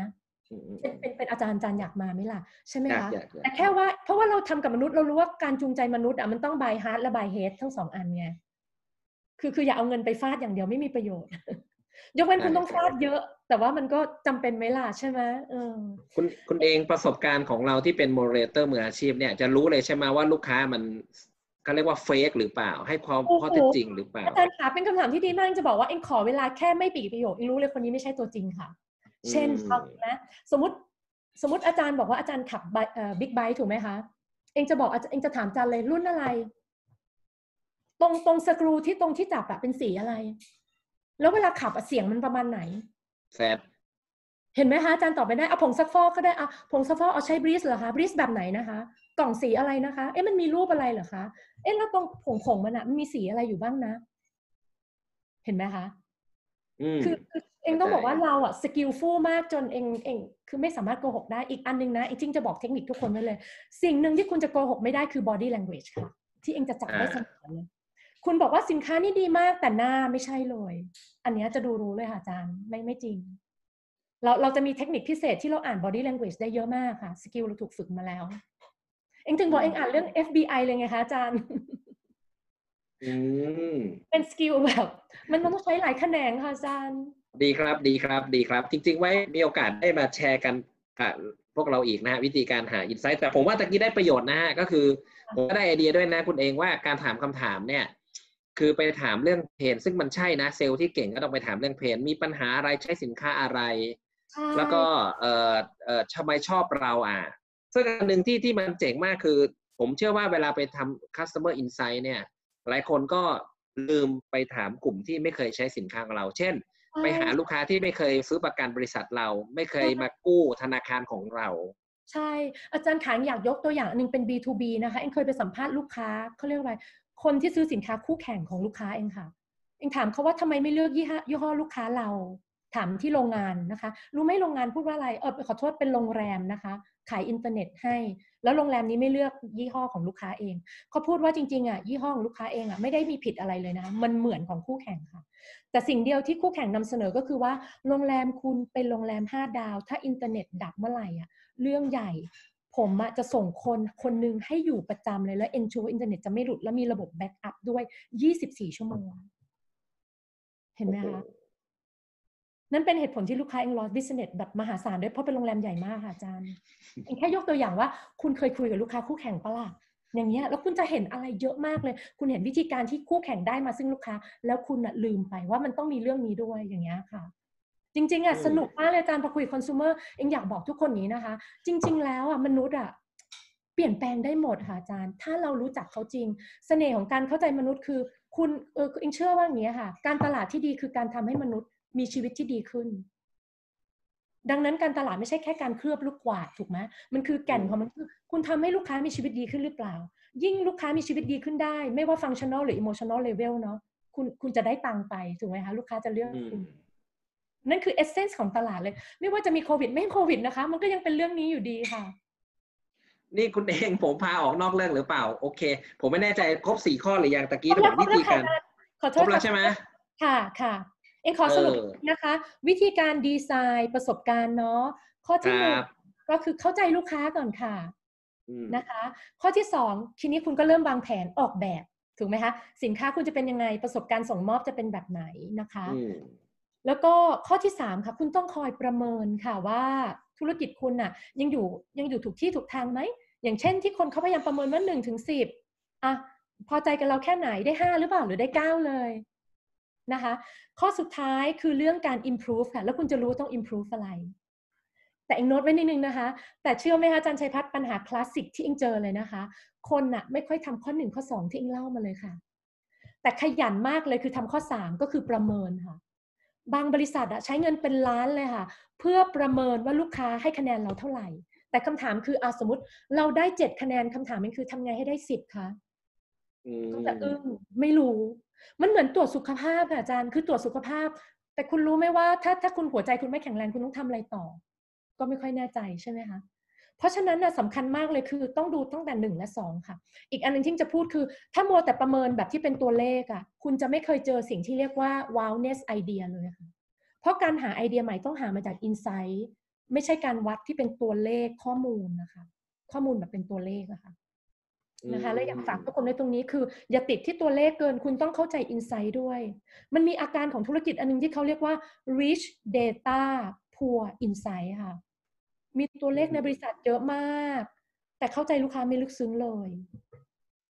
อืมอืมเป็นเป็นเป็นอาจารย์อาจารย์อยากมาไหมล่ะ ใช่ไหมอยากคะอยากอยากแต่แค่ว่าเพราะว่าเราทำกับมนุษย์เรารู้ว่าการจูงใจมนุษย์อะมันต้อง by heart และ by head ทั้งสองอันไง คือคืออย่าเอาเงินไปฟาดอย่างเดียวไม่มีประโยชน์ ยกเว้นคุณต้องฟาดเยอะ แต่ว่ามันก็จำเป็นไหมล่ะใช่ไหมเออคุณคุณเองประสบการณ์ของเราที่เป็น moderator มืออาชีพเนี่ยจะรู้เลยใช่ไหมว่าลูกค้ามันเขาเรียกว่า fake หรือเปล่า ให้ความโอ้โหข้อเท็จจริงหรือเปล่าอาจารย์คะเป็นคำถามที่ดีมากจะบอกว่าเองขอเวลาแค่ไม่กี่ประโยคเองรู้เลยคนนี้ไม่ใช่ตัวจริงค่ะ เช่นอืมเอานะสมมติสมมติอาจารย์บอกว่าอาจารย์ขับบิ๊กไบค์ถูกไหมคะ เอ็งจะบอกอาจารย์เอ็งจะถามอาจารย์เลยรุ่นอะไร ตรงตรงสกรูที่ตรงที่จับอะเป็นสีอะไร แล้วเวลาขับอะเสียงมันประมาณไหนแซดเห็นไหมคะอาจารย์ตอบไปได้เอาผงซักฟอกก็ได้เอาผงซักฟอกเอาใช้บรีสเหรอคะบรีสแบบไหนนะคะ กล่องสีอะไรนะคะ เอ๊ะมันมีรูปอะไรเหรอคะ เอ๊ะแล้วตรงผงผงมันอะมันมีสีอะไรอยู่บ้างนะ เห็นไหมคะอืมคือคือเองต้องเข้าใจบอกว่าเราอะ skillful มากจนเองเองคือไม่สามารถโกหกได้อีกอันหนึ่งนะเองจริงจะบอกเทคนิคทุกคนไว้เลย สิ่งหนึ่งที่คุณจะโกหกไม่ได้คือ body language ค่ะ ที่เองจะจับได้เสมอเลย คุณบอกว่าสินค้านี่ดีมากแต่หน้าไม่ใช่เลย อันเนี้ยจะดูรู้เลยค่ะอาจารย์ไม่ไม่จริง เราเราจะมีเทคนิคพิเศษที่เราอ่าน body language ได้เยอะมากค่ะ skill เราถูกฝึกมาแล้ว เองถึงบอกเองอ่านเรื่อง FBI เลยไงคะอาจารย์อืมเป็น skill แบบ มันต้องใช้หลายแขนงค่ะอาจารย์ ดีครับดีครับดีครับ จริง ๆ ไว้มีโอกาสได้มาแชร์กันกับพวกเราอีกนะฮะวิธีการหา insight แต่ผมว่าตะกี้ได้ประโยชน์นะฮะก็คือ ผมก็ได้ไอเดียด้วยนะคุณเองว่าการถามคำถามเนี่ย คือไปถามเรื่อง pain ซึ่งมันใช่นะเซลล์ที่เก่งก็ต้องไปถามเรื่อง pain มีปัญหาอะไรใช้สินค้าอะไรใช่แล้วก็เอ่อเอ่อทำไมชอบเราอะซึ่งอันหนึ่งที่ที่มันเจ๋งมากคือ ผมเชื่อว่าเวลาไปทำ customer insight เนี่ย หลายคนก็ลืมไปถามกลุ่มที่ไม่เคยใช้สินค้าของเรา เช่น ไปหาลูกค้าที่ไม่เคยซื้อประกันบริษัทเรา ไม่เคยมากู้ธนาคารของเราใช่ อาจารย์ขานอยากยกตัวอย่างอันหนึงเป็น B2B นะคะเอ็งเคยไปสัมภาษณ์ลูกค้าเขาเรียกว่าอะไร คนที่ซื้อสินค้าคู่แข่งของลูกค้าเองค่ะ เองถามเขาว่าทำไมไม่เลือกยี่ห้อยี่ห้อลูกค้าเรา ถามที่โรงงานนะคะ รู้ไหมโรงงานพูดว่าอะไร เออขอโทษเป็นโรงแรมนะคะ ขายอินเทอร์เน็ตให้ แล้วโรงแรมนี้ไม่เลือกยี่ห้อของลูกค้าเอง เขาพูดว่าจริงๆอะยี่ห้อของลูกค้าเองอะไม่ได้มีผิดอะไรเลยนะ มันเหมือนของคู่แข่งค่ะ แต่สิ่งเดียวที่คู่แข่งนำเสนอก็คือว่า โรงแรมคุณเป็นโรงแรมห้าดาว ถ้าอินเทอร์เน็ตดับเมื่อไหร่อะเรื่องใหญ่ ผมอะจะส่งคนคนหนึ่งให้อยู่ประจำเลยแล้ว ensure อินเทอร์เน็ตจะไม่หลุดแล้วมีระบบ backup ด้วย 24 ชั่วโมง เห็นไหมคะ นั่นเป็นเหตุผลที่ลูกค้าเอง loss business แบบมหาศาลด้วยเพราะเป็นโรงแรมใหญ่มากค่ะอาจารย์เองแค่ยกตัวอย่างว่า คุณเคยคุยกับลูกค้าคู่แข่งปะล่ะอย่างเงี้ยแล้วคุณจะเห็นอะไรเยอะมากเลย คุณเห็นวิธีการที่คู่แข่งได้มาซึ่งลูกค้า แล้วคุณอะลืมไปว่ามันต้องมีเรื่องนี้ด้วยอย่างเงี้ยค่ะ จริง ๆอะอืมสนุกมากเลยอาจารย์พอคุย consumer เองอยากบอกทุกคนนี้นะคะ จริง ๆ แล้วอะมนุษย์อะเปลี่ยนแปลงได้หมดค่ะอาจารย์ ถ้าเรารู้จักเขาจริง เสน่ห์ของการเข้าใจมนุษย์คือ คุณเออเองเชื่อว่าอย่างนี้ค่ะ การตลาดที่ดีคือการทำให้มนุษย์มีชีวิตที่ดีขึ้น ดังนั้นการตลาดไม่ใช่แค่การเคลือบลูกกวาดถูกไหมมันคือแก่นของมันคือคุณทำให้ลูกค้ามีชีวิตดีขึ้นหรือเปล่า ยิ่งลูกค้ามีชีวิตดีขึ้นได้ ไม่ว่า functional หรือ emotional level เนาะคุณคุณจะได้ตังค์ไปถูกไหมคะลูกค้าจะเลือกคุณอืม นั่นคือ essence ของตลาดเลย ไม่ว่าจะมีโควิด ไม่โควิดนะคะ มันก็ยังเป็นเรื่องนี้อยู่ดีค่ะ นี่คุณเองผมพาออกนอกเรื่องหรือเปล่า โอเค ผมไม่แน่ใจครบสี่ข้อหรือยังตะกี้ที่บอกวิธีการขอโทครษบแล้วค่ะใช่ไหมค่ะค่ะ เอ็งขอสรุปเออนะคะ วิธีการดีไซน์ประสบการณ์เนาะข้อที่หนึ่งครับก็คือเข้าใจลูกค้าก่อนค่ะอืมนะคะ ข้อที่สองทีนี้คุณก็เริ่มวางแผนออกแบบถูกไหมคะสินค้าคุณจะเป็นยังไงประสบการณ์ส่งมอบจะเป็นแบบไหนนะคะอืม แล้วก็ข้อที่สามค่ะ คุณต้องคอยประเมินค่ะว่าธุรกิจคุณน่ะยังอยู่ยังอยู่ถูกที่ถูกทางไหม อย่างเช่นที่คนเขาพยายามประเมินว่าหนึ่งถึงสิบอะพอใจกับเราแค่ไหนได้ห้าหรือเปล่าหรือได้เก้าเลยนะคะ ข้อสุดท้ายคือเรื่องการ improve ค่ะ แล้วคุณจะรู้ต้อง improve อะไร แต่เองโน้ตไว้นิดนึงนะคะ แต่เชื่อไหมคะอาจารย์ชัยพัฒน์ปัญหาคลาสสิกที่เองเจอเลยนะคะ คนน่ะไม่ค่อยทำข้อหนึ่งข้อสองที่เองเล่ามาเลยค่ะ แต่ขยันมากเลยคือทำข้อสามก็คือประเมินค่ะ บางบริษัทอะใช้เงินเป็นล้านเลยค่ะ เพื่อประเมินว่าลูกค้าให้คะแนนเราเท่าไหร่ แต่คำถามคืออาสมมติเราได้เจ็ดคะแนนคำถามมันคือทำไงให้ได้สิบคะก็จะอึ้งไม่รู้ มันเหมือนตรวจสุขภาพค่ะอาจารย์คือตรวจสุขภาพ แต่คุณรู้ไหมว่าถ้าถ้าคุณหัวใจคุณไม่แข็งแรงคุณต้องทำอะไรต่อ ก็ไม่ค่อยแน่ใจใช่ไหมคะ เพราะฉะนั้นนะสำคัญมากเลยคือต้องดูตั้งแต่หนึ่งและสองค่ะ อีกอันหนึงที่จะพูดคือ ถ้ามัวแต่ประเมินแบบที่เป็นตัวเลขอะ่ะ คุณจะไม่เคยเจอสิ่งที่เรียกว่า wildness idea เลยค่ะ เพราะการหาไอเดียใหม่ต้องหามาจาก insight ไม่ใช่การวัดที่เป็นตัวเลขข้อมูลนะคะ ข้อมูลแบบเป็นตัวเลขอะค่ะนะคะและอยากฝากทุกคนในตรงนี้คือ อย่าติดที่ตัวเลขเกินคุณต้องเข้าใจ insight ด้วย มันมีอาการของธุรกิจอันนึงที่เขาเรียกว่า rich data poor insight ค่ะ มีตัวเลขในบริษัทเยอะมาก แต่เข้าใจลูกค้าไม่ลึกซึ้งเลย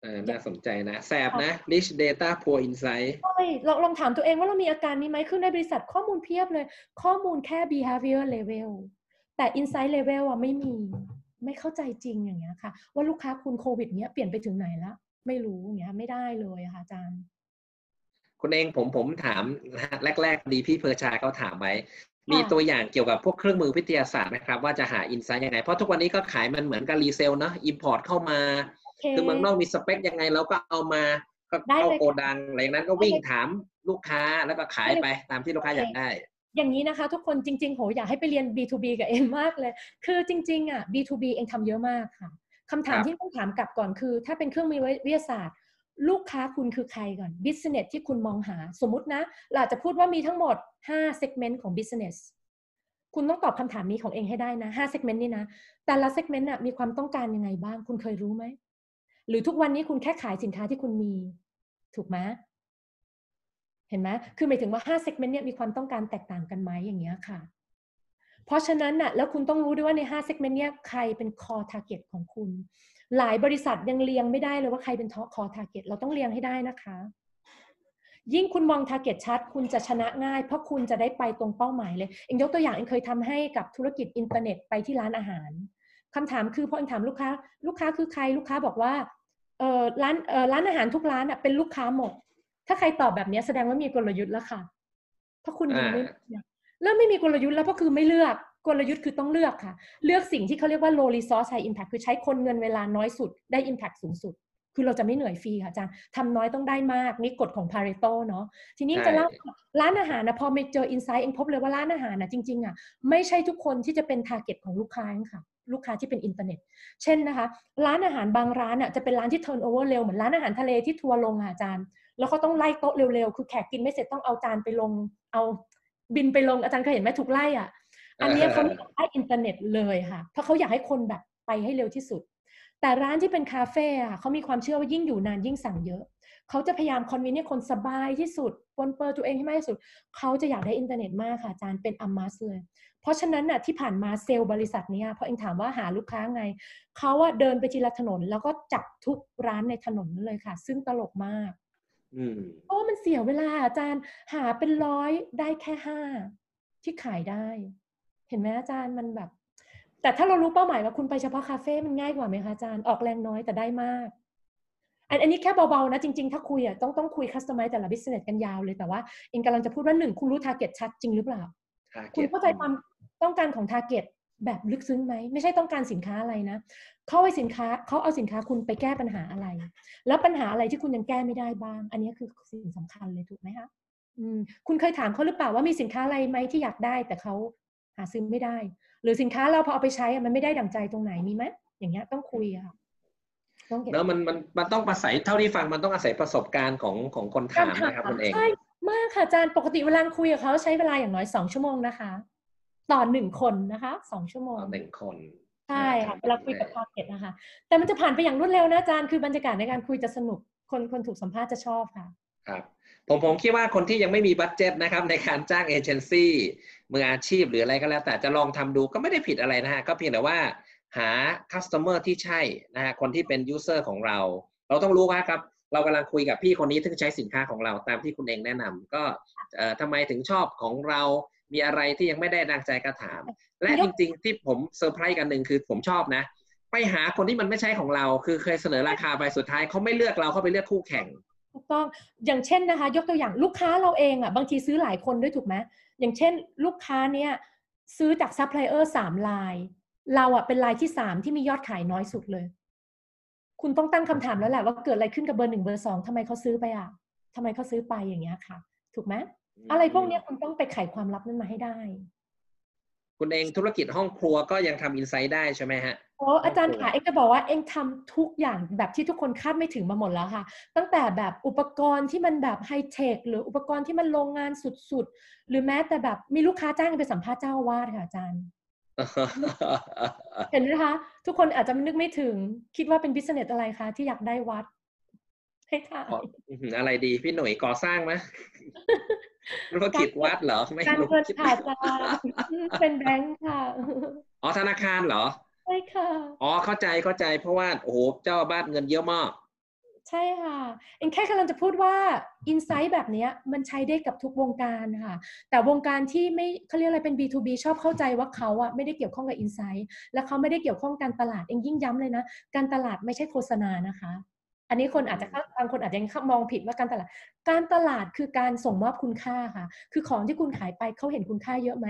เออน่าสนใจนะ แสบนะ rich data poor insight ใช่ลองลองถามตัวเองว่าเรามีอาการนี้ไหมคือในบริษัทข้อมูลเพียบเลย ข้อมูลแค่ behavior level แต่ insight level อะไม่มี ไม่เข้าใจจริงอย่างเงี้ยค่ะ ว่าลูกค้าคุณโควิดเนี้ยเปลี่ยนไปถึงไหนละ ไม่รู้อย่างเงี้ยไม่ได้เลยอะค่ะอาจารย์คุณเองผมผมถามแรก ๆ ดีพี่เพอร์ชาเขาถามไว้ มีค่ะตัวอย่างเกี่ยวกับพวกเครื่องมือวิทยาศาสตร์นะครับ ว่าจะหา insight ยังไง เพราะทุกวันนี้ก็ขายมันเหมือนกับ resale เนาะ import เข้ามาโอเคคือเมืองนอกมีสเปคยังไงเราก็เอามาก็ได้เข้าเลยโกดังอะไรอย่างนั้นก็วิ่งถามลูกค้าแล้วก็ขายได้เลยไปตามที่ลูกค้าอยากได้ อย่างนี้นะคะ ทุกคนจริงๆโหอยากให้ไปเรียน B2B กับเอ็มมากเลย คือจริง ๆ อะ B2B เองทำเยอะมากค่ะคำถามครับที่ต้องถามกลับก่อนคือ ถ้าเป็นเครื่องมือวิทยาศาสตร์ ลูกค้าคุณคือใครก่อน business ที่คุณมองหา สมมตินะเราจจะพูดว่ามีทั้งหมด 5 segment ของ business คุณต้องตอบคำถามนี้ของเองให้ได้นะ5 segment นี่นะ แต่ละ segment น่ะมีความต้องการยังไงบ้าง คุณเคยรู้ไหม หรือทุกวันนี้คุณแค่ขายสินค้าที่คุณมี ถูกไหมเห็นไหมคือหมายถึงว่า5 segment เนี่ยมีความต้องการแตกต่างกันไหมอย่างเงี้ยค่ะ เพราะฉะนั้นน่ะแล้วคุณต้องรู้ด้วยว่าใน5 segment เนี่ยใครเป็น core target ของคุณ หลายบริษัทยังเรียงไม่ได้เลยว่าใครเป็น core target เราต้องเรียงให้ได้นะคะ ยิ่งคุณมอง target ชัด คุณจะชนะง่าย เพราะคุณจะได้ไปตรงเป้าหมายเลยเองยกตัวอย่างเองเคยทำให้กับธุรกิจอินเทอร์เน็ตไปที่ร้านอาหารคำถามคือพอเองถามลูกค้า ลูกค้าคือใครลูกค้าบอกว่าเออร้านเออร้านอาหารทุกร้านอะเป็นลูกค้าหมด ถ้าใครตอบแบบนี้แสดงว่ามีกลยุทธ์แล้วค่ะเพราะคุณยังไม่อ่าเริ่มไม่มีกลยุทธ์แล้วก็คือไม่เลือก กลยุทธ์คือต้องเลือกค่ะ เลือกสิ่งที่เขาเรียกว่า low resource high impact คือใช้คนเงินเวลาน้อยสุดได้ impact สูงสุด คือเราจะไม่เหนื่อยฟรีค่ะอาจารย์ทำน้อยต้องได้มาก นี่กฎของพาเรโตเนาะทีนี้ใช่จะเล่าร้านอาหารนะพอไปเจออินไซต์เองพบเลยว่าร้านอาหารนะจริงๆอะไม่ใช่ทุกคนที่จะเป็น target ของลูกค้าค่ะลูกค้าที่เป็นอินเทอร์เน็ต เช่นนะคะ ร้านอาหารบางร้านอะจะเป็นร้านที่ turnover เร็ว เหมือนร้านอาหารทะเลที่ทัวร์ลงอะอาจารย์ แล้วเขาต้องไล่โต๊ะเร็วๆ คือแขกกินไม่เสร็จต้องเอาจานไปลง เอาบิลไปลงอาจารย์เคยเห็นไหมถูกไล่อะ อันเนี้ยเขาไม่อยากได้อินเทอร์เน็ตเลยค่ะ เพราะเขาอยากให้คนแบบไปให้เร็วที่สุด แต่ร้านที่เป็นคาเฟ่อะเขามีความเชื่อว่ายิ่งอยู่นานยิ่งสั่งเยอะ เขาจะพยายาม convince ให้คนสบายที่สุดปรนเปรอตัวเองให้มากที่สุด เขาจะอยากได้อินเทอร์เน็ตมากค่ะอาจารย์เป็น a must เลยเพราะฉะนั้นน่ะที่ผ่านมาเซลล์บริษัทเนี้ยพอเองถามว่าหาลูกค้าไง เขาอะเดินไปทีละถนน แล้วก็จับทุกร้านในถนนนั้นเลยค่ะ ซึ่งตลกมากอืมเพราะว่ามันเสียเวลาอาจารย์หาเป็นร้อยได้แค่ห้าที่ขายได้ เห็นไหมอาจารย์มันแบบ แต่ถ้าเรารู้เป้าหมายว่าคุณไปเฉพาะคาเฟ่มันง่ายกว่าไหมคะอาจารย์ออกแรงน้อยแต่ได้มาก อันอันนี้แค่เบาๆนะจริงๆ ถ้าคุยอะต้องต้องคุย customize แต่ละ business กันยาวเลยแต่ว่าเองกำลังจะพูดว่าหนึ่งคุณรู้ target ชัดจริงหรือเปล่า target คุณเข้าใจความต้องการของ target แบบลึกซึ้งไหมไม่ใช่ต้องการสินค้าอะไรนะเขาเอาสินค้าเขาเอาสินค้าคุณไปแก้ปัญหาอะไร แล้วปัญหาอะไรที่คุณยังแก้ไม่ได้บ้าง อันนี้คือสิ่งสำคัญเลยถูกไหมคะอืมคุณเคยถามเขาหรือเปล่าว่ามีสินค้าอะไรไหมที่อยากได้ แต่เขา หาซื้อไม่ได้ หรือสินค้าเราพอเอาไปใช้อะมันไม่ได้ดั่งใจตรงไหนมีไหมอย่างเงี้ยต้องคุยอะค่ะต้องเก็บแล้วมันมันมันต้องอาศัยเท่าที่ฟังมันต้องอาศัยประสบการณ์ของของคนถามนะครับคุณเองใช่มากค่ะอาจารย์ปกติเวลาคุยกับเขาใช้เวลาอย่างน้อยสองชั่วโมงนะคะ ต่อหนึ่งคนนะคะสองชั่วโมงต่อหนึ่งคนใช่ค่ะเวลาคุยกับ target นะคะ แต่มันจะผ่านไปอย่างรวดเร็วนะอาจารย์คือบรรยากาศในการคุยจะสนุกคนคนถูกสัมภาษณ์จะชอบค่ะครับผมผมคิดว่าคนที่ยังไม่มี budget นะครับในการจ้างเอเจนซี่ มืออาชีพหรืออะไรก็แล้ว แต่จะลองทำดูก็ไม่ได้ผิดอะไรนะฮะก็เพียงแต่ว่าหา customer ที่ใช่นะฮะคนที่เป็น user ของเรา เราต้องรู้ว่าครับเรากำลังคุยกับพี่คนนี้ที่ใช้สินค้าของเราตามที่คุณเองแนะนำก็เอ่อทำไมถึงชอบของเรา มีอะไรที่ยังไม่ได้ดังใจก็ถาม และจริงๆ ที่ผมเซ อันหนึ่งคือผมชอบนะ ไปหาคนที่มันไม่ใช่ของเรา คือเคยเสนอราคาไปสุดท้ายเขาไม่เลือกเราเขาไปเลือกคู่แข่ง ถูกต้องอย่างเช่นนะคะ ยกตัวอย่างลูกค้าเราเองอะบางทีซื้อหลายคนด้วยถูกไหมอย่างเช่น ลูกค้าเนี่ยซื้อจากซัพพลายเออร์สามราย เราอะเป็นลายที่สามที่มียอดขายน้อยสุดเลย คุณต้องตั้งคำถามแล้วแหละว่าเกิดอะไรขึ้นกับเบอร์หนึ่งเบอร์สองทำไมเขาซื้อไปอะทำไมเขาซื้อไปอย่างเงี้ยค่ะ ถูกไหมอะไรพวกเนี้ยคุณต้องไปไขความลับนั้นมาให้ได้ คุณเองธุรกิจห้องครัวก็ยังทำอินไซต์ได้ใช่ไหมฮะโอ้อาจารย์ค่ะเอ็งจะบอกว่าเอ็งทำทุกอย่างแบบที่ทุกคนคาดไม่ถึงมาหมดแล้วค่ะ ตั้งแต่แบบอุปกรณ์ที่มันแบบไฮเทคหรืออุปกรณ์ที่มันโรงงานสุดๆ หรือแม้แต่แบบมีลูกค้าจ้างไปสัมภาษณ์เจ้าอาวาสค่ะอาจารย์ เห็นไหมคะ ทุกคนอาจจะนึกไม่ถึงคิดว่าเป็นบิสเนสอะไรคะที่อยากได้วัดให้ถ่ายขออื้อหืออะไรดีพี่หน่ยก่อสร้างไหม ธุรกิจวัดเหรอ ไม่การรู้เงินคิดค่ะอาจารย์เป็นแบงค์ค่ะ อ๋อธนาคารเหรอ ใช่ค่ะ อ๋อเข้าใจเข้าใจเพราะว่าโอ้โหเจ้าบ้านเงินเยอะมาก ใช่ค่ะเอ็งแค่กำลังจะพูดว่าอินไซต์แบบเนี้ยมันใช้ได้กับทุกวงการค่ะ แต่วงการที่ไม่เขาเรียกอะไรเป็น B2B ชอบเข้าใจว่าเขาอะไม่ได้เกี่ยวข้องกับอินไซต์และเขาไม่ได้เกี่ยวข้องการตลาดเองยิ่งย้ำเลยนะ การตลาดไม่ใช่โฆษณานะคะ อันนี้คนอาจจะเข้าบางคนอาจจะยังมองผิดว่าการตลาด การตลาดคือการส่งมอบคุณค่าค่ะ คือของที่คุณขายไปเขาเห็นคุณค่าเยอะไหม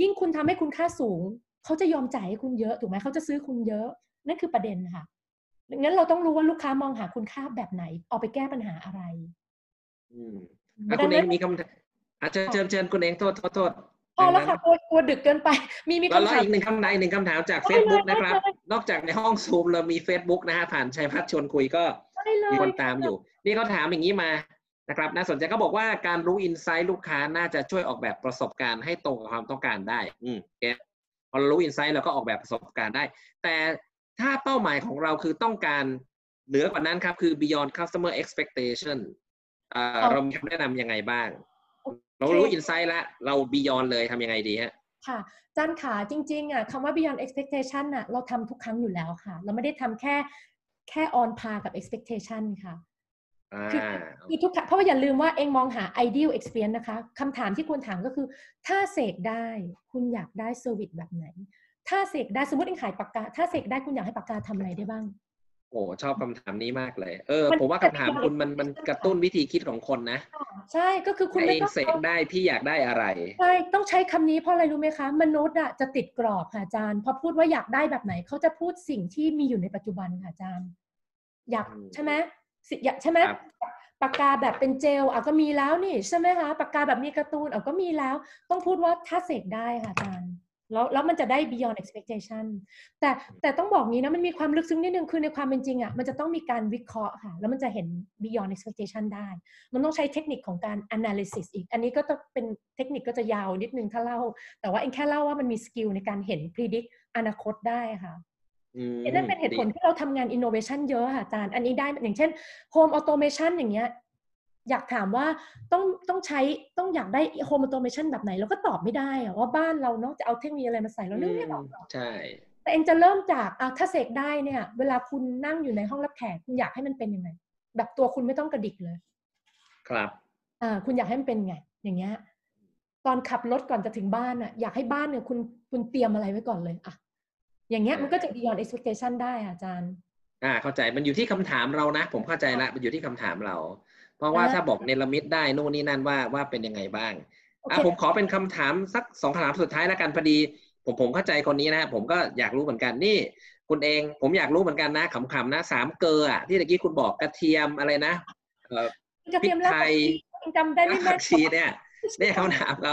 ยิ่งคุณทำให้คุณค่าสูง เขาจะยอมจ่ายให้คุณเยอะถูกไหมเขาจะซื้อคุณเยอะ นั่นคือประเด็นค่ะ งั้นเราต้องรู้ว่าลูกค้ามองหาคุณค่าแบบไหน เอาไปแก้ปัญหาอะไร อืมอะคุณเองมีคำถามอาจจะเชิญเชิญคุณเองโทษโทษโทษ พอแล้วค่ะกลัวกลัวดึกเกินไป มีมีแล้วคำแล้วถามอีกหนึ่งคำถามอีกหนึ่งคำถามจากได้เลย Facebook นะครับได้เลยนอกจากในห้องซูมเรามี Facebook นะฮะผ่านชัยพัฒน์ชวนคุยก็ได้เลยมีคนตามอยู่ นี่เขาถามอย่างนี้มานะครับน่าสนใจเขาบอกว่าการรู้อินไซต์ลูกค้าน่าจะช่วยออกแบบประสบการณ์ให้ตรงกับความต้องการได้ อืมโอเคพอเรารู้อินไซต์เราก็ออกแบบประสบการณ์ได้ แต่ถ้าเป้าหมายของเราคือต้องการเหนือกว่านั้นครับ คือ beyond customer expectation เอ่อเรามีคำแนะนำยังไงบ้าง เรารู้อินไซต์แล้วเรา beyond เลยทำยังไงดีฮะค่ะจันขาจริงๆอะคำว่า beyond expectation อะเราทำทุกครั้งอยู่แล้วค่ะ เราไม่ได้ทำแค่แค่ on par กับ expectation ค่ะอ่าคือคือทุกครั้งเพราะว่าอย่าลืมว่าเองมองหา ideal experience นะคะคำถามที่ควรถามก็คือ ถ้าเสกได้คุณอยากได้เซอร์วิสแบบไหน ถ้าเสกได้สมมติเองขายปากกา ถ้าเสกได้คุณอยากให้ปากกาทำอะไรได้บ้าง โอ้ชอบคำถามนี้มากเลย เออมันผมว่าคำถามคุณมันมันกระตุ้นวิธีคิดของคนนะ ใช่ก็คือคุณถ้าไม่เองต้องเสกได้พี่อยากได้อะไร ใช่ต้องใช้คำนี้เพราะอะไรรู้ไหมคะ มนุษย์อะจะติดกรอบค่ะอาจารย์ พอพูดว่าอยากได้แบบไหนเขาจะพูดสิ่งที่มีอยู่ในปัจจุบันค่ะอาจารย์ อยากอืมใช่ไหมสิอยากใช่ไหมครับปากกาแบบเป็นเจลอะก็มีแล้วนี่ใช่ไหมคะปากกาแบบมีการ์ตูนอะก็มีแล้ว ต้องพูดว่าถ้าเสกได้ค่ะอาจารย์ แล้วแล้วมันจะได้ beyond expectation แต่แต่ต้องบอกงี้นะมันมีความลึกซึ้งนิดนึงคือในความเป็นจริงอะมันจะต้องมีการวิเคราะห์ค่ะ แล้วมันจะเห็น beyond expectation ได้ มันต้องใช้เทคนิคของการ analysis อีก อันนี้ก็ต้องเป็นเทคนิคก็จะยาวนิดนึงถ้าเล่า แต่ว่าเองแค่เล่าว่ามันมี skill ในการเห็น predict อนาคตได้ค่ะอืมนั่นเป็นเหตุผลดีที่เราทำงาน innovation เยอะค่ะอาจารย์ อันนี้ได้อย่างเช่น home automation อย่างเงี้ย อยากถามว่าต้องต้องใช้ต้องอยากได้ home automation แบบไหนเราก็ตอบไม่ได้อะว่าบ้านเราเนาะจะเอาเทคโนโลยีอะไรมาใส่เรานึกไม่ออกหรอกใช่แต่เองจะเริ่มจากอะถ้าเสกได้เนี่ย เวลาคุณนั่งอยู่ในห้องรับแขกคุณอยากให้มันเป็นยังไงแบบตัวคุณไม่ต้องกระดิกเลย ครับอ่าคุณอยากให้มันเป็นไง อย่างเงี้ยตอนขับรถก่อนจะถึงบ้านอะอยากให้บ้านเนี่ยคุณคุณเตรียมอะไรไว้ก่อนเลยอะอย่างเงี้ยมันก็จะ beyond expectation ได้อะอาจารย์ อ่าเข้าใจมันอยู่ที่คำถามเรานะ ผมเข้าใจละมันอยู่ที่คำถามเรา เพราะว่าอ่าถ้าบอกเนรมิตได้นู่นนี่นั่นว่าว่าเป็นยังไงบ้างโอเคอะผมขอเป็นคำถามสักสองคำถามสุดท้ายแล้วกันพอดี ผมผมเข้าใจคนนี้นะผมก็อยากรู้เหมือนกันนี่ คุณเองผมอยากรู้เหมือนกันนะขำๆนะสามเกลืออะที่ตะกี้คุณบอกกระเทียมอะไรนะเอ่อกระเทียมแล้วพริกไทยเองจำได้ไหมรากแม่ผักชีเนี่ยเนี่ยคำถามเรา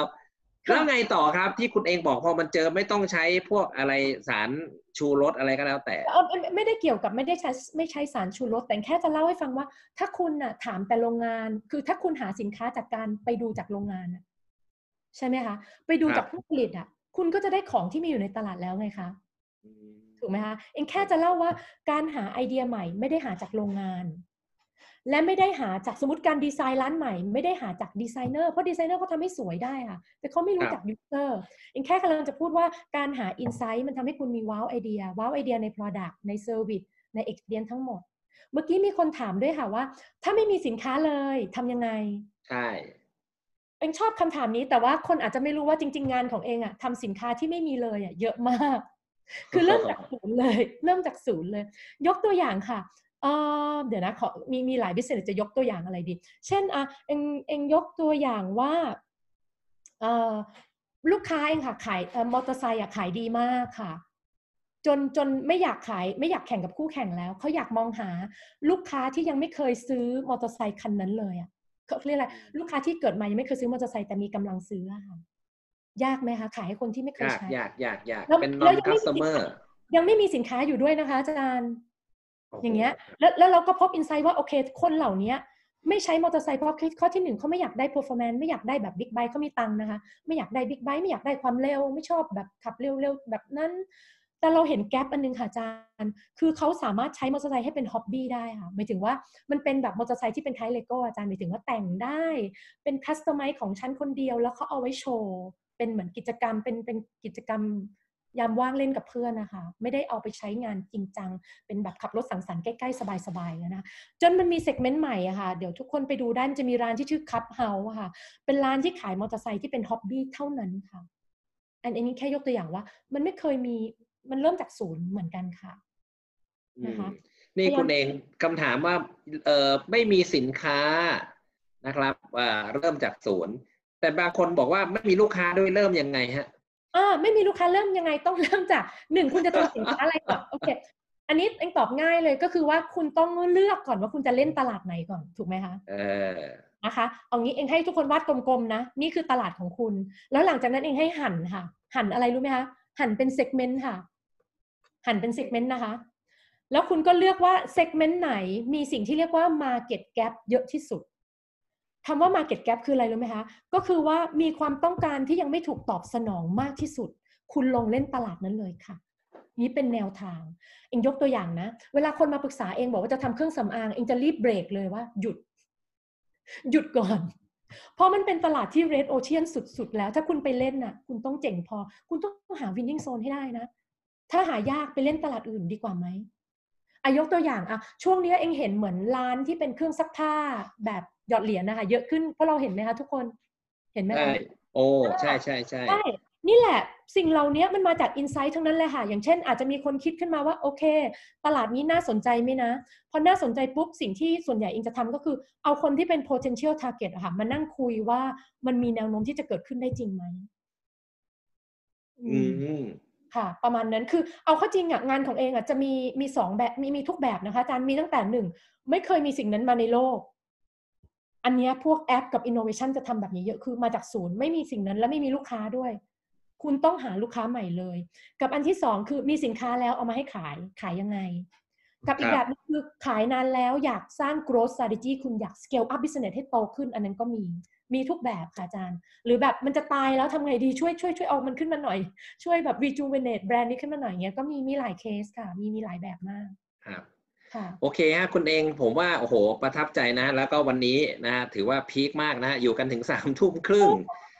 แล้วไงต่อครับที่คุณเองบอกพอมันเจอไม่ต้องใช้พวกอะไรสารชูรสอะไรก็แล้วแต่เอาไม่ไม่ได้เกี่ยวกับไม่ได้ใช้ไม่ใช้สารชูรสแต่แค่จะเล่าให้ฟังว่า ถ้าคุณน่ะถามแต่โรงงาน คือถ้าคุณหาสินค้าจากการไปดูจากโรงงานน่ะใช่ไหมคะ ไปดูครับจากผู้ผลิตอะ คุณก็จะได้ของที่มีอยู่ในตลาดแล้วไงคะถูกไหมคะเองแค่จะเล่าว่าการหาไอเดียใหม่ไม่ได้หาจากโรงงาน และไม่ได้หาจากสมมติการดีไซน์ร้านใหม่ ไม่ได้หาจากดีไซเนอร์เพราะดีไซเนอร์เขาทำให้สวยได้ค่ะ แต่เขาไม่รู้ครับจาก user เองแค่กำลังจะพูดว่าการหา insight มันทำให้คุณมี wow idea wow idea ใน Product ใน Service ใน Experience ทั้งหมด เมื่อกี้มีคนถามด้วยค่ะว่า ถ้าไม่มีสินค้าเลยทำยังไง ใช่เองชอบคำถามนี้แต่ว่าคนอาจจะไม่รู้ว่าจริง ๆ งานของเองอะทำสินค้าที่ไม่มีเลยอะเยอะมาก คือเริ่มจากศูนย์เลย เริ่มจากศูนย์เลย ยกตัวอย่างค่ะ เออเดี๋ยวนะขอมีมีหลายบิสเนสจะยกตัวอย่างอะไรดี เช่นอะเองเองยกตัวอย่างว่าเออลูกค้าเองค่ะขายเอ่อมอเตอร์ไซค์อะขายดีมากค่ะ จนจนไม่อยากขายไม่อยากแข่งกับคู่แข่งแล้วเขาอยากมองหาลูกค้าที่ยังไม่เคยซื้อมอเตอร์ไซค์คันนั้นเลยอะเขาเรียกอะไรลูกค้าที่เกิดมายังไม่เคยซื้อมอเตอร์ไซค์แต่มีกำลังซื้ออะค่ะยากไหมคะขายให้คนที่ไม่เคยยากใช้ยากยากยากแล้วเป็นแล้ว non ยังไม่มี customer ยังไม่มีสินค้าอยู่ด้วยนะคะอาจารย์โอ้โห อย่างเงี้ยแล้วแล้วเราก็พบ insight ว่าโอเค คนเหล่านี้ไม่ใช้มอเตอร์ไซค์เพราะข้อที่หนึ่งเขาไม่อยากได้ performance ไม่อยากได้แบบบิ๊กไบค์เขามีตังค์นะคะ ไม่อยากได้บิ๊กไบค์ไม่อยากได้ความเร็ว ไม่ชอบแบบขับเร็วๆแบบนั้น แต่เราเห็น gap อันนึงค่ะอาจารย์ คือเขาสามารถใช้มอเตอร์ไซค์ให้เป็น hobby ได้ค่ะหมายถึงว่ามันเป็นแบบมอเตอร์ไซค์ที่เป็นไทเลโก้อาจารย์หมายถึงว่าแต่งได้ เป็น customize ของฉันคนเดียวแล้วเขาเอาไว้โชว์เป็นเหมือนกิจกรรมเป็นเป็นกิจกรรม ยามว่างเล่นกับเพื่อนนะคะ ไม่ได้เอาไปใช้งานจริงจัง เป็นแบบขับรถสังสรรค์ใกล้ ๆ สบายๆแล้วนะจนมันมี segment ใหม่อะค่ะเดี๋ยวทุกคนไปดูได้มันจะมีร้านที่ชื่อ Cub House ค่ะ เป็นร้านที่ขายมอเตอร์ไซค์ที่เป็น hobby เท่านั้นค่ะ อันนี้แค่ยกตัวอย่างว่า มันไม่เคยมีมันเริ่มจากศูนย์เหมือนกันค่ะนะคะนี่คุณเองคำถามว่าเออไม่มีสินค้านะครับอ่าเริ่มจากศูนย์ แต่บางคนบอกว่าไม่มีลูกค้าด้วยเริ่มยังไงฮะ อ่าไม่มีลูกค้าเริ่มยังไงต้องเริ่มจากหนึ่งคุณจะทำสินค้าอะไรก่อนโอเค อันนี้เองตอบง่ายเลยก็คือว่าคุณต้องเลือกก่อนว่าคุณจะเล่นตลาดไหนก่อนถูกไหมคะเออนะคะเอางี้เองให้ทุกคนวาดกลมๆนะ นี่คือตลาดของคุณ แล้วหลังจากนั้นเองให้หั่นค่ะ หั่นอะไรรู้ไหมคะ หั่นเป็น segment ค่ะ หั่นเป็น segment นะคะ แล้วคุณก็เลือกว่า segment ไหนมีสิ่งที่เรียกว่า Market Gap เยอะที่สุด คำว่า Market Gap คืออะไรรู้ไหมคะ ก็คือว่ามีความต้องการที่ยังไม่ถูกตอบสนองมากที่สุด คุณลงเล่นตลาดนั้นเลยค่ะนี่เป็นแนวทางเองยกตัวอย่างนะ เวลาคนมาปรึกษาเองบอกว่าจะทำเครื่องสำอางเองจะรีบเบรกเลยว่า หยุด หยุดก่อน เพราะมันเป็นตลาดที่ red ocean สุด ๆ แล้ว ถ้าคุณไปเล่นน่ะ คุณต้องเจ๋งพอ คุณต้องหา winning zone ให้ได้นะ ถ้าหายากไปเล่นตลาดอื่นดีกว่าไหม อายกตัวอย่างอะช่วงนี้เองเห็นเหมือนร้านที่เป็นเครื่องซักผ้าแบบหยอดเหรียญนะคะ เยอะขึ้นเพราะเราเห็นไหมคะทุกคนเห็นไหมใช่คะโอ้ใช่ใช่ใช่ใช่นี่แหละสิ่งเหล่านี้มันมาจาก insight ทั้งนั้นเลยค่ะ อย่างเช่น อาจจะมีคนคิดขึ้นมาว่าโอเค ตลาดนี้น่าสนใจไหมนะ พอน่าสนใจปุ๊บ สิ่งที่ส่วนใหญ่เองจะทำก็คือเอาคนที่เป็น potential target อะค่ะมานั่งคุยว่ามันมีแนวโน้มที่จะเกิดขึ้นได้จริงไหมอืม ค่ะประมาณนั้นคือเอาเข้าจริงอะงานของเองอะจะมีมีสองแบบมีมีทุกแบบนะคะอาจารย์มีตั้งแต่หนึ่งไม่เคยมีสิ่งนั้นมาในโลก อันเนี้ยพวกแอปกับอินโนเวชันจะทำแบบนี้เยอะคือมาจากศูนย์ไม่มีสิ่งนั้นและไม่มีลูกค้าด้วย คุณต้องหาลูกค้าใหม่เลย กับอันที่สองคือมีสินค้าแล้วเอามาให้ขายขายยังไง กับอีกคแบรับบนึงคือขายนานแล้วอยากสร้าง growth strategy คุณอยาก scale up business ให้โตขึ้น อันนั้นก็มี มีทุกแบบค่ะอาจารย์ หรือแบบมันจะตายแล้วทำไงดีช่วยช่วยช่วยเอามันขึ้นมาหน่อย ช่วยแบบ rejuvenate แบรนด์นี้ขึ้นมาหน่อยเงี้ยก็มีมีหลายเคสค่ะ มีมีหลายแบบมากครับค่ะโอเคฮะคุณเองผมว่าโอ้โหประทับใจนะ แล้วก็วันนี้นะถือว่าพีคมากนะ อยู่กันถึงสามทุ่มครึ่ง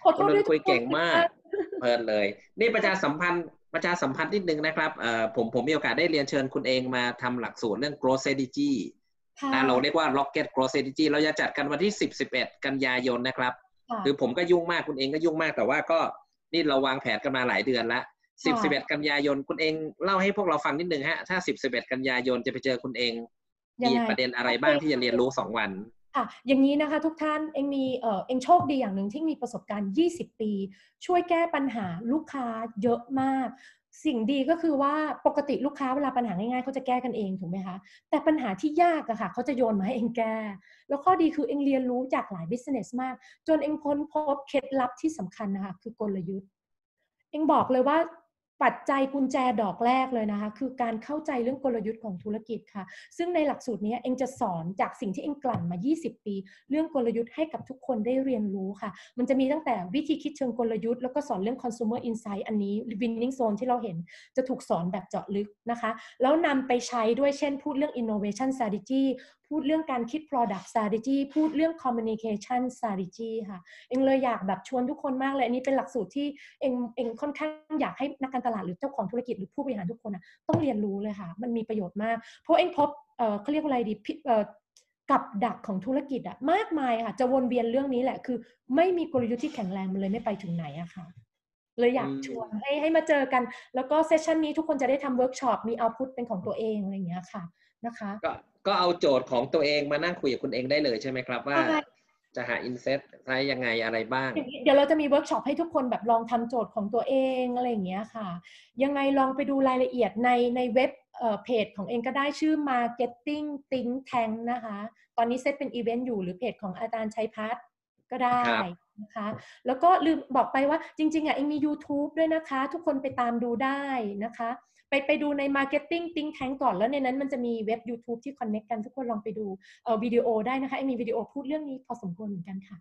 ขอโทคุณษนด้วยนท์คุยเก่งมากทุคนเพลินเลย นี่ประชาสัมพันธ์ประชาสัมพันธ์นิดนึงนะครับเอ่อผมผมมีโอกาสได้เรียนเชิญคุณเองมาทำหลักสูตรเรื่อง growth strategy ค่ะ นะเราเรียกว่า rocket growth strategy เราจะจัดกันวันที่ 10 11 กันยายนนะครับค่ะคือผมก็ยุ่งมากคุณเองก็ยุ่งมากแต่ว่าก็นี่เราวางแผนกันมาหลายเดือนละสิบค่ะสิบเอ็ดกันยายนคุณเองเล่าให้พวกเราฟังนิดนึงฮะถ้าสิบสิบเอ็ดกันยายนจะไปเจอคุณเองยังมีไงประเด็นอะไรบ้างที่จะเรียนรู้สองวันค่ะอย่างนี้นะคะทุกท่านเองมีเออเองโชคดีอย่างหนึ่งที่มีประสบการณ์ 20 ปี ช่วยแก้ปัญหาลูกค้าเยอะมาก สิ่งดีก็คือว่าปกติลูกค้าเวลาปัญหาง่ายๆเขาจะแก้กันเองถูกไหมคะ แต่ปัญหาที่ยากอะค่ะเขาจะโยนมาให้เองแก้ แล้วข้อดีคือเองเรียนรู้จากหลายบิสเนสมาก จนเองค้นพบเคล็ดลับที่สำคัญนะคะคือกลยุทธ์ เองบอกเลยว่า ปัจจัยกุญแจดอกแรกเลยนะคะ คือการเข้าใจเรื่องกลยุทธ์ของธุรกิจค่ะ ซึ่งในหลักสูตรนี้เองจะสอนจากสิ่งที่เองกลั่นมา 20 ปี เรื่องกลยุทธ์ให้กับทุกคนได้เรียนรู้ค่ะ มันจะมีตั้งแต่วิธีคิดเชิงกลยุทธ์แล้วก็สอนเรื่อง consumer insight อันนี้ winning zone ที่เราเห็นจะถูกสอนแบบเจาะลึกนะคะ แล้วนำไปใช้ด้วยเช่นพูดเรื่อง innovation strategy พูดเรื่องการคิด product strategy พูดเรื่อง communication strategy ค่ะ เองเลยอยากแบบชวนทุกคนมากเลย อันนี้เป็นหลักสูตรที่เองเองค่อนข้างอยากให้นักการตลาดหรือเจ้าของธุรกิจหรือผู้บริหารทุกคนนะต้องเรียนรู้เลยค่ะ มันมีประโยชน์มาก เพราะเองพบเอ่อเขาเรียกว่าอะไรดีพิเอ่อกับดักของธุรกิจอะมากมายค่ะ จะวนเวียนเรื่องนี้แหละ คือ ไม่มีกลยุทธ์ที่แข็งแรงมันเลยไม่ไปถึงไหนอะค่ะเลยอยากอืมชวนให้ให้มาเจอกัน แล้วก็ session นี้ทุกคนจะได้ทำเวิร์กช็อปมี output เป็นของตัวเองอะไรอย่างเงี้ยค่ะ นะคะก็ก็เอาโจทย์ของตัวเองมานั่งคุยกับคุณเองได้เลยใช่ไหมครับว่าใช่จะหา insight ใช้ยังไงอะไรบ้างอย่างนี้เดี๋ยวเราจะมีเวิร์กช็อปให้ทุกคนแบบลองทำโจทย์ของตัวเองอะไรอย่างเงี้ยค่ะ ยังไงลองไปดูรายละเอียดในในเว็บเอ่อเพจของเองก็ได้ชื่อ Marketing Think Tank นะคะ ตอนนี้เซตเป็นอีเวนต์อยู่หรือเพจของอาจารย์ชัยพัฒน์ก็ได้ครับนะคะแล้วก็ลืมบอกไปว่าจริงๆอะเองมี YouTube ด้วยนะคะ ทุกคนไปตามดูได้นะคะ ไปไปดูใน Marketing Think Tank ก่อนแล้วในนั้นมันจะมีเว็บ YouTube ที่ connect กันทุกคนลองไปดูเอ่อวิดีโอได้นะคะเองมีวิดีโอพูดเรื่องนี้พอสมควรเหมือนกันค่ะ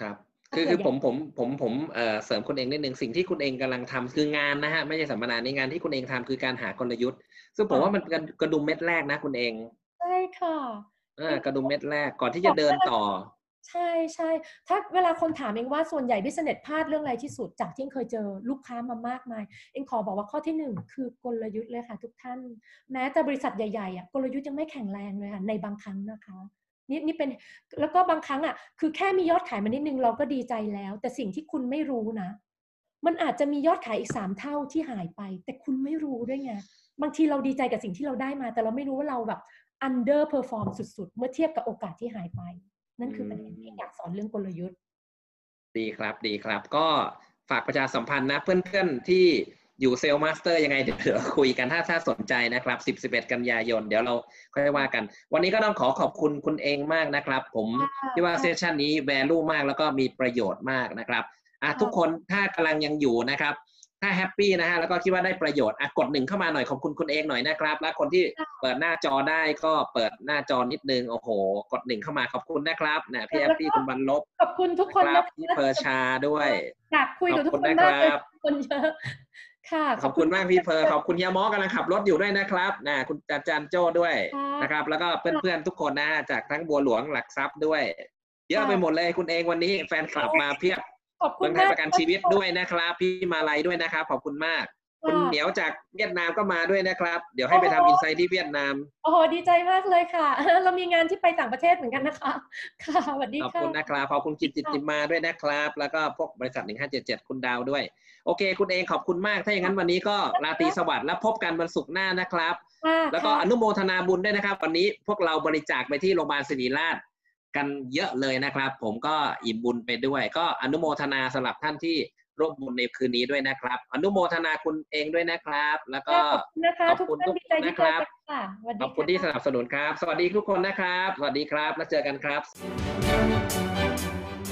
ครับถ้าคือเกิคืดออยากผมผมผมผมเอ่อเสริมคุณเองนิดนึงสิ่งที่คุณเองกำลังทำคืองานนะฮะไม่ใช่สัมมนาในงานที่คุณเองทำคือการหากลยุทธ์ ซึ่งผมว่ามันเป็นกระดุมเม็ดแรกนะคุณเอง ใช่ค่ะเออกระดุมเม็ดแรกก่อนที่จะเดินต่อ ใช่ใช่ถ้าเวลาคนถามเองว่าส่วนใหญ่บิสเนสพลาดเรื่องอะไรที่สุด จากที่เคยเจอลูกค้ามามากมาย เองขอบอกว่าข้อที่หนึ่งคือกลยุทธ์เลยค่ะทุกท่าน แม้แต่บริษัทใหญ่ๆอะกลยุทธ์ยังไม่แข็งแรงเลยค่ะในบางครั้งนะคะนี่นี่เป็นแล้วก็บางครั้งอะคือแค่มียอดขายมานิดนึงเราก็ดีใจแล้ว แต่สิ่งที่คุณไม่รู้นะ มันอาจจะมียอดขายอีกสามเท่าที่หายไป แต่คุณไม่รู้ด้วยไงบางทีเราดีใจกับสิ่งที่เราได้มา แต่เราไม่รู้ว่าเราแบบ under perform สุด ๆ เมื่อเทียบกับโอกาสที่หายไป นั่นคือประเด็นที่อยากสอนเรื่องกลยุทธ์ ดีครับดีครับ ก็ฝากประชาสัมพันธ์นะเพื่อนๆที่อยู่ Sales Master ยังไงเดี๋ยวเราคุยกันถ้าถ้าสนใจนะครับ 10 11 กันยายน เดี๋ยวเราค่อยว่ากัน วันนี้ก็ต้องขอขอบคุณคุณเองมากนะครับ ผมค่ะที่ว่า session นี้ value มากแล้วก็มีประโยชน์มากนะครับอะค่ะทุกคนถ้ากำลังยังอยู่นะครับ ถ้า happy นะฮะแล้วก็คิดว่าได้ประโยชน์อะกดหนึ่งเข้ามาหน่อยขอบคุณคุณเองหน่อยนะครับ แล้วคนที่เปิดหน้าจอได้ก็เปิดหน้าจอนิดนึงโอ้โห กดหนึ่งเข้ามาขอบคุณนะครับนะพี่แฮปปี้คุณบรรลบขอบคุณทุกคนครันะบพี่เปอร์ชาด้วยอยากคุยกับทุกคนขอบคุณมากเลยนะครับคนเยอะค่ะขอบคุณมากพี่เพอร์ขอบคุณเฮียหมอกำลังขับรถอยู่ด้วยนะครับนะคุณอาจารย์โจ้ด้วยค่ะนะครับ แล้วก็เพื่อนๆทุกคนนะจากทั้งบัวหลวงหลักทรัพย์ด้วย เยอะค่ะไปหมดเลยคุณเองวันนี้แฟนคลับมาเพียบ ขอบคุเมืองไทยประกันชีวิตด้วยนะครับ พี่มาลัยด้วยนะครับ ขอบคุณมาก คุณเหนียวจากเวียดนามก็มาด้วยนะครับ เดี๋ยวให้ไปทำ insight ที่เวียดนาม โอ้โหดีใจมากเลยค่ะ เรามีงานที่ไปต่างประเทศเหมือนกันนะคะ ค่ะสวัสดีขอบค่ะคุณนะครับ ขอบคุณกิตติติมาด้วยนะครับ แล้วก็พวกบริษัท 1577 คุณดาวด้วย โอเค คุณเองขอบคุณมาก ถ้าอย่างนั้นวันนี้ก็ราตรีสวัสดิ์และพบกันวันศุกร์หน้านะครับ ค่ะแล้วก็ค่ะอนุโมทนาบุญด้วยนะครับ วันนี้พวกเราบริจาคไปที่โรงพยาบาลศิริราช กันเยอะเลยนะครับ ผมก็อิ่มบุญไปด้วย ก็อนุโมทนาสำหรับท่านที่ร่วมบุญในคืนนี้ด้วยนะครับ อนุโมทนาคุณเองด้วยนะครับ แล้วก็ขอบคุณนะคะขอบทุกคุณท่านทุกดีใจคนที่นะเจคอรับกันค่ะสวัสดีขอบคุณที่สค่ะนับสนุนครับ สวัสดีทุกคนนะครับ สวัสดีครับ แล้วเจอกันครับ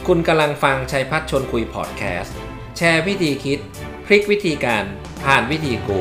คุณกำลังฟังชัยพัฒชนคุยพอดแคสต์ แชร์วิธีคิด พลิกวิธีการผ่านวิธีกู